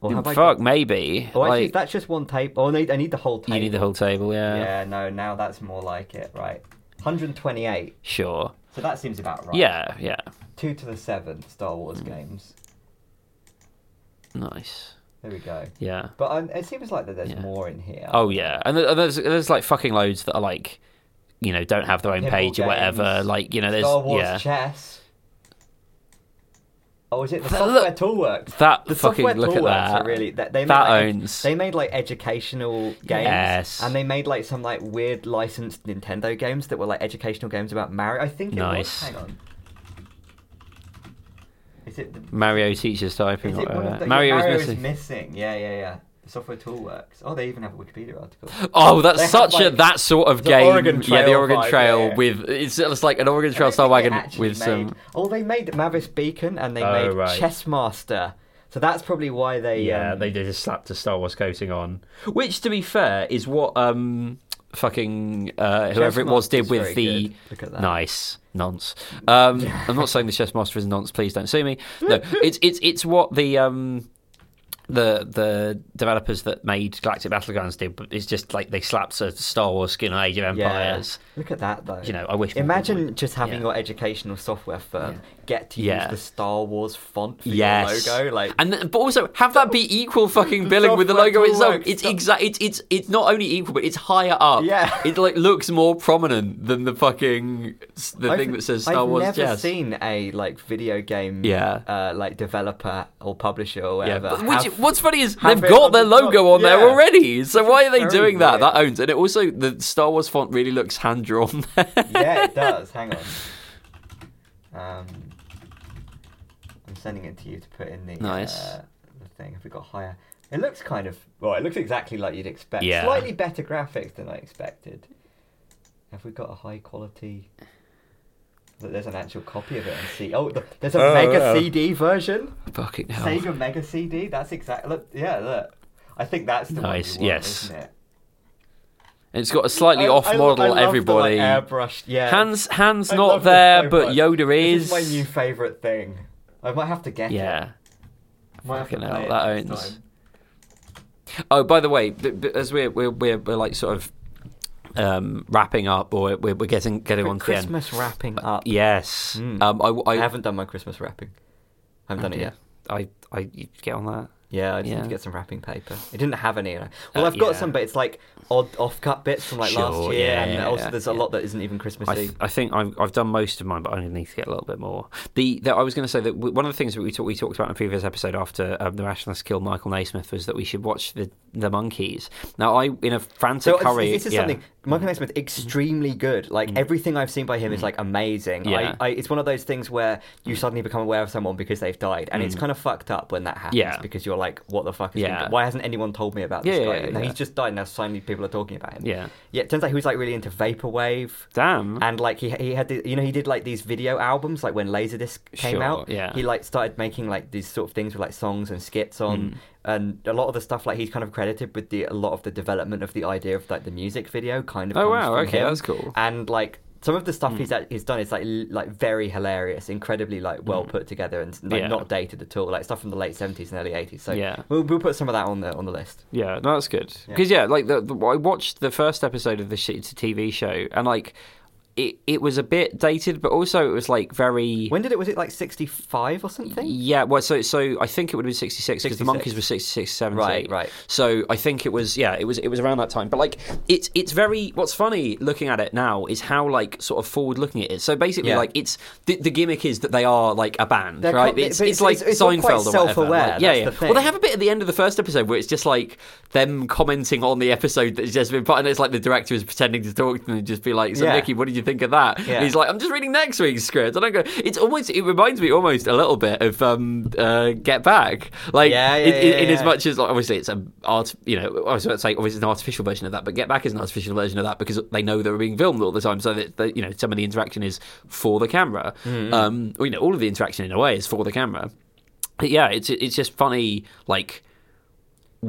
Or have I Fuck, maybe. Oh, actually, like, that's just one table. Oh, I need, I need the whole table. you need the whole table, yeah. Yeah, no, now that's more like it. Right. 128. Sure. So that seems about right. Yeah, yeah. 2 to the 7 Star Wars Hmm. games. Nice. There we go. Yeah. But um, it seems like that there's Yeah. more in here. Oh yeah, and there's there's like fucking loads that are like, you know, don't have their own Pinball page or whatever. Like you know, there's Star Wars yeah, chess. Oh, is it the Th- software look- toolworks? that The fucking software look at that. really that they made That like, owns. they made like educational games, Yes. and they made like some like weird licensed Nintendo games that were like educational games about Mario. I think it Nice. was. Hang on. Is it the, Mario teaches typing. is or it one of the, Mario, yeah, Mario is missing. missing. Yeah, yeah, yeah. The software toolworks. Oh, they even have a Wikipedia article. Oh, that's They have, such a that sort of the game. Oregon yeah, the Oregon vibe, Trail yeah, yeah. with it's just like an Oregon Trail don't style wagon with made- some. Oh, they made Mavis Beacon and they Oh, made right. Chessmaster. So that's probably why they. Yeah, um, they did just slapped a Star Wars coating on, which, to be fair, is what um fucking uh, whoever it was did with the. Look at that. nice nonce. Um, <laughs> I'm not saying the Chessmaster is a nonce. Please don't sue me. No, it's it's it's what the um the the developers that made Galactic Battlegrounds did. But it's just like they slapped a Star Wars skin on Age of Yeah. Empires. Look at that though. You know, I wish. Imagine just having yeah. your educational software firm Yeah. Get to Yeah. use the Star Wars font for Yes, your logo. Like, and th- but also have that be equal fucking <laughs> billing with the logo itself. It's stuff. exact. It's it's it's not only equal, but it's higher up. Yeah. <laughs> it like looks more prominent than the fucking the I've- thing that says Star I've Wars never Jazz. seen a like video game, Yeah. uh, like developer or publisher or Yeah, whatever. which, what's funny is they've got their logo on there already. So why are they doing that? weird. That owns, and it also the Star Wars font really looks hand drawn. yeah, it <laughs> does. Hang on. Um, sending it to you to put in the Nice. uh, the thing. Have we got higher? It looks kind of well. It looks exactly like you'd expect. Yeah. Slightly better graphics than I expected. Have we got a high quality? Look, There's an actual copy of it on C. Oh, the, there's a Oh, Mega yeah. CD version. Fucking hell. Sega Mega CD. That's exactly. Look, yeah, look. I think that's the Nice, one. you want, yes. Isn't it? It's got a slightly I- off I- I model. love the, like, everybody. airbrush. Yeah. hands hands I not there, so but much. Yoda This is. is my new favourite thing. I might have to get it. yeah. Might have to Fucking hell, that owns. time. Oh, by the way, b- b- as we're we're we're, we're like sort of um, wrapping up, or we're, we're getting getting Quick on to the end. Christmas wrapping up. Yes. Mm. Um, I, I, I haven't done my Christmas wrapping. I haven't done it yet. I, I you get on that. Yeah, I just need to get some wrapping paper. It didn't have any. Well, Uh, I've got yeah. some, but it's like odd off-cut bits from like last year, yeah, and yeah, also yeah, there's a lot that isn't even Christmassy. I, th- I think I've, I've done most of mine, but I only need to get a little bit more. The, the I was going to say that w- one of the things that we, talk, we talked about in a previous episode after um, the Rationalists killed Michael Nesmith was that we should watch the the Monkees. Now, I in a frantic so hurry, this is yeah. something Michael Nesmith extremely good. Like everything I've seen by him is like amazing. Mm. Yeah. I, I, it's one of those things where you suddenly become aware of someone because they've died, and it's kind of fucked up when that happens Mm. Yeah. because you're like, what the fuck is Yeah. why hasn't anyone told me about this guy? yeah, Now yeah. he's just died, and now suddenly people are talking about him. Yeah. yeah. It turns out he was like really into vaporwave. Damn. And like he he had the, you know he did like these video albums like when Laserdisc came Sure, out. yeah. He like started making like these sort of things with like songs and skits on, Mm. And a lot of the stuff like he's kind of credited with the a lot of the development of the idea of like the music video kind of. Oh, wow, okay, him. that's cool. And like some of the stuff Mm. he's he's done is like like very hilarious, incredibly like well put together and like Yeah. not dated at all. Like stuff from the late seventies and early eighties. So Yeah. we'll we'll put some of that on the on the list. Yeah, no, that's good. Because yeah. like the, the, I watched the first episode of the TV show, and like it, it was a bit dated, but also it was like very. When did it was it like sixty five or something? Yeah, well, so so I think it would have been sixty six because the 66. Monkees were 66, 70. Right, right. So I think it was yeah, it was it was around that time. But like it's it's very what's funny looking at it now is how like sort of forward looking it is. So basically, Yeah. like it's the, the gimmick is that they are like a band, They're right? it's, but it's it's- like it's- it's all Seinfeld quite or whatever. self-aware, Like, yeah, that's yeah. the thing. Well, they have a bit at the end of the first episode where it's just like them commenting on the episode that's just been put, and it's like the director is pretending to talk to them and just be like, "So Yeah. Nicky, what did you think of that?" Yeah. He's like, "I'm just reading next week's script." And I go, "It's almost it reminds me almost a little bit of um, uh, Get Back, like Yeah, yeah, in, in, as much as like, obviously it's an art, you know, I was about to say obviously it's an artificial version of that, but Get Back is an artificial version of that because they know they're being filmed all the time, so that, that you know some of the interaction is for the camera. Mm-hmm. Um, or, you know, all of the interaction in a way is for the camera. But yeah, it's it's just funny, like.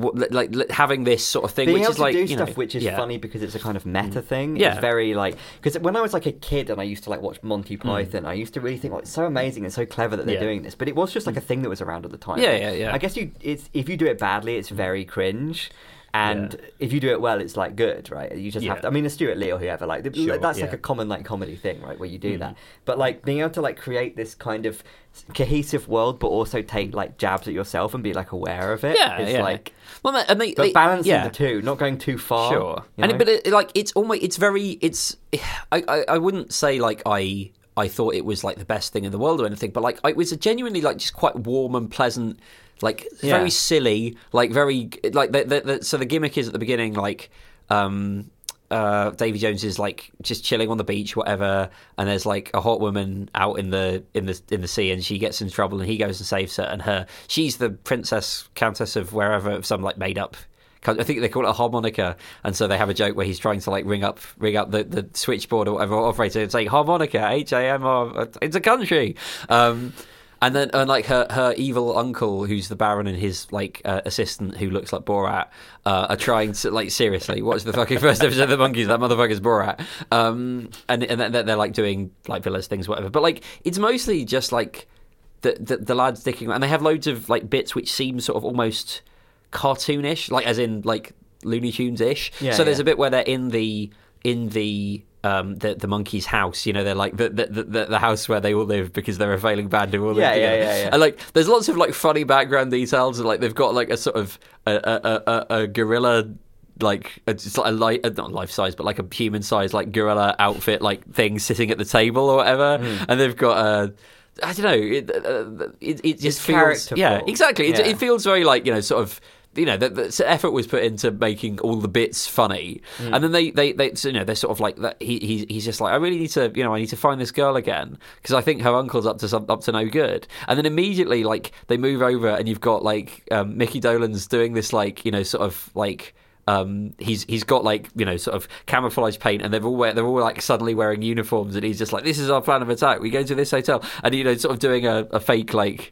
Like having this sort of thing, being which able is to like do you stuff know, which is yeah. Mm. funny because it's a kind of meta thing. Yeah. It's very like because when I was like a kid and I used to like watch Mm. Monty Python, I used to really think like it's so amazing and so clever that they're Yeah. doing this. But it was just like a thing that was around at the time. Yeah, yeah, yeah. I guess you it's if you do it badly, it's very cringe. And Yeah. if you do it well, it's like good, right? You just have to. I mean, a Stewart Lee or whoever, like Sure, that's like a common like comedy thing, right? Where you do Mm. that. But like being able to like create this kind of cohesive world, but also take like jabs at yourself and be like aware of it. Yeah, is yeah. like well, and they, but balancing yeah. the two, not going too far. Sure, and it, but it, like it's almost it's very it's I, I I wouldn't say like I I thought it was like the best thing in the world or anything, but like it was a genuinely like just quite warm and pleasant, like Yeah. very silly, like very like the, the, the, so the gimmick is at the beginning like um uh Davy Jones is like just chilling on the beach whatever and there's like a hot woman out in the in the in the sea and she gets in trouble and he goes and saves her and her she's the princess countess of wherever of some like made up I think they call it a harmonica, and so they have a joke where he's trying to like ring up, ring up the, the switchboard or whatever operator and say harmonica, H A M R. It's a country. Um, and then, and like her, her evil uncle, who's the Baron, and his like uh, assistant, who looks like Borat, uh, are trying to like seriously watch the fucking <laughs> first episode of the Monkees. That motherfucker's Borat. Um, and and they're, they're like doing like villas things, whatever. But like, it's mostly just like the, the the lads dicking, and they have loads of like bits which seem sort of almost cartoonish, like as in like Looney Tunes ish. Yeah, so there's yeah. a bit where they're in the in the um the the Monkees' house. You know, they're like the the, the the house where they all live because they're a failing band who all live Yeah, yeah, together. yeah, yeah. And like, there's lots of like funny background details. and, Like they've got like a sort of a a, a, a gorilla. Like it's like a light, uh, not life size, but like a human size, like gorilla outfit, like thing sitting at the table or whatever, Hmm. and they've got a, I don't know, it, uh, it, it just It's feels, yeah, exactly. It, Yeah. it feels very like you know, sort of you know, the, the effort was put into making all the bits funny, Mm. and then they, they, they, so, you know, they're sort of like that. He, he, he's just like, I really need to, you know, I need to find this girl again because I think her uncle's up to some, up to no good. And then immediately, like, they move over, and you've got like um, Micky Dolenz doing this, like, you know, sort of like. Um, he's he's got like you know sort of camouflage paint, and they're all wear, they're all like suddenly wearing uniforms, and he's just like, "This is our plan of attack. We go to this hotel," and you know, sort of doing a, a fake like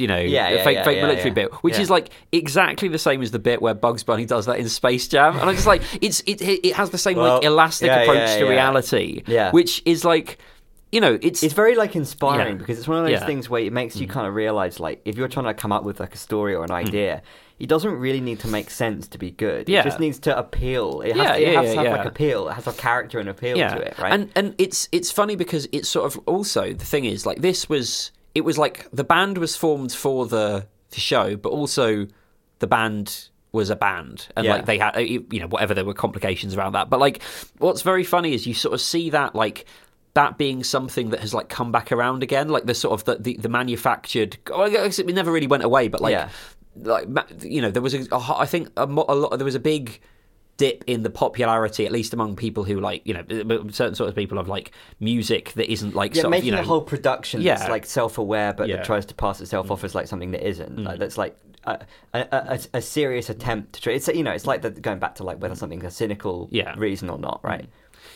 you know, Yeah, yeah, fake yeah, fake military bit, which is like exactly the same as the bit where Bugs Bunny does that in Space Jam, and I'm just like, it's it it has the same Well, like elastic approach to reality, Yeah. which is like, you know, it's, it's very like inspiring Yeah. because it's one of those Yeah. Mm. things where it makes you kind of realize like if you're trying to come up with like a story or an Mm. idea it doesn't really need to make sense to be good Yeah. it just needs to appeal it has, Yeah, to, it has to have like appeal it has a character and appeal to it right and and it's it's funny because it's sort of also the thing is like this was it was like the band was formed for the the show, but also the band was a band and Yeah. like they had you know whatever there were complications around that but like what's very funny is you sort of see that like that being something that has like come back around again like the sort of the the, the manufactured oh, I guess it never really went away but like Yeah. like you know there was a, a I think a, a lot there was a big dip in the popularity at least among people who like you know certain sort of people of like music that isn't like Yeah, sort of, making you know a whole production Yeah. that's like self-aware, but Yeah. Mm. that tries to pass itself off as like something that isn't. Like, that's like a, a, a, a serious attempt to. Try, it's you know, it's like the, going back to like whether something's a cynical Yeah. reason or not, right?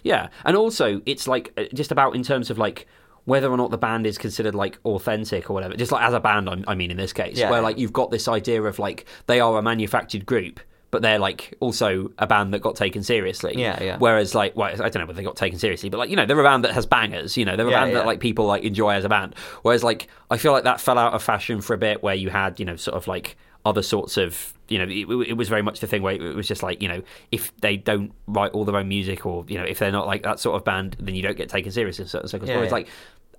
Yeah, and also it's like uh, just about in terms of like whether or not the band is considered like authentic or whatever. Just like as a band, I'm, I mean, in this case, Yeah. where like you've got this idea of like they are a manufactured group. But they're like also a band that got taken seriously. Yeah, yeah. Whereas like, well, I don't know whether they got taken seriously, but like you know, they're a band that has bangers. You know, they're a Yeah, band yeah. that like people like enjoy as a band. Whereas like I feel like that fell out of fashion for a bit, where you had you know sort of like other sorts of you know it, it was very much the thing where it was just like you know if they don't write all their own music or you know if they're not like that sort of band then you don't get taken seriously in certain circles Yeah, Whereas, yeah. like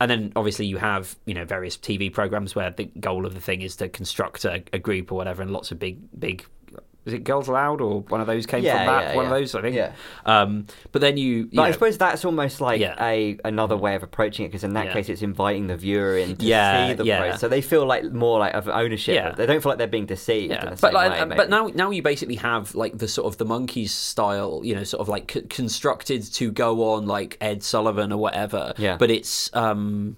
and then obviously you have you know various TV programs where the goal of the thing is to construct a, a group or whatever and lots of big big is it Girls Aloud or one of those came Yeah, from that yeah, one yeah. of those I think Yeah. um, but then you, you But I suppose that's almost like a another way of approaching it because in that case it's inviting the viewer in to see the process. So they feel like more like of ownership. Yeah. They don't feel like they're being deceived. The but like, way, uh, but now now you basically have like the sort of the Monkees style, you know, sort of like c- constructed to go on like Ed Sullivan or whatever. Yeah. but it's um,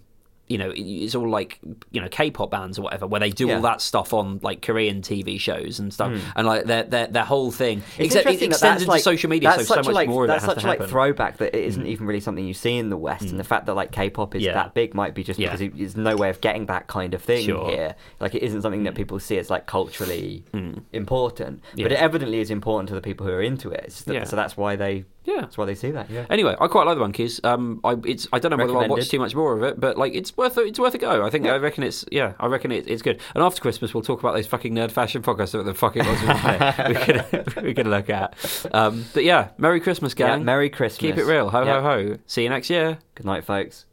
you know, it's all like you know K-pop bands or whatever, where they do Yeah. all that stuff on like Korean TV shows and stuff, and like their their their whole thing. Hmm. It's Except it interesting that extends that's into like, social media, so so such much like, more of that's such to a like. Mm. throwback that it isn't even really something you see in the West, and the fact that like K-pop is Yeah. that big might be just Yeah. because it- there's no way of getting that kind of thing Sure. Mm. here. Like it isn't something that people see as like culturally important, but it evidently is important to the people who are into it. Yeah. So that's why they Yeah. that's why they see that. Yeah. Anyway, I quite like the Monkees. Um, I it's I don't know whether I'll watch too much more of it, but like it's worth a, it's worth a go. I think I reckon it's yeah, I reckon it, it's good. And after Christmas, we'll talk about those fucking nerd fashion podcasts that the fucking was <laughs> we could we could look at. Um, but yeah, Merry Christmas, Yeah, gang. Merry Christmas. Keep it real. Ho Yeah. ho ho. See you next year. Good night, folks.